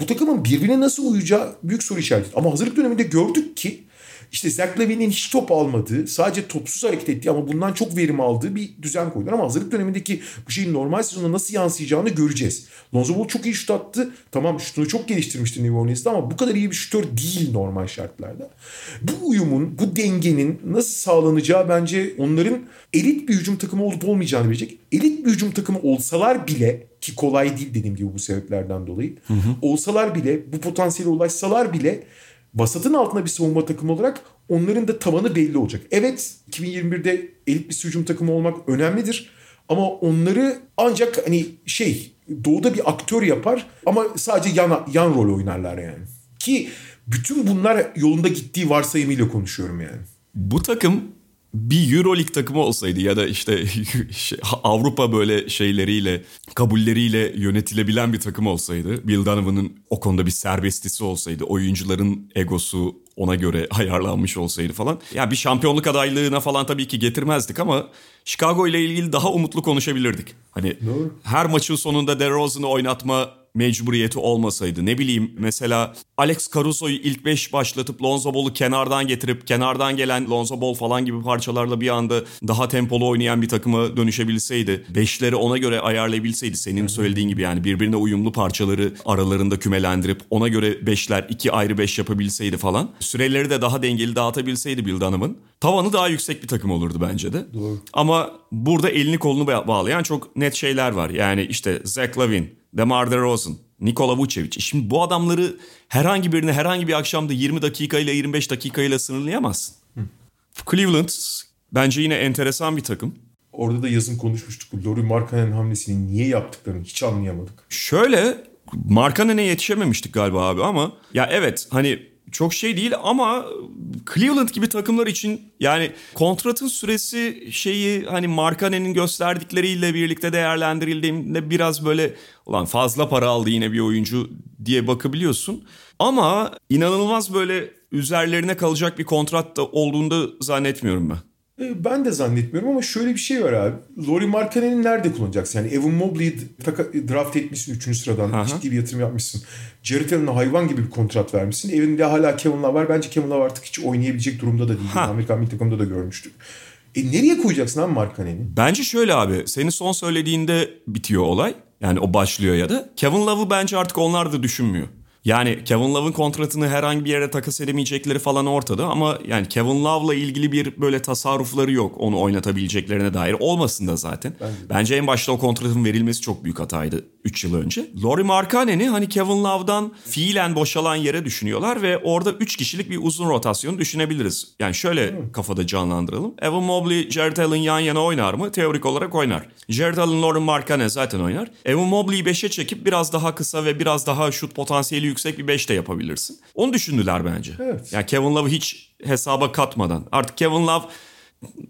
bu takımın birbirine nasıl uyacağı büyük soru işareti. Ama hazırlık döneminde gördük ki işte Zach hiç top almadığı, sadece topsuz hareket ettiği ama bundan çok verim aldığı bir düzen koydular. Ama hazırlık dönemindeki bu şeyin normal sezonda nasıl yansıyacağını göreceğiz. Lonzo Ball çok iyi şut attı. Tamam şutunu çok geliştirmişti New Orleans'ta ama bu kadar iyi bir şutör değil normal şartlarda. Bu uyumun, bu dengenin nasıl sağlanacağı bence onların elit bir hücum takımı olup olmayacağını bilecek. Elit bir hücum takımı olsalar bile ki kolay değil dediğim gibi bu sebeplerden dolayı. Hı hı. Olsalar bile bu potansiyele ulaşsalar bile vasatın altında bir savunma takımı olarak onların da tavanı belli olacak. Evet 2021'de elit bir hücum takımı olmak önemlidir. Ama onları ancak hani şey doğuda bir aktör yapar ama sadece yan, yan rol oynarlar yani. Ki bütün bunlar yolunda gittiği varsayımıyla konuşuyorum yani. Bu takım bir Euroleague takımı olsaydı ya da işte [LAUGHS] şey, Avrupa böyle şeyleriyle, kabulleriyle yönetilebilen bir takım olsaydı, Bill Donovan'ın o konuda bir serbestisi olsaydı, oyuncuların egosu ona göre [LAUGHS] ayarlanmış olsaydı falan. Ya bir şampiyonluk adaylığına falan tabii ki getirmezdik ama Chicago ile ilgili daha umutlu konuşabilirdik. Hani Doğru. her maçın sonunda DeRozan'ı oynatma mecburiyeti olmasaydı ne bileyim mesela Alex Caruso'yu ilk 5 başlatıp Lonzo Ball'u kenardan getirip kenardan gelen Lonzo Ball falan gibi parçalarla bir anda daha tempolu oynayan bir takıma dönüşebilseydi. Beşleri ona göre ayarlayabilseydi senin söylediğin gibi yani birbirine uyumlu parçaları aralarında kümelendirip ona göre beşler iki ayrı beş yapabilseydi falan. Süreleri de daha dengeli dağıtabilseydi Bill Donovan. Tavanı daha yüksek bir takım olurdu bence de. Doğru. Ama burada elini kolunu bağlayan çok net şeyler var. Yani işte Zach Lavin, DeMar DeRozan, Nikola Vucevic. Şimdi bu adamları herhangi birini herhangi bir akşamda 20 dakikayla 25 dakikayla sınırlayamazsın. Cleveland bence yine enteresan bir takım. Orada da yazın konuşmuştuk. Laurie Markkanen hamlesini niye yaptıklarını hiç anlayamadık. Şöyle Markkanen'e yetişememiştik galiba abi ama ya evet hani çok şey değil ama Cleveland gibi takımlar için yani kontratın süresi şeyi hani Markkanen'in gösterdikleriyle birlikte değerlendirildiğinde biraz böyle ulan fazla para aldı yine bir oyuncu diye bakabiliyorsun. Ama inanılmaz böyle üzerlerine kalacak bir kontrat da olduğunu da zannetmiyorum ben. E, Ben de zannetmiyorum ama şöyle bir şey var abi. Laurie Markkanen'i nerede kullanacaksın? Yani Evan Mobley'i draft etmişsin 3. sıradan. Aha. Ciddi bir yatırım yapmışsın. Jared Allen'a hayvan gibi bir kontrat vermişsin. Evinde hala Kevin Love var. Bence Kevin Love artık hiç oynayabilecek durumda da değil. Ha. Amerikan milli takımında da görmüştük. E nereye koyacaksın abi Markkanen'i? Bence şöyle abi senin son söylediğinde bitiyor olay. Yani o başlıyor ya da. Kevin Love'ı bence artık onlar da düşünmüyor. Yani Kevin Love'ın kontratını herhangi bir yere takas edemeyecekleri falan ortada ama yani Kevin Love'la ilgili bir böyle tasarrufları yok onu oynatabileceklerine dair. Olmasın da zaten. Bence en başta o kontratın verilmesi çok büyük hataydı 3 yıl önce. Laurie Markkanen'i hani Kevin Love'dan fiilen boşalan yere düşünüyorlar ve orada 3 kişilik bir uzun rotasyon düşünebiliriz. Yani şöyle kafada canlandıralım. Evan Mobley, Jared Allen yan yana oynar mı? Teorik olarak oynar. Jared Allen, Lauren Markkanen zaten oynar. Evan Mobley'i 5'e çekip biraz daha kısa ve biraz daha şut potansiyeli yüksek bir 5 de yapabilirsin. Onu düşündüler bence. Evet. Yani Kevin Love'ı hiç hesaba katmadan. Artık Kevin Love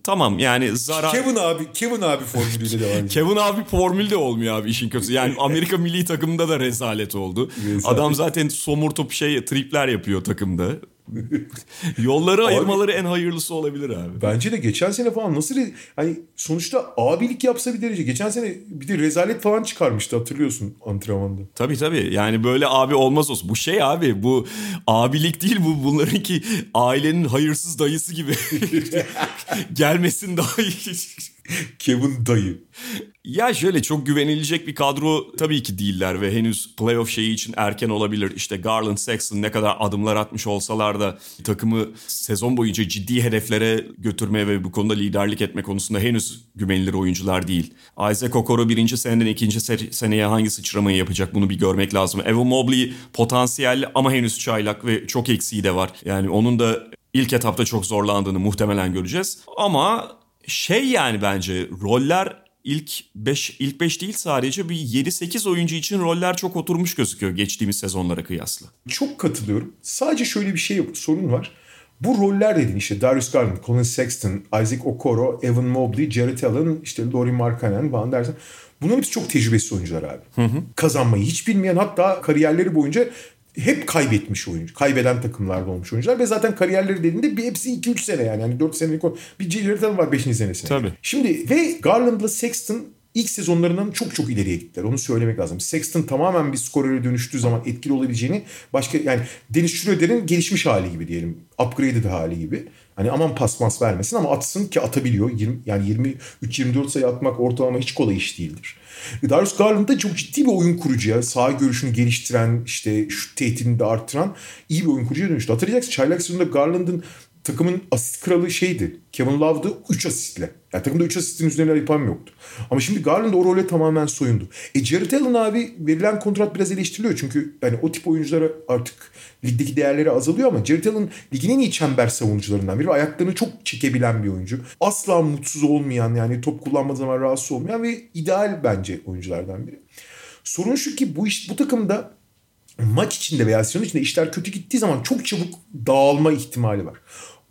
tamam yani zarar... Kevin abi, Kevin abi formülüyle devam [LAUGHS] ediyor. Kevin abi formül de olmuyor abi işin kötüsü. Yani [LAUGHS] Amerika milli takımında da rezalet oldu. Rezalet. Adam zaten somurtup şey tripler yapıyor takımda. [LAUGHS] Yolları ayırmaları en hayırlısı olabilir abi. Bence de geçen sene falan nasıl hani sonuçta abilik yapsa bir derece. Geçen sene bir de rezalet falan çıkarmıştı hatırlıyorsun antrenmanda. Tabii tabii yani böyle abi olmaz olsun. Bu şey abi bu abilik değil bu bunlarınki ailenin hayırsız dayısı gibi. [LAUGHS] Gelmesin daha iyi. Kevin dayı. Ya şöyle çok güvenilecek bir kadro tabii ki değiller ve henüz playoff şeyi için erken olabilir. İşte Garland, Sexton ne kadar adımlar atmış olsalar da takımı sezon boyunca ciddi hedeflere götürme ve bu konuda liderlik etme konusunda henüz güvenilir oyuncular değil. Isaac Okoro birinci seneden ikinci se- seneye hangi sıçramayı yapacak bunu bir görmek lazım. Evan Mobley potansiyelli ama henüz çaylak ve çok eksiği de var. Yani onun da ilk etapta çok zorlandığını muhtemelen göreceğiz. Ama şey yani bence roller ilk 5 ilk 5 değil sadece bir 7-8 oyuncu için roller çok oturmuş gözüküyor geçtiğimiz sezonlara kıyasla. Çok katılıyorum. Sadece şöyle bir şey sorun var. Bu roller dedin işte Darius Garland, Colin Sexton, Isaac Okoro, Evan Mobley, Jared Allen, işte Laurie Markkanen falan dersen. Bunların hepsi çok tecrübesiz oyuncular abi. Kazanmayı hiç bilmeyen hatta kariyerleri boyunca hep kaybetmiş oyuncu. Kaybeden takımlarda olmuş oyuncular ve zaten kariyerleri dediğinde bir hepsi 2-3 sene yani. yani 4 senelik o- bir Allen var 5. senesi. Tabii. Şimdi ve Garland'la Sexton ilk sezonlarından çok çok ileriye gittiler. Onu söylemek lazım. Sexton tamamen bir skorere dönüştüğü zaman etkili olabileceğini başka yani Dennis Schroeder'in gelişmiş hali gibi diyelim. Upgraded hali gibi. Hani aman pas vermesin ama atsın ki atabiliyor. 20, yani 23-24 sayı atmak ortalama hiç kolay iş değildir. Darius Garland da çok ciddi bir oyun kurucuya, sağ görüşünü geliştiren, işte şut tehditini de arttıran iyi bir oyun kurucuya dönüştü. Hatırlayacaksın çaylak sezonunda Garland'ın takımın asist kralı şeydi. Kevin Love'dı 3 asistle. Yani takımda 3 asistin üzerine yapan yoktu. Ama şimdi Garland o role tamamen soyundu. E Jared Allen abi verilen kontrat biraz eleştiriliyor. Çünkü yani o tip oyunculara artık ligdeki değerleri azalıyor ama Jared Allen ligin en iyi çember savunucularından biri. Ayaklarını çok çekebilen bir oyuncu. Asla mutsuz olmayan yani top kullanmadığı zaman rahatsız olmayan ve ideal bence oyunculardan biri. Sorun şu ki bu iş bu takımda maç içinde veya sezon içinde işler kötü gittiği zaman çok çabuk dağılma ihtimali var.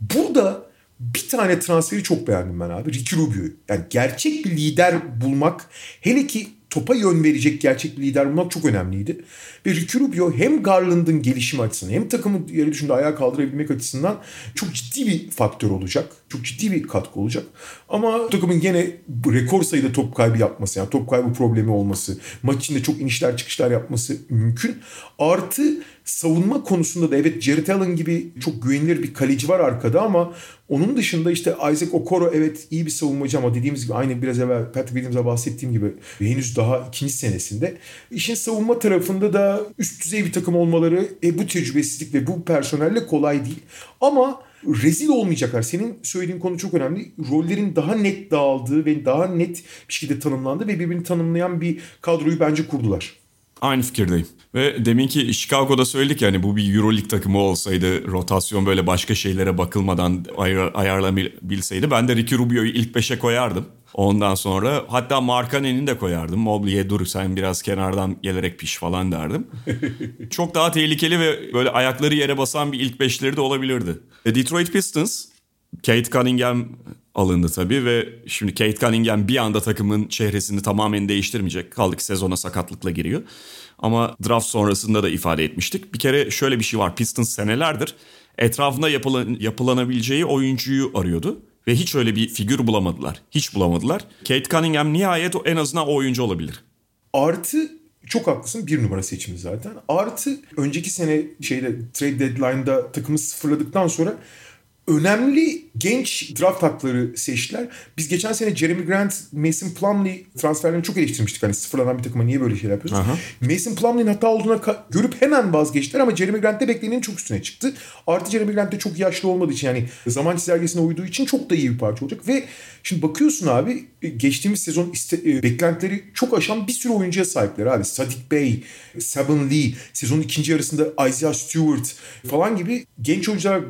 Burada bir tane transferi çok beğendim ben abi. Ricky Rubio'yu. Yani gerçek bir lider bulmak hele ki topa yön verecek gerçek bir lider bulmak çok önemliydi. Ve Ricky Rubio hem Garland'ın gelişim açısından hem takımı yere düşünde ayağa kaldırabilmek açısından çok ciddi bir faktör olacak. Çok ciddi bir katkı olacak. Ama takımın gene rekor sayıda top kaybı yapması yani top kaybı problemi olması, maç içinde çok inişler çıkışlar yapması mümkün. Artı savunma konusunda da evet Jared Allen gibi çok güvenilir bir kaleci var arkada ama onun dışında işte Isaac Okoro evet iyi bir savunmacı ama dediğimiz gibi aynı biraz evvel Patrick Williams'a bahsettiğim gibi henüz daha ikinci senesinde. İşin savunma tarafında da üst düzey bir takım olmaları e, bu tecrübesizlik ve bu personelle kolay değil. Ama rezil olmayacaklar. Senin söylediğin konu çok önemli. Rollerin daha net dağıldığı ve daha net bir şekilde tanımlandı ve birbirini tanımlayan bir kadroyu bence kurdular. Aynı fikirdeyim. Ve deminki Chicago'da söyledik yani bu bir Euroleague takımı olsaydı rotasyon böyle başka şeylere bakılmadan ayar, ayarlanabilseydi ben de Ricky Rubio'yu ilk beşe koyardım. Ondan sonra hatta Markanen'i de koyardım. Mobley'e dur sen biraz kenardan gelerek piş falan derdim. [LAUGHS] Çok daha tehlikeli ve böyle ayakları yere basan bir ilk beşleri de olabilirdi. E, Detroit Pistons, Kate Cunningham alındı tabii ve şimdi Kate Cunningham bir anda takımın çehresini tamamen değiştirmeyecek. Kaldı ki sezona sakatlıkla giriyor. Ama draft sonrasında da ifade etmiştik. Bir kere şöyle bir şey var. Pistons senelerdir etrafında yapılan, yapılanabileceği oyuncuyu arıyordu. Ve hiç öyle bir figür bulamadılar. Hiç bulamadılar. Kate Cunningham nihayet en azından o oyuncu olabilir. Artı çok haklısın bir numara seçimi zaten. Artı önceki sene şeyde trade deadline'da takımı sıfırladıktan sonra önemli genç draft hakları seçtiler. Biz geçen sene Jeremy Grant, Mason Plumlee transferlerini çok eleştirmiştik. Hani sıfırlanan bir takıma niye böyle şeyler yapıyorsun? Aha. Mason Plumlee'nin hata olduğuna görüp hemen vazgeçtiler ama Jeremy Grant de beklenenin çok üstüne çıktı. Artı Jeremy Grant de çok yaşlı olmadığı için yani zaman çizelgesine uyduğu için çok da iyi bir parça olacak. Ve şimdi bakıyorsun abi geçtiğimiz sezon iste, e, beklentileri çok aşan bir sürü oyuncuya sahipler abi. Sadik Bey, Sabin Lee, sezonun ikinci yarısında Isaiah Stewart falan gibi genç oyuncular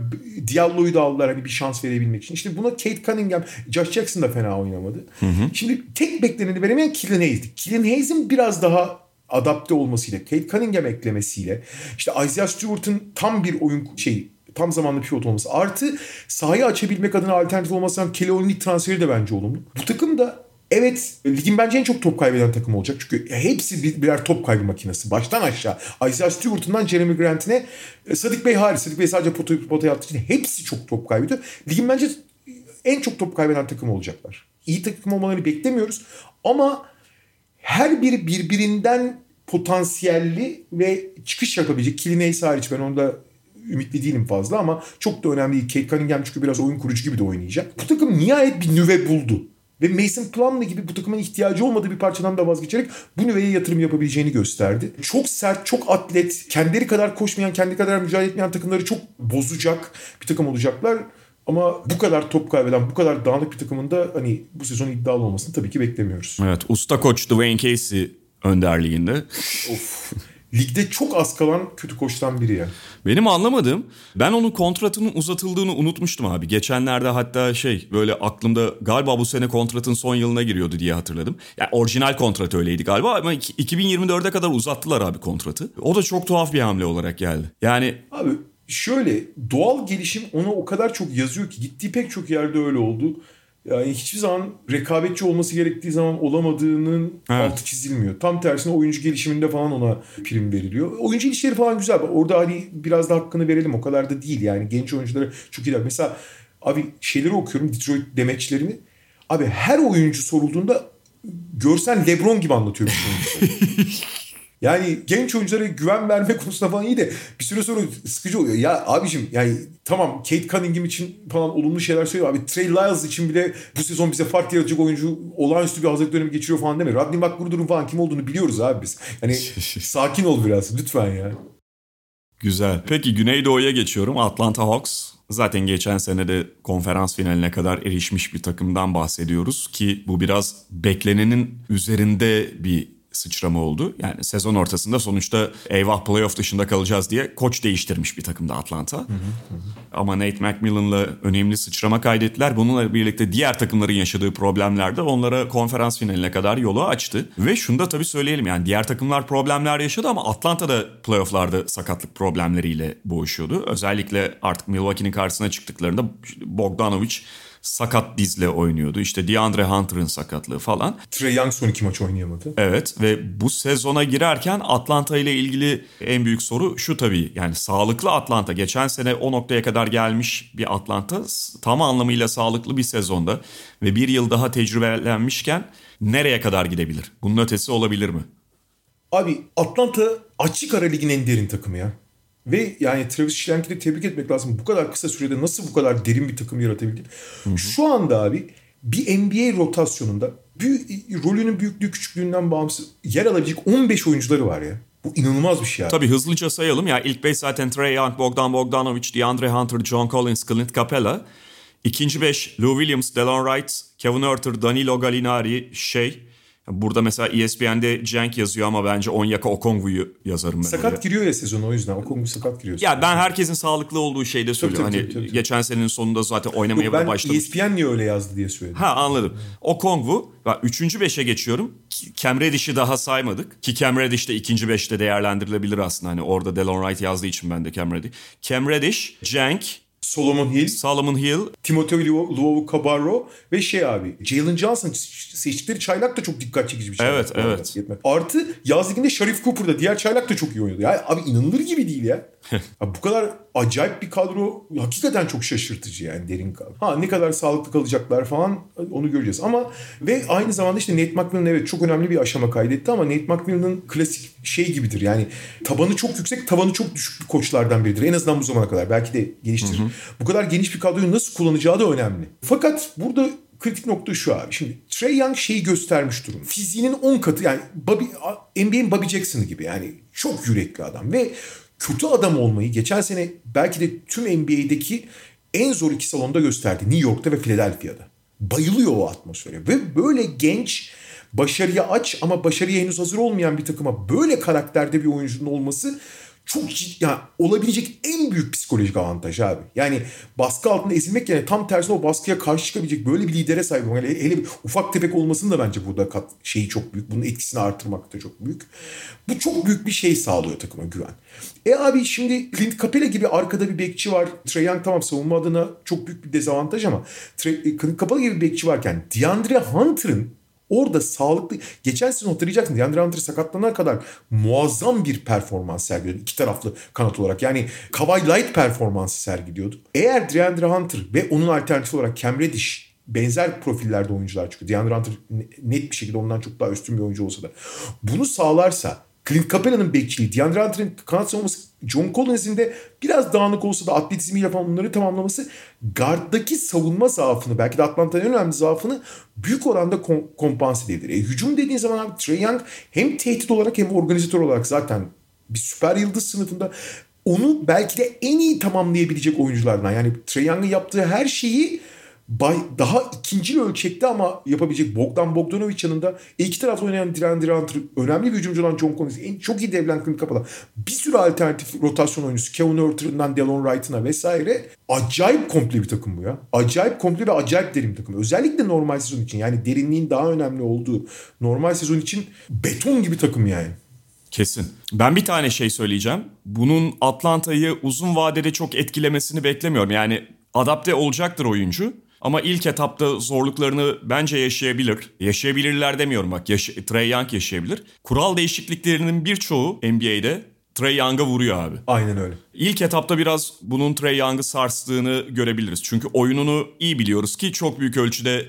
Diallo'yu da aldılar hani bir şans verebilmek için. İşte buna Kate Cunningham, Josh Jackson da fena oynamadı. Hı hı. Şimdi tek bekleneni veremeyen Killian Hayes'di. Killian Hayes'in biraz daha adapte olmasıyla, Kate Cunningham eklemesiyle, işte Isaiah Stewart'ın tam bir oyun şey tam zamanlı pivot olması. Artı sahayı açabilmek adına alternatif olmasından Kelly transferi de bence olumlu. Bu takım da Evet ligin bence en çok top kaybeden takım olacak. Çünkü hepsi birer top kaybı makinesi. Baştan aşağı. Isaiah Stewart'ından Jeremy Grant'ine e, Sadik Bey hariç. Sadik Bey sadece potayı potaya attığı için hepsi çok top kaybediyor. Ligin bence en çok top kaybeden takım olacaklar. İyi takım olmalarını beklemiyoruz. Ama her biri birbirinden potansiyelli ve çıkış yapabilecek. Killian hariç ben onda ümitli değilim fazla ama çok da önemli değil. Kate Cunningham çünkü biraz oyun kurucu gibi de oynayacak. Bu takım nihayet bir nüve buldu. Ve Mason Plumlee gibi bu takımın ihtiyacı olmadığı bir parçadan da vazgeçerek bu nüveye yatırım yapabileceğini gösterdi. Çok sert, çok atlet, kendileri kadar koşmayan, kendi kadar mücadele etmeyen takımları çok bozacak bir takım olacaklar. Ama bu kadar top kaybeden, bu kadar dağınık bir takımın da hani bu sezon iddialı olmasını tabii ki beklemiyoruz. Evet, usta koç Dwayne Casey önderliğinde. of ligde çok az kalan kötü koçtan biri ya. Benim anlamadığım ben onun kontratının uzatıldığını unutmuştum abi. Geçenlerde hatta şey böyle aklımda galiba bu sene kontratın son yılına giriyordu diye hatırladım. Yani orijinal kontrat öyleydi galiba ama 2024'e kadar uzattılar abi kontratı. O da çok tuhaf bir hamle olarak geldi. Yani Abi şöyle doğal gelişim ona o kadar çok yazıyor ki gittiği pek çok yerde öyle oldu. Yani hiçbir zaman rekabetçi olması gerektiği zaman olamadığının evet. altı çizilmiyor. Tam tersine oyuncu gelişiminde falan ona prim veriliyor. Oyuncu ilişkileri falan güzel. Orada hani biraz da hakkını verelim. O kadar da değil yani. Genç oyunculara çok iyi. Mesela abi şeyleri okuyorum Detroit demeçlerini. Abi her oyuncu sorulduğunda görsen Lebron gibi anlatıyor. [LAUGHS] Yani genç oyunculara güven verme [LAUGHS] konusunda falan iyi de bir süre sonra sıkıcı oluyor. Ya abicim yani tamam Kate Cunningham için falan olumlu şeyler söylüyor. Abi Trey Lyles için bile bu sezon bize fark yaratacak oyuncu olağanüstü bir hazırlık dönemi geçiriyor falan deme. Rodney McGruder'ın falan kim olduğunu biliyoruz abi biz. Hani [LAUGHS] sakin ol biraz lütfen ya. Güzel. Peki Güneydoğu'ya geçiyorum. Atlanta Hawks. Zaten geçen sene de konferans finaline kadar erişmiş bir takımdan bahsediyoruz ki bu biraz beklenenin üzerinde bir sıçrama oldu. Yani sezon ortasında sonuçta eyvah playoff dışında kalacağız diye koç değiştirmiş bir takımda Atlanta. Hı hı, hı. Ama Nate McMillan'la önemli sıçrama kaydettiler. Bununla birlikte diğer takımların yaşadığı problemler de onlara konferans finaline kadar yolu açtı. Ve şunu da tabii söyleyelim yani diğer takımlar problemler yaşadı ama Atlanta da playofflarda sakatlık problemleriyle boğuşuyordu. Özellikle artık Milwaukee'nin karşısına çıktıklarında Bogdanovic sakat dizle oynuyordu. İşte DeAndre Hunter'ın sakatlığı falan. Trey Young son iki maç oynayamadı. Evet ve bu sezona girerken Atlanta ile ilgili en büyük soru şu tabii. Yani sağlıklı Atlanta. Geçen sene o noktaya kadar gelmiş bir Atlanta tam anlamıyla sağlıklı bir sezonda ve bir yıl daha tecrübelenmişken nereye kadar gidebilir? Bunun ötesi olabilir mi? Abi Atlanta açık ara ligin en derin takımı ya. Ve yani Travis Schlenk'i de tebrik etmek lazım. Bu kadar kısa sürede nasıl bu kadar derin bir takım yaratabildi? Şu anda abi bir NBA rotasyonunda büyük, rolünün büyüklüğü küçüklüğünden bağımsız yer alabilecek 15 oyuncuları var ya. Bu inanılmaz bir şey yani. Tabii hızlıca sayalım ya. ilk 5 zaten Trey Young, Bogdan Bogdanovic, DeAndre Hunter, John Collins, Clint Capella. İkinci 5 Lou Williams, Delon Wright, Kevin Herter, Danilo Gallinari, şey Burada mesela ESPN'de Cenk yazıyor ama bence Onyeka Okongwu'yu yazarım ben. Sakat oraya. giriyor ya sezona o yüzden. Okongwu sakat giriyor. Ya ben herkesin sağlıklı olduğu şeyde söylüyorum. Tabii, tabii, hani tabii, tabii. geçen senenin sonunda zaten oynamaya Yok, ben başlamış. ESPN niye öyle yazdı diye söyledim. Ha anladım. Okongwu. Üçüncü beşe geçiyorum. Cam Reddish'i daha saymadık. Ki Cam Reddish de ikinci beşte değerlendirilebilir aslında. Hani orada Delon Wright yazdığı için ben de Cam Reddish. Cam Reddish, Cenk, Solomon Hill, Solomon Hill, Timothy Luovu Cabarro ve şey abi Jalen Johnson seçtikleri çaylak da çok dikkat çekici bir çaylak. Evet evet. Artı yaz liginde Sharif Cooper da diğer çaylak da çok iyi oynuyordu. Ya abi inanılır gibi değil ya. Bu kadar acayip bir kadro hakikaten çok şaşırtıcı yani derin kadro. Ha ne kadar sağlıklı kalacaklar falan onu göreceğiz. Ama ve aynı zamanda işte Nate McMillan evet çok önemli bir aşama kaydetti ama Nate McMillan'ın klasik şey gibidir. Yani tabanı çok yüksek, tabanı çok düşük bir koçlardan biridir. En azından bu zamana kadar. Belki de geliştirir. Hı hı. Bu kadar geniş bir kadroyu nasıl kullanacağı da önemli. Fakat burada kritik nokta şu abi. Şimdi Trey Young şeyi göstermiş durum. Fiziğinin 10 katı yani Bobby, NBA'in Bobby Jackson gibi yani çok yürekli adam ve kötü adam olmayı geçen sene belki de tüm NBA'deki en zor iki salonda gösterdi. New York'ta ve Philadelphia'da. Bayılıyor o atmosfere. Ve böyle genç, başarıya aç ama başarıya henüz hazır olmayan bir takıma böyle karakterde bir oyuncunun olması çok ciddi, yani olabilecek en büyük psikolojik avantaj abi. Yani baskı altında ezilmek yani tam tersine o baskıya karşı çıkabilecek böyle bir lidere sahip olmak. Hele, hele bir ufak tefek olmasının da bence burada kat, şeyi çok büyük. Bunun etkisini artırmak da çok büyük. Bu çok büyük bir şey sağlıyor takıma güven. E abi şimdi Clint Capela gibi arkada bir bekçi var. Trae Young tamam savunma adına çok büyük bir dezavantaj ama Clint Capela gibi bir bekçi varken DeAndre Hunter'ın Orada sağlıklı, geçen sezon hatırlayacaksın DeAndre Hunter sakatlanana kadar muazzam bir performans sergiliyordu. iki taraflı kanat olarak. Yani Kawhi Light performansı sergiliyordu. Eğer DeAndre Hunter ve onun alternatifi olarak Cam Reddish benzer profillerde oyuncular çıkıyor. DeAndre Hunter net bir şekilde ondan çok daha üstün bir oyuncu olsa da. Bunu sağlarsa Clint Capela'nın bekçiliği, DeAndre Hunter'ın kanat savunması, John Collins'in de biraz dağınık olsa da atletizmiyle falan bunları tamamlaması guard'daki savunma zaafını belki de Atlanta'nın en önemli zaafını büyük oranda kom- kompanse edebilir. E, hücum dediğin zaman abi Trey Young hem tehdit olarak hem organizatör olarak zaten bir süper yıldız sınıfında onu belki de en iyi tamamlayabilecek oyunculardan. Yani Trey Young'ın yaptığı her şeyi bay, daha ikinci ölçekte ama yapabilecek Bogdan Bogdanovic yanında iki tarafta oynayan Diren Hunter, önemli bir hücumcu olan John Collins, en çok iyi devlen Clint Capela, bir sürü alternatif rotasyon oyuncusu Kevin Hurter'ından Delon Wright'ına vesaire acayip komple bir takım bu ya. Acayip komple ve acayip derin bir takım. Özellikle normal sezon için yani derinliğin daha önemli olduğu normal sezon için beton gibi takım yani. Kesin. Ben bir tane şey söyleyeceğim. Bunun Atlanta'yı uzun vadede çok etkilemesini beklemiyorum. Yani adapte olacaktır oyuncu. Ama ilk etapta zorluklarını bence yaşayabilir. Yaşayabilirler demiyorum bak. Yaş Trey Young yaşayabilir. Kural değişikliklerinin birçoğu NBA'de Trey Young'a vuruyor abi. Aynen öyle. İlk etapta biraz bunun Trey Young'ı sarstığını görebiliriz. Çünkü oyununu iyi biliyoruz ki çok büyük ölçüde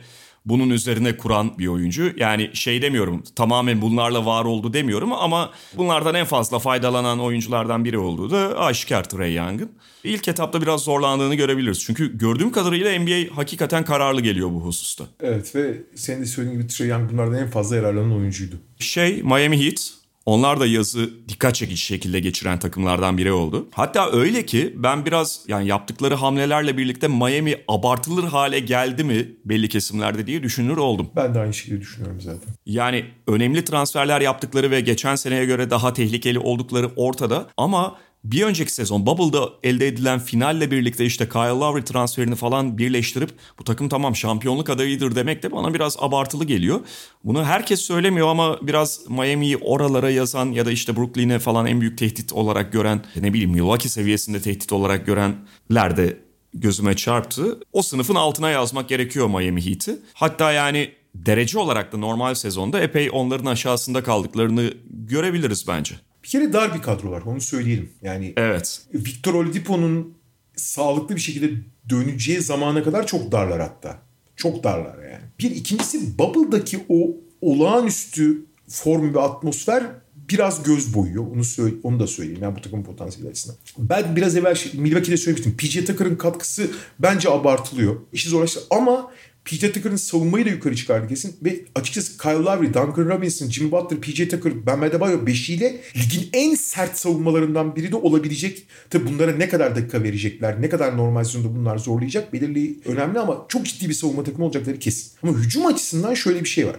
bunun üzerine kuran bir oyuncu. Yani şey demiyorum tamamen bunlarla var oldu demiyorum ama bunlardan en fazla faydalanan oyunculardan biri olduğu da aşikar Trey Young'ın. İlk etapta biraz zorlandığını görebiliriz. Çünkü gördüğüm kadarıyla NBA hakikaten kararlı geliyor bu hususta. Evet ve senin de söylediğin gibi Trey Young bunlardan en fazla yararlanan oyuncuydu. Şey Miami Heat Onlar da yazı dikkat çekici şekilde geçiren takımlardan biri oldu. Hatta öyle ki ben biraz yani yaptıkları hamlelerle birlikte Miami abartılır hale geldi mi belli kesimlerde diye düşünür oldum. Ben de aynı şekilde düşünüyorum zaten. Yani önemli transferler yaptıkları ve geçen seneye göre daha tehlikeli oldukları ortada ama bir önceki sezon Bubble'da elde edilen finalle birlikte işte Kyle Lowry transferini falan birleştirip bu takım tamam şampiyonluk adayıdır demek de bana biraz abartılı geliyor. Bunu herkes söylemiyor ama biraz Miami'yi oralara yazan ya da işte Brooklyn'e falan en büyük tehdit olarak gören ne bileyim Milwaukee seviyesinde tehdit olarak görenler de gözüme çarptı. O sınıfın altına yazmak gerekiyor Miami Heat'i. Hatta yani derece olarak da normal sezonda epey onların aşağısında kaldıklarını görebiliriz bence. Bir kere dar bir kadro var onu söyleyelim. Yani Evet. Victor Oladipo'nun sağlıklı bir şekilde döneceği zamana kadar çok darlar hatta. Çok darlar yani. Bir ikincisi Bubble'daki o olağanüstü form ve atmosfer biraz göz boyuyor. Onu söyle, onu da söyleyeyim. Yani bu takımın potansiyeli açısından. Ben biraz evvel şey, Milwaukee'de söylemiştim. PJ Tucker'ın katkısı bence abartılıyor. İşi zorlaştı ama PJ Tucker'ın savunmayı da yukarı çıkardı kesin. Ve açıkçası Kyle Lowry, Duncan Robinson, Jimmy Butler, PJ Tucker, Ben Adebayo beşiyle ligin en sert savunmalarından biri de olabilecek. Tabi bunlara ne kadar dakika verecekler, ne kadar normal sezonda bunlar zorlayacak belirli önemli ama çok ciddi bir savunma takımı olacakları kesin. Ama hücum açısından şöyle bir şey var.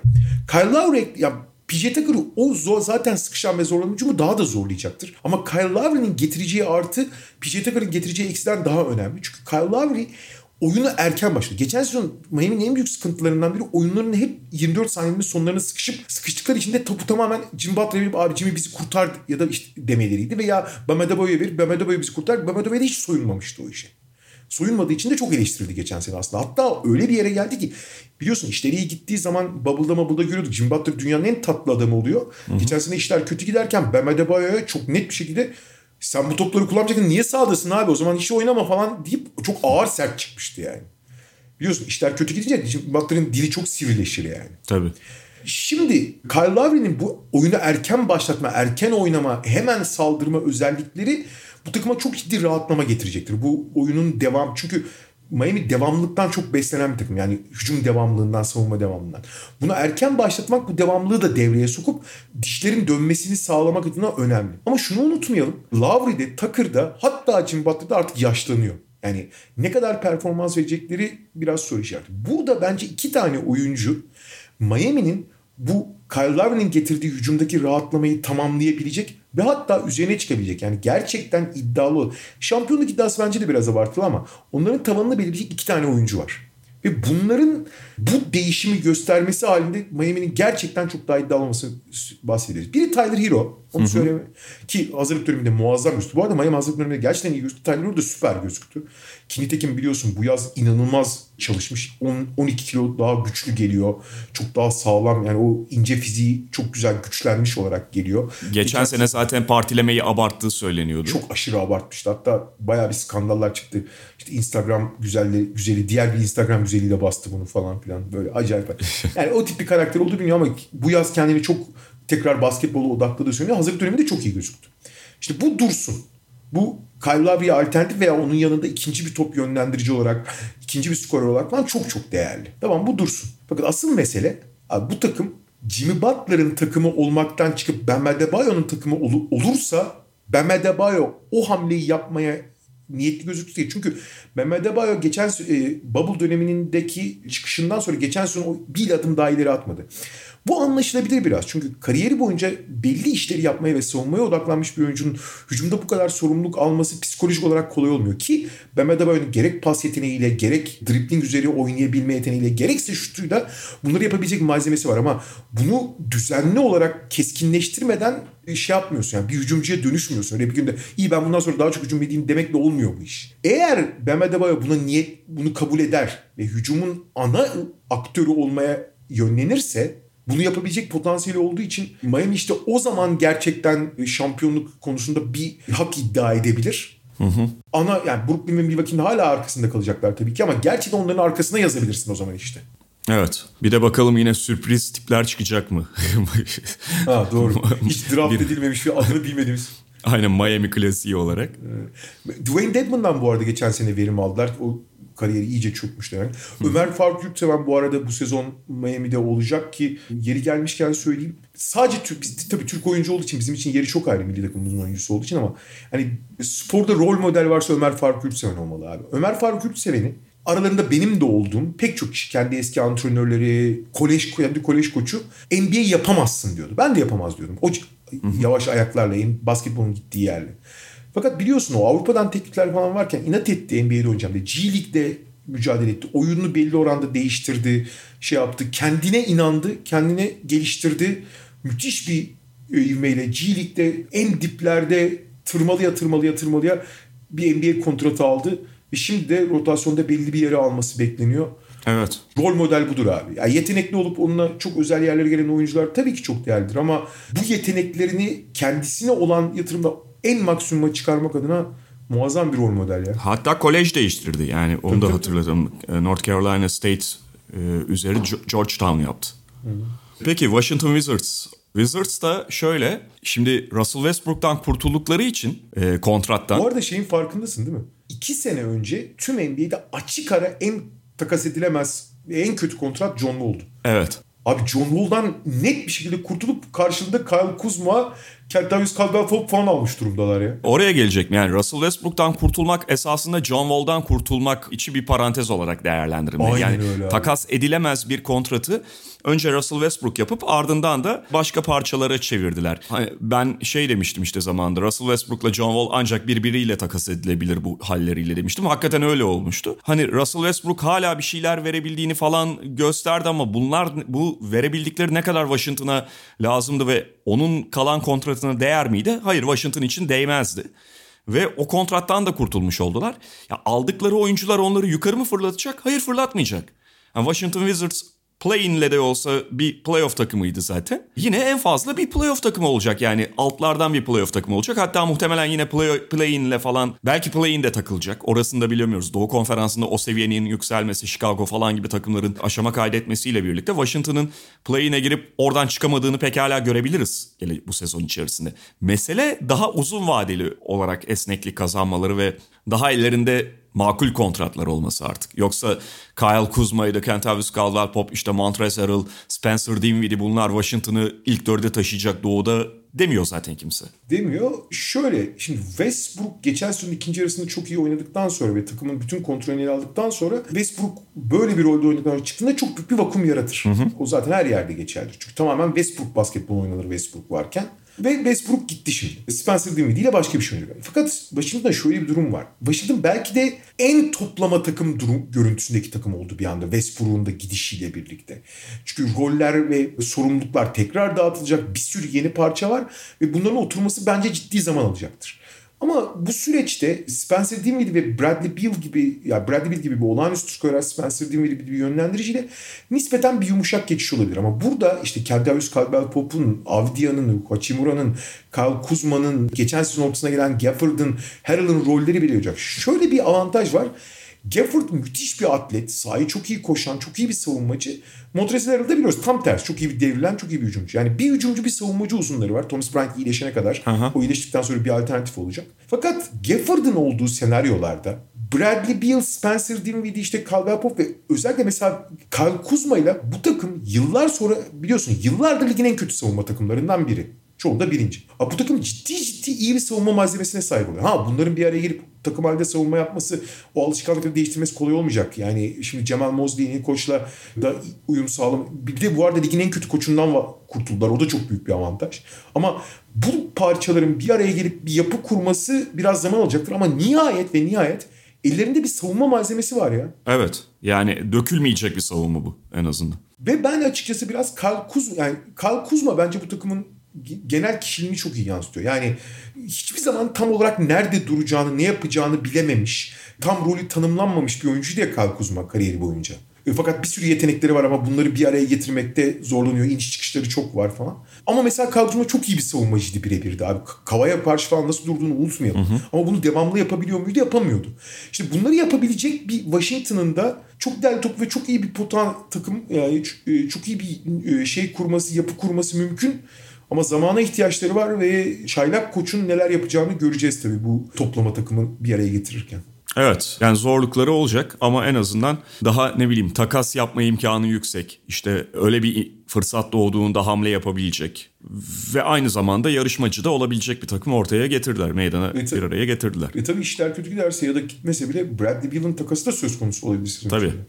Kyle Lowry ya PJ Tucker'ı o zor, zaten sıkışan ve zorlanan hücumu daha da zorlayacaktır. Ama Kyle Lowry'nin getireceği artı PJ Tucker'ın getireceği eksiden daha önemli. Çünkü Kyle Lowry oyunu erken başladı. Geçen sezon Miami'nin en büyük sıkıntılarından biri oyunların hep 24 saniyenin sonlarına sıkışıp sıkıştıkları için de topu tamamen Jimmy Butler'a verip abi Jimmy bizi kurtar ya da işte demeleriydi. Veya Bam Adebayo'ya verip Bam Adebayo bizi kurtar. Bam Adebayo hiç soyunmamıştı o işe. Soyunmadığı için de çok eleştirildi geçen sene aslında. Hatta öyle bir yere geldi ki biliyorsun işleri iyi gittiği zaman Bubble'da Bubble'da görüyorduk. Jimmy Butler dünyanın en tatlı adamı oluyor. Hı-hı. Geçen sene işler kötü giderken Bam Adebayo'ya çok net bir şekilde sen bu topları kullanmayacaksın niye sağdasın abi o zaman hiç oynama falan deyip çok ağır sert çıkmıştı yani. Biliyorsun işler kötü gidince Jimmy Butler'ın dili çok sivrileşir yani. Tabii. Şimdi Kyle Lowry'nin bu oyunu erken başlatma, erken oynama, hemen saldırma özellikleri bu takıma çok ciddi rahatlama getirecektir. Bu oyunun devam çünkü Miami devamlılıktan çok beslenen bir takım. Yani hücum devamlılığından, savunma devamlılığından. Bunu erken başlatmak bu devamlılığı da devreye sokup dişlerin dönmesini sağlamak adına önemli. Ama şunu unutmayalım. Lowry'de, Tucker'da hatta Jim Butler'da artık yaşlanıyor. Yani ne kadar performans verecekleri biraz soru işareti. Burada bence iki tane oyuncu Miami'nin bu Kyle Lowry'nin getirdiği hücumdaki rahatlamayı tamamlayabilecek ve hatta üzerine çıkabilecek. Yani gerçekten iddialı. Şampiyonluk iddiası bence de biraz abartılı ama onların tavanını belirleyecek iki tane oyuncu var. Ve bunların bu değişimi göstermesi halinde Miami'nin gerçekten çok daha iddialı olmasını bahsederiz. Biri Tyler Hero. Onu söyleme ki hazırlık döneminde muazzam gözüktü. Bu arada Miami hazırlık döneminde gerçekten iyi gözüktü. Tyler Hero da süper gözüktü. Ki nitekim biliyorsun bu yaz inanılmaz çalışmış. 10, 12 kilo daha güçlü geliyor. Çok daha sağlam yani o ince fiziği çok güzel güçlenmiş olarak geliyor. Geçen, Geçen sene zaten partilemeyi abarttığı söyleniyordu. Çok aşırı abartmıştı. Hatta bayağı bir skandallar çıktı. İşte Instagram güzelli, güzeli diğer bir Instagram güzeliyle bastı bunu falan filan. Böyle acayip. Yani o tip bir karakter olduğu bilmiyorum ama bu yaz kendini çok tekrar basketbola odakladığı söyleniyor. Hazırlık döneminde çok iyi gözüktü. İşte bu dursun. Bu Kyle Lowry'e alternatif veya onun yanında ikinci bir top yönlendirici olarak, ikinci bir skorer olarak falan çok çok değerli. Tamam bu dursun. Fakat asıl mesele abi bu takım Jimmy Butler'ın takımı olmaktan çıkıp Bam Adebayo'nun takımı ol- olursa Bam Adebayo o hamleyi yapmaya niyetli gözüktü değil. Çünkü Bam Adebayo geçen e, Bubble dönemindeki çıkışından sonra geçen sene bir adım daha ileri atmadı. Bu anlaşılabilir biraz. Çünkü kariyeri boyunca belli işleri yapmaya ve savunmaya odaklanmış bir oyuncunun hücumda bu kadar sorumluluk alması psikolojik olarak kolay olmuyor. Ki Bam Adebayo'nun gerek pas yeteneğiyle, gerek dribbling üzeri oynayabilme yeteneğiyle, gerekse şutuyla bunları yapabilecek malzemesi var. Ama bunu düzenli olarak keskinleştirmeden şey yapmıyorsun. Yani bir hücumcuya dönüşmüyorsun. Öyle bir günde iyi ben bundan sonra daha çok hücum edeyim demekle olmuyor bu iş. Eğer Bam Adebayo buna niyet, bunu kabul eder ve hücumun ana aktörü olmaya yönlenirse bunu yapabilecek potansiyeli olduğu için Miami işte o zaman gerçekten şampiyonluk konusunda bir hak iddia edebilir. Hı hı. Ana yani Brooklyn ve Milwaukee'nin hala arkasında kalacaklar tabii ki ama gerçekten onların arkasına yazabilirsin o zaman işte. Evet. Bir de bakalım yine sürpriz tipler çıkacak mı? ha doğru. [LAUGHS] Hiç draft edilmemiş ve adını bilmediğimiz. Aynen Miami klasiği olarak. Dwayne Dedman'dan bu arada geçen sene verim aldılar. O kariyeri iyice çökmüş demek. Ömer Faruk Yurtseven bu arada bu sezon Miami'de olacak ki yeri gelmişken söyleyeyim. Sadece Türk, biz, tabii Türk oyuncu olduğu için bizim için yeri çok ayrı milli takımımızın oyuncusu olduğu için ama hani sporda rol model varsa Ömer Faruk Yurtseven olmalı abi. Ömer Faruk Yurtseven'i aralarında benim de olduğum pek çok kişi kendi eski antrenörleri, kolej kendi kolej koçu NBA yapamazsın diyordu. Ben de yapamaz diyordum. O yavaş ayaklarla basketbolun gittiği yerle. Fakat biliyorsun o Avrupa'dan teklifler falan varken inat etti NBA'de oynayacağım diye. G League'de mücadele etti. Oyununu belli oranda değiştirdi. Şey yaptı. Kendine inandı. Kendine geliştirdi. Müthiş bir ivmeyle G League'de en diplerde tırmalıya tırmalıya tırmalıya bir NBA kontratı aldı. Ve şimdi de rotasyonda belli bir yere alması bekleniyor. Evet. Rol model budur abi. Yani yetenekli olup onunla çok özel yerlere gelen oyuncular tabii ki çok değerlidir ama bu yeteneklerini kendisine olan yatırımda en maksimuma çıkarmak adına muazzam bir rol model ya. Hatta kolej değiştirdi yani onu da hatırladım. E, North Carolina State e, üzeri Georgetown yaptı. Hı. Peki Washington Wizards. Wizards da şöyle şimdi Russell Westbrook'tan kurtuldukları için e, kontrattan. Bu arada şeyin farkındasın değil mi? İki sene önce tüm NBA'de açık ara en takas edilemez en kötü kontrat John Wall'du. Evet. Abi John Wall'dan net bir şekilde kurtulup karşılığında Kyle Kuzma, Kentavius Caldwell falan almış durumdalar ya. Oraya gelecek mi? Yani Russell Westbrook'tan kurtulmak esasında John Wall'dan kurtulmak içi bir parantez olarak değerlendirilmeli. Aynen yani öyle abi. takas edilemez bir kontratı önce Russell Westbrook yapıp ardından da başka parçalara çevirdiler. Hani ben şey demiştim işte zamanında Russell Westbrook'la John Wall ancak birbiriyle takas edilebilir bu halleriyle demiştim. Hakikaten öyle olmuştu. Hani Russell Westbrook hala bir şeyler verebildiğini falan gösterdi ama bunlar bu verebildikleri ne kadar Washington'a lazımdı ve onun kalan kontratına değer miydi? Hayır Washington için değmezdi. Ve o kontrattan da kurtulmuş oldular. Ya aldıkları oyuncular onları yukarı mı fırlatacak? Hayır fırlatmayacak. Yani Washington Wizards play-in'le de olsa bir playoff takımıydı zaten. Yine en fazla bir playoff takımı olacak yani altlardan bir playoff takımı olacak. Hatta muhtemelen yine play, play-in'le falan belki play-in de takılacak. Orasını da bilemiyoruz. Doğu konferansında o seviyenin yükselmesi, Chicago falan gibi takımların aşama kaydetmesiyle birlikte Washington'ın play-in'e girip oradan çıkamadığını pekala görebiliriz bu sezon içerisinde. Mesele daha uzun vadeli olarak esneklik kazanmaları ve daha ellerinde makul kontratlar olması artık. Yoksa Kyle Kuzma'ydı, Kentavius Caldwell Pop, işte Montrezl Harrell, Spencer Dinwiddie bunlar Washington'ı ilk dörde taşıyacak doğuda demiyor zaten kimse. Demiyor. Şöyle şimdi Westbrook geçen sezonun ikinci yarısında çok iyi oynadıktan sonra ve takımın bütün kontrolünü ele aldıktan sonra Westbrook böyle bir rolde oynadıktan sonra çıktığında çok büyük bir vakum yaratır. Hı hı. O zaten her yerde geçerli. Çünkü tamamen Westbrook basketbol oynanır Westbrook varken. Ve Westbrook gitti şimdi. Spencer Dinwiddie ile başka bir şey oynuyor. Fakat Washington'da şöyle bir durum var. Washington belki de en toplama takım durum görüntüsündeki takım oldu bir anda Westbrook'un da gidişiyle birlikte. Çünkü roller ve sorumluluklar tekrar dağıtılacak. Bir sürü yeni parça var ve bunların oturması bence ciddi zaman alacaktır. Ama bu süreçte Spencer Dinwiddie ve Bradley Beal gibi ya Bradley Beal gibi bir olağanüstü skorer Spencer Dinwiddie gibi bir yönlendiriciyle nispeten bir yumuşak geçiş olabilir. Ama burada işte Kentavius Caldwell Pope'un, Avdia'nın, Hachimura'nın, Kyle Kuzma'nın, geçen sezon ortasına gelen Gafford'ın, Harrell'ın rolleri bile olacak. Şöyle bir avantaj var. Gafford müthiş bir atlet. Sahayı çok iyi koşan, çok iyi bir savunmacı. Montrezl Harrell'da biliyoruz tam tersi. Çok iyi bir devrilen, çok iyi bir hücumcu. Yani bir hücumcu bir savunmacı uzunları var. Thomas Bryant iyileşene kadar. Aha. O iyileştikten sonra bir alternatif olacak. Fakat Gafford'ın olduğu senaryolarda Bradley Beal, Spencer Dinwiddie, işte Caldwell Pope ve özellikle mesela Kyle Kuzma ile bu takım yıllar sonra biliyorsun yıllardır ligin en kötü savunma takımlarından biri. Çoğunda birinci. Ama bu takım ciddi ciddi iyi bir savunma malzemesine sahip oluyor. Ha bunların bir araya gelip takım halde savunma yapması, o alışkanlıkları değiştirmesi kolay olmayacak. Yani şimdi Cemal Mosley yeni koçla da uyum sağlam. Bir de bu arada ligin en kötü koçundan kurtuldular. O da çok büyük bir avantaj. Ama bu parçaların bir araya gelip bir yapı kurması biraz zaman alacaktır. Ama nihayet ve nihayet ellerinde bir savunma malzemesi var ya. Evet. Yani dökülmeyecek bir savunma bu en azından. Ve ben açıkçası biraz Kyle Kuzma, yani Kyle Kuzma bence bu takımın genel kişiliğini çok iyi yansıtıyor. Yani hiçbir zaman tam olarak nerede duracağını, ne yapacağını bilememiş, tam rolü tanımlanmamış bir oyuncu diye Kyle Kuzma kariyeri boyunca. E, fakat bir sürü yetenekleri var ama bunları bir araya getirmekte zorlanıyor. İniş çıkışları çok var falan. Ama mesela Kuzma çok iyi bir savunmacıydı birebirdi abi. Kavaya karşı falan nasıl durduğunu unutmayalım. Hı hı. Ama bunu devamlı yapabiliyor muydu? Yapamıyordu. İşte bunları yapabilecek bir Washington'ın da çok değerli top ve çok iyi bir potan takım yani çok iyi bir şey kurması, yapı kurması mümkün. Ama zamana ihtiyaçları var ve Çaylak Koç'un neler yapacağını göreceğiz tabii bu toplama takımı bir araya getirirken. Evet yani zorlukları olacak ama en azından daha ne bileyim takas yapma imkanı yüksek. İşte öyle bir fırsat doğduğunda hamle yapabilecek ve aynı zamanda yarışmacı da olabilecek bir takım ortaya getirdiler. Meydana Evet. bir araya getirdiler. Ve tabii işler kötü giderse ya da gitmese bile Bradley Beal'ın takası da söz konusu olabilir. Tabii. için.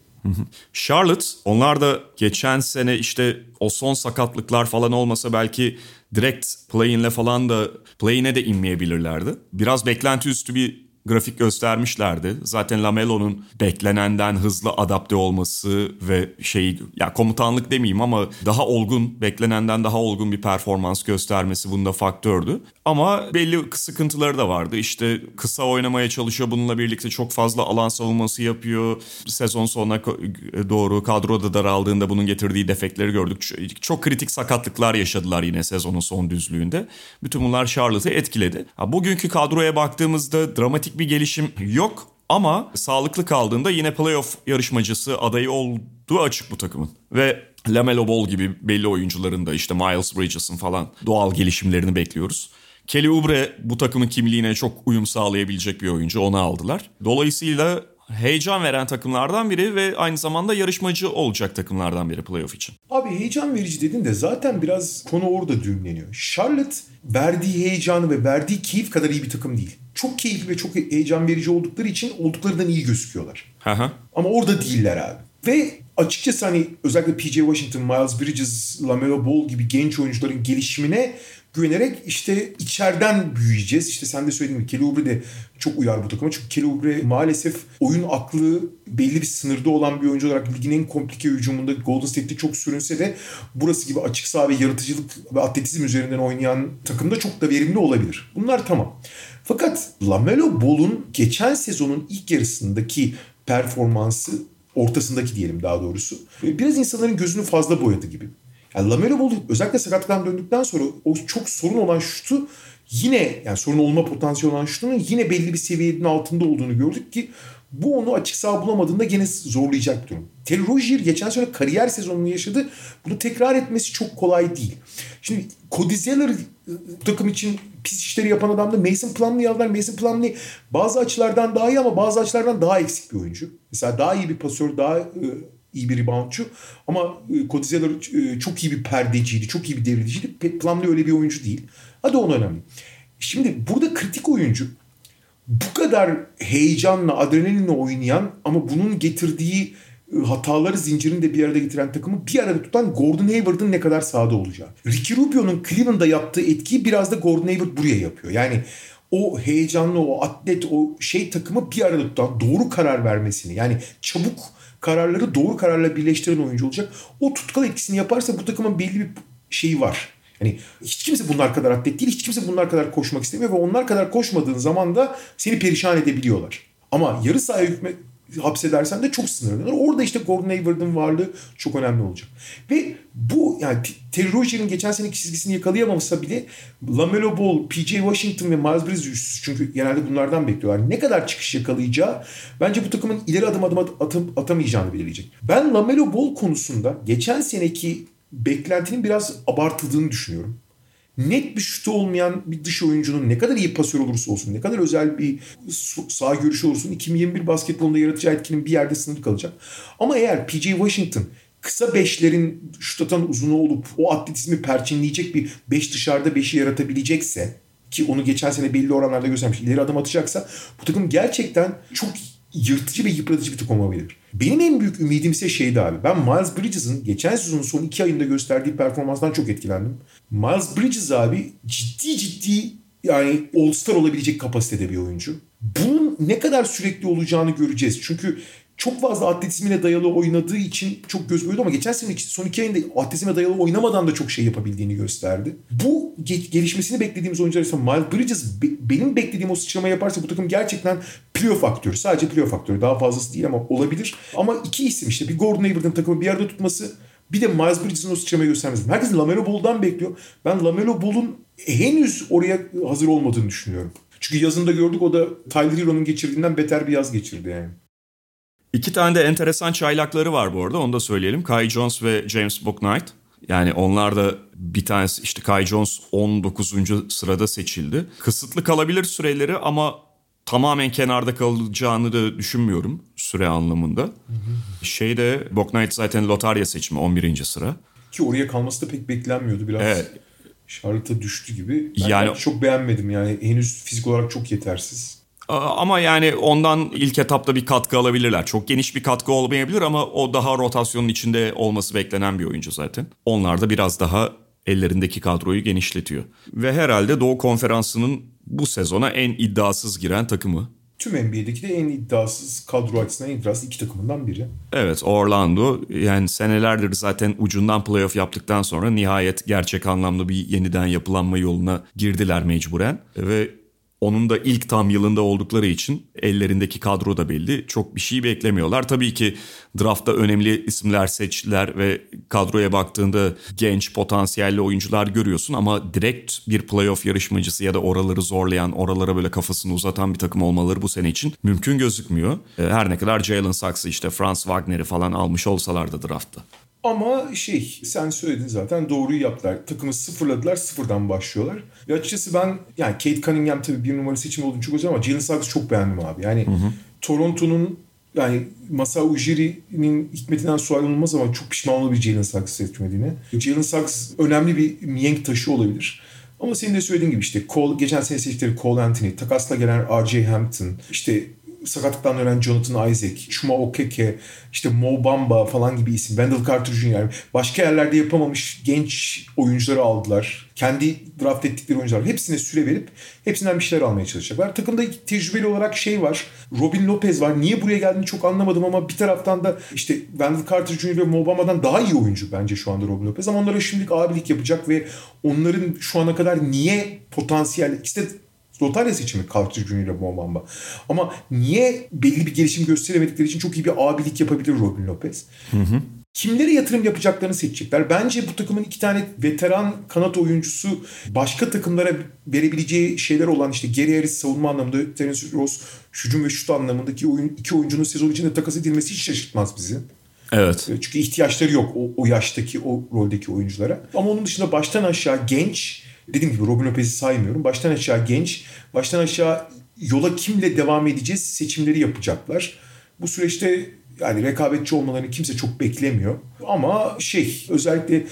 Charlotte onlar da geçen sene işte o son sakatlıklar falan olmasa belki direkt play-in'le falan da play-in'e de inmeyebilirlerdi. Biraz beklenti üstü bir grafik göstermişlerdi. Zaten Lamelo'nun beklenenden hızlı adapte olması ve şey ya komutanlık demeyeyim ama daha olgun, beklenenden daha olgun bir performans göstermesi bunda faktördü. Ama belli sıkıntıları da vardı. İşte kısa oynamaya çalışıyor. Bununla birlikte çok fazla alan savunması yapıyor. Sezon sonuna ko- doğru kadroda daraldığında bunun getirdiği defekleri gördük. Çok kritik sakatlıklar yaşadılar yine sezonun son düzlüğünde. Bütün bunlar Charlotte'ı etkiledi. Ha, bugünkü kadroya baktığımızda dramatik bir gelişim yok. Ama sağlıklı kaldığında yine playoff yarışmacısı adayı olduğu açık bu takımın. Ve Lamelo Ball gibi belli oyuncuların da işte Miles Bridges'ın falan doğal gelişimlerini bekliyoruz. Kelly Oubre bu takımın kimliğine çok uyum sağlayabilecek bir oyuncu. Onu aldılar. Dolayısıyla heyecan veren takımlardan biri ve aynı zamanda yarışmacı olacak takımlardan biri playoff için. Abi heyecan verici dedin de zaten biraz konu orada düğümleniyor. Charlotte verdiği heyecanı ve verdiği keyif kadar iyi bir takım değil. Çok keyifli ve çok heyecan verici oldukları için olduklarından iyi gözüküyorlar. Hı. Ama orada değiller abi. Ve açıkçası hani özellikle PJ Washington, Miles Bridges, LaMelo Ball gibi genç oyuncuların gelişimine güvenerek işte içeriden büyüyeceğiz. İşte sen de söylediğin gibi Kelly Oubre de çok uyar bu takıma. Çünkü Kelly Oubre maalesef oyun aklı belli bir sınırda olan bir oyuncu olarak ligin en komplike hücumunda Golden State'de çok sürünse de burası gibi açık saha ve yaratıcılık ve atletizm üzerinden oynayan takımda çok da verimli olabilir. Bunlar tamam. Fakat LaMelo Ball'un geçen sezonun ilk yarısındaki performansı ortasındaki diyelim daha doğrusu. Biraz insanların gözünü fazla boyadı gibi. Yani Lamelo Ball özellikle sakatlıktan döndükten sonra o çok sorun olan şutu yine yani sorun olma potansiyeli olan şutunun yine belli bir seviyenin altında olduğunu gördük ki bu onu açık saha bulamadığında gene zorlayacak bir durum. Terry Rozier geçen sene kariyer sezonunu yaşadı. Bunu tekrar etmesi çok kolay değil. Şimdi Cody Zeller bu takım için pis işleri yapan adam da Mason Plumlee'yi aldılar. Mason Plumlee bazı açılardan daha iyi ama bazı açılardan daha eksik bir oyuncu. Mesela daha iyi bir pasör, daha e, iyi bir reboundçu. Ama e, Cody Zeller çok iyi bir perdeciydi, çok iyi bir devriliciydi. Plumlee öyle bir oyuncu değil. Hadi onu önemli. Şimdi burada kritik oyuncu bu kadar heyecanla, adrenalinle oynayan ama bunun getirdiği e, hataları zincirini de bir arada getiren takımı bir arada tutan Gordon Hayward'ın ne kadar sahada olacağı. Ricky Rubio'nun Cleveland'da yaptığı etkiyi biraz da Gordon Hayward buraya yapıyor. Yani o heyecanlı, o atlet, o şey takımı bir arada tutan, doğru karar vermesini yani çabuk kararları doğru kararla birleştiren oyuncu olacak. O tutkal etkisini yaparsa bu takımın belli bir şeyi var. Yani hiç kimse bunlar kadar atlet değil, hiç kimse bunlar kadar koşmak istemiyor ve onlar kadar koşmadığın zaman da seni perişan edebiliyorlar. Ama yarı sahaya hükme hapsedersen de çok sınırlılar. Orada işte Gordon Hayward'ın varlığı çok önemli olacak. Ve bu yani Terry Rozier'in geçen seneki çizgisini yakalayamamışsa bile LaMelo Ball, PJ Washington ve Miles Bridges üçlüsü çünkü genelde bunlardan bekliyorlar. Ne kadar çıkış yakalayacağı bence bu takımın ileri adım adım at- atım, atamayacağını belirleyecek. Ben LaMelo Ball konusunda geçen seneki beklentinin biraz abartıldığını düşünüyorum net bir şutu olmayan bir dış oyuncunun ne kadar iyi pasör olursa olsun, ne kadar özel bir sağ görüşü olursun 2021 basketbolunda yaratacağı etkinin bir yerde sınırlı kalacak. Ama eğer PJ Washington kısa beşlerin şut atan uzunu olup o atletizmi perçinleyecek bir beş dışarıda beşi yaratabilecekse ki onu geçen sene belli oranlarda göstermiş ileri adım atacaksa bu takım gerçekten çok yırtıcı ve yıpratıcı bir takım olabilir. Benim en büyük ümidim ise şeydi abi. Ben Miles Bridges'ın geçen sezonun son iki ayında gösterdiği performanstan çok etkilendim. Miles Bridges abi ciddi ciddi yani All-Star olabilecek kapasitede bir oyuncu. Bunun ne kadar sürekli olacağını göreceğiz. Çünkü çok fazla atletizmine dayalı oynadığı için çok göz boyuyordu ama geçen sene son iki ayında atletizme dayalı oynamadan da çok şey yapabildiğini gösterdi. Bu ge- gelişmesini beklediğimiz oyuncular ise Miles Bridges be- benim beklediğim o sıçrama yaparsa bu takım gerçekten playoff faktörü. Sadece playoff faktörü. Daha fazlası değil ama olabilir. Ama iki isim işte bir Gordon Hayward'ın takımı bir arada tutması bir de Miles Bridges'in o sıçramayı göstermesi. Herkes Lamelo Ball'dan bekliyor. Ben Lamelo Ball'un henüz oraya hazır olmadığını düşünüyorum. Çünkü yazında gördük o da Tyler Hero'nun geçirdiğinden beter bir yaz geçirdi yani. İki tane de enteresan çaylakları var bu arada onu da söyleyelim. Kai Jones ve James Bouknight. Yani onlar da bir tanesi işte Kai Jones 19. sırada seçildi. Kısıtlı kalabilir süreleri ama tamamen kenarda kalacağını da düşünmüyorum süre anlamında. Hı hı. Şeyde Boknight zaten lotarya seçimi 11. sıra. Ki oraya kalması da pek beklenmiyordu biraz. Evet. Charlotte'a düştü gibi. Ben yani çok beğenmedim yani henüz fizik olarak çok yetersiz. Ama yani ondan ilk etapta bir katkı alabilirler. Çok geniş bir katkı olmayabilir ama o daha rotasyonun içinde olması beklenen bir oyuncu zaten. Onlar da biraz daha ellerindeki kadroyu genişletiyor. Ve herhalde Doğu Konferansı'nın bu sezona en iddiasız giren takımı. Tüm NBA'deki de en iddiasız kadro açısından en iddiasız iki takımından biri. Evet Orlando yani senelerdir zaten ucundan playoff yaptıktan sonra nihayet gerçek anlamda bir yeniden yapılanma yoluna girdiler mecburen. Ve onun da ilk tam yılında oldukları için ellerindeki kadro da belli. Çok bir şey beklemiyorlar. Tabii ki draftta önemli isimler seçtiler ve kadroya baktığında genç potansiyelli oyuncular görüyorsun ama direkt bir playoff yarışmacısı ya da oraları zorlayan, oralara böyle kafasını uzatan bir takım olmaları bu sene için mümkün gözükmüyor. Her ne kadar Jalen Saks'ı işte Franz Wagner'i falan almış olsalar da draftta. Ama şey sen söyledin zaten doğruyu yaptılar. Takımı sıfırladılar sıfırdan başlıyorlar. Ve açıkçası ben yani Kate Cunningham tabii bir numara seçimi olduğunu çok özledim ama Jalen Suggs'ı çok beğendim abi. Yani. Toronto'nun yani Masa Ujiri'nin hikmetinden sual olmaz ama çok pişman olabilir Jalen Suggs seçmediğine. Jalen Suggs önemli bir miyenk taşı olabilir. Ama senin de söylediğin gibi işte Cole, geçen sene seçtikleri Cole Anthony, takasla gelen R.J. Hampton, işte sakatlıktan dönen Jonathan Isaac, Shuma Okeke, işte Mo Bamba falan gibi isim. Wendell Carter Jr. Başka yerlerde yapamamış genç oyuncuları aldılar. Kendi draft ettikleri oyuncular. Hepsine süre verip hepsinden bir şeyler almaya çalışacaklar. Takımda tecrübeli olarak şey var. Robin Lopez var. Niye buraya geldiğini çok anlamadım ama bir taraftan da işte Wendell Carter Jr. ve Mo Bamba'dan daha iyi oyuncu bence şu anda Robin Lopez. Ama onlara şimdilik abilik yapacak ve onların şu ana kadar niye potansiyel işte Lotarya seçimi Carter Jr. ile Bombamba. Ama niye belli bir gelişim gösteremedikleri için çok iyi bir abilik yapabilir Robin Lopez. Hı hı. Kimlere yatırım yapacaklarını seçecekler. Bence bu takımın iki tane veteran kanat oyuncusu başka takımlara verebileceği şeyler olan işte Gary Harris savunma anlamında, Terence Ross hücum ve şut anlamındaki oyun, iki oyuncunun sezon içinde takas edilmesi hiç şaşırtmaz bizi. Evet. Çünkü ihtiyaçları yok o, o yaştaki, o roldeki oyunculara. Ama onun dışında baştan aşağı genç dediğim gibi Robin Lopez'i saymıyorum. Baştan aşağı genç, baştan aşağı yola kimle devam edeceğiz seçimleri yapacaklar. Bu süreçte yani rekabetçi olmalarını kimse çok beklemiyor. Ama şey özellikle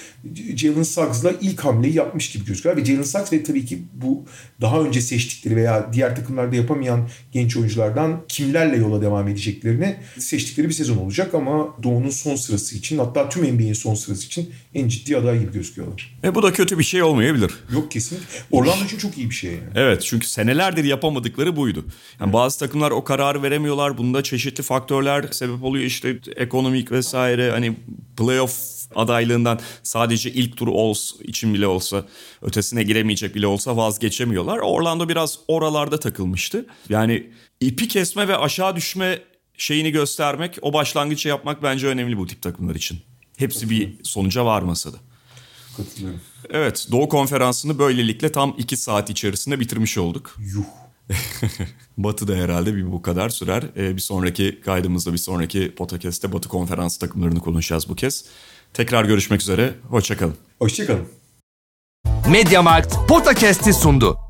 Jalen Suggs'la ilk hamleyi yapmış gibi gözüküyor. Ve Jalen Suggs ve tabii ki bu daha önce seçtikleri veya diğer takımlarda yapamayan genç oyunculardan kimlerle yola devam edeceklerini seçtikleri bir sezon olacak. Ama Doğu'nun son sırası için hatta tüm NBA'in son sırası için en ciddi aday gibi gözüküyorlar. E bu da kötü bir şey olmayabilir. Yok kesinlikle. Orlando için çok iyi bir şey. Yani. Evet çünkü senelerdir yapamadıkları buydu. Yani evet. Bazı takımlar o kararı veremiyorlar. Bunda çeşitli faktörler sebep oluyor. İşte ekonomik vesaire hani playoff adaylığından sadece ilk tur olsa, için bile olsa ötesine giremeyecek bile olsa vazgeçemiyorlar. Orlando biraz oralarda takılmıştı. Yani ipi kesme ve aşağı düşme şeyini göstermek, o başlangıcı yapmak bence önemli bu tip takımlar için. Hepsi bir sonuca varmasa da. Katılıyorum. Evet, Doğu Konferansı'nı böylelikle tam iki saat içerisinde bitirmiş olduk. Yuh. [LAUGHS] Batı da herhalde bir bu kadar sürer. Ee, bir sonraki kaydımızda, bir sonraki podcast'te Batı konferans takımlarını konuşacağız bu kez. Tekrar görüşmek üzere, hoşçakalın. Hoşçakalın. Mediamarkt Podcast'i sundu.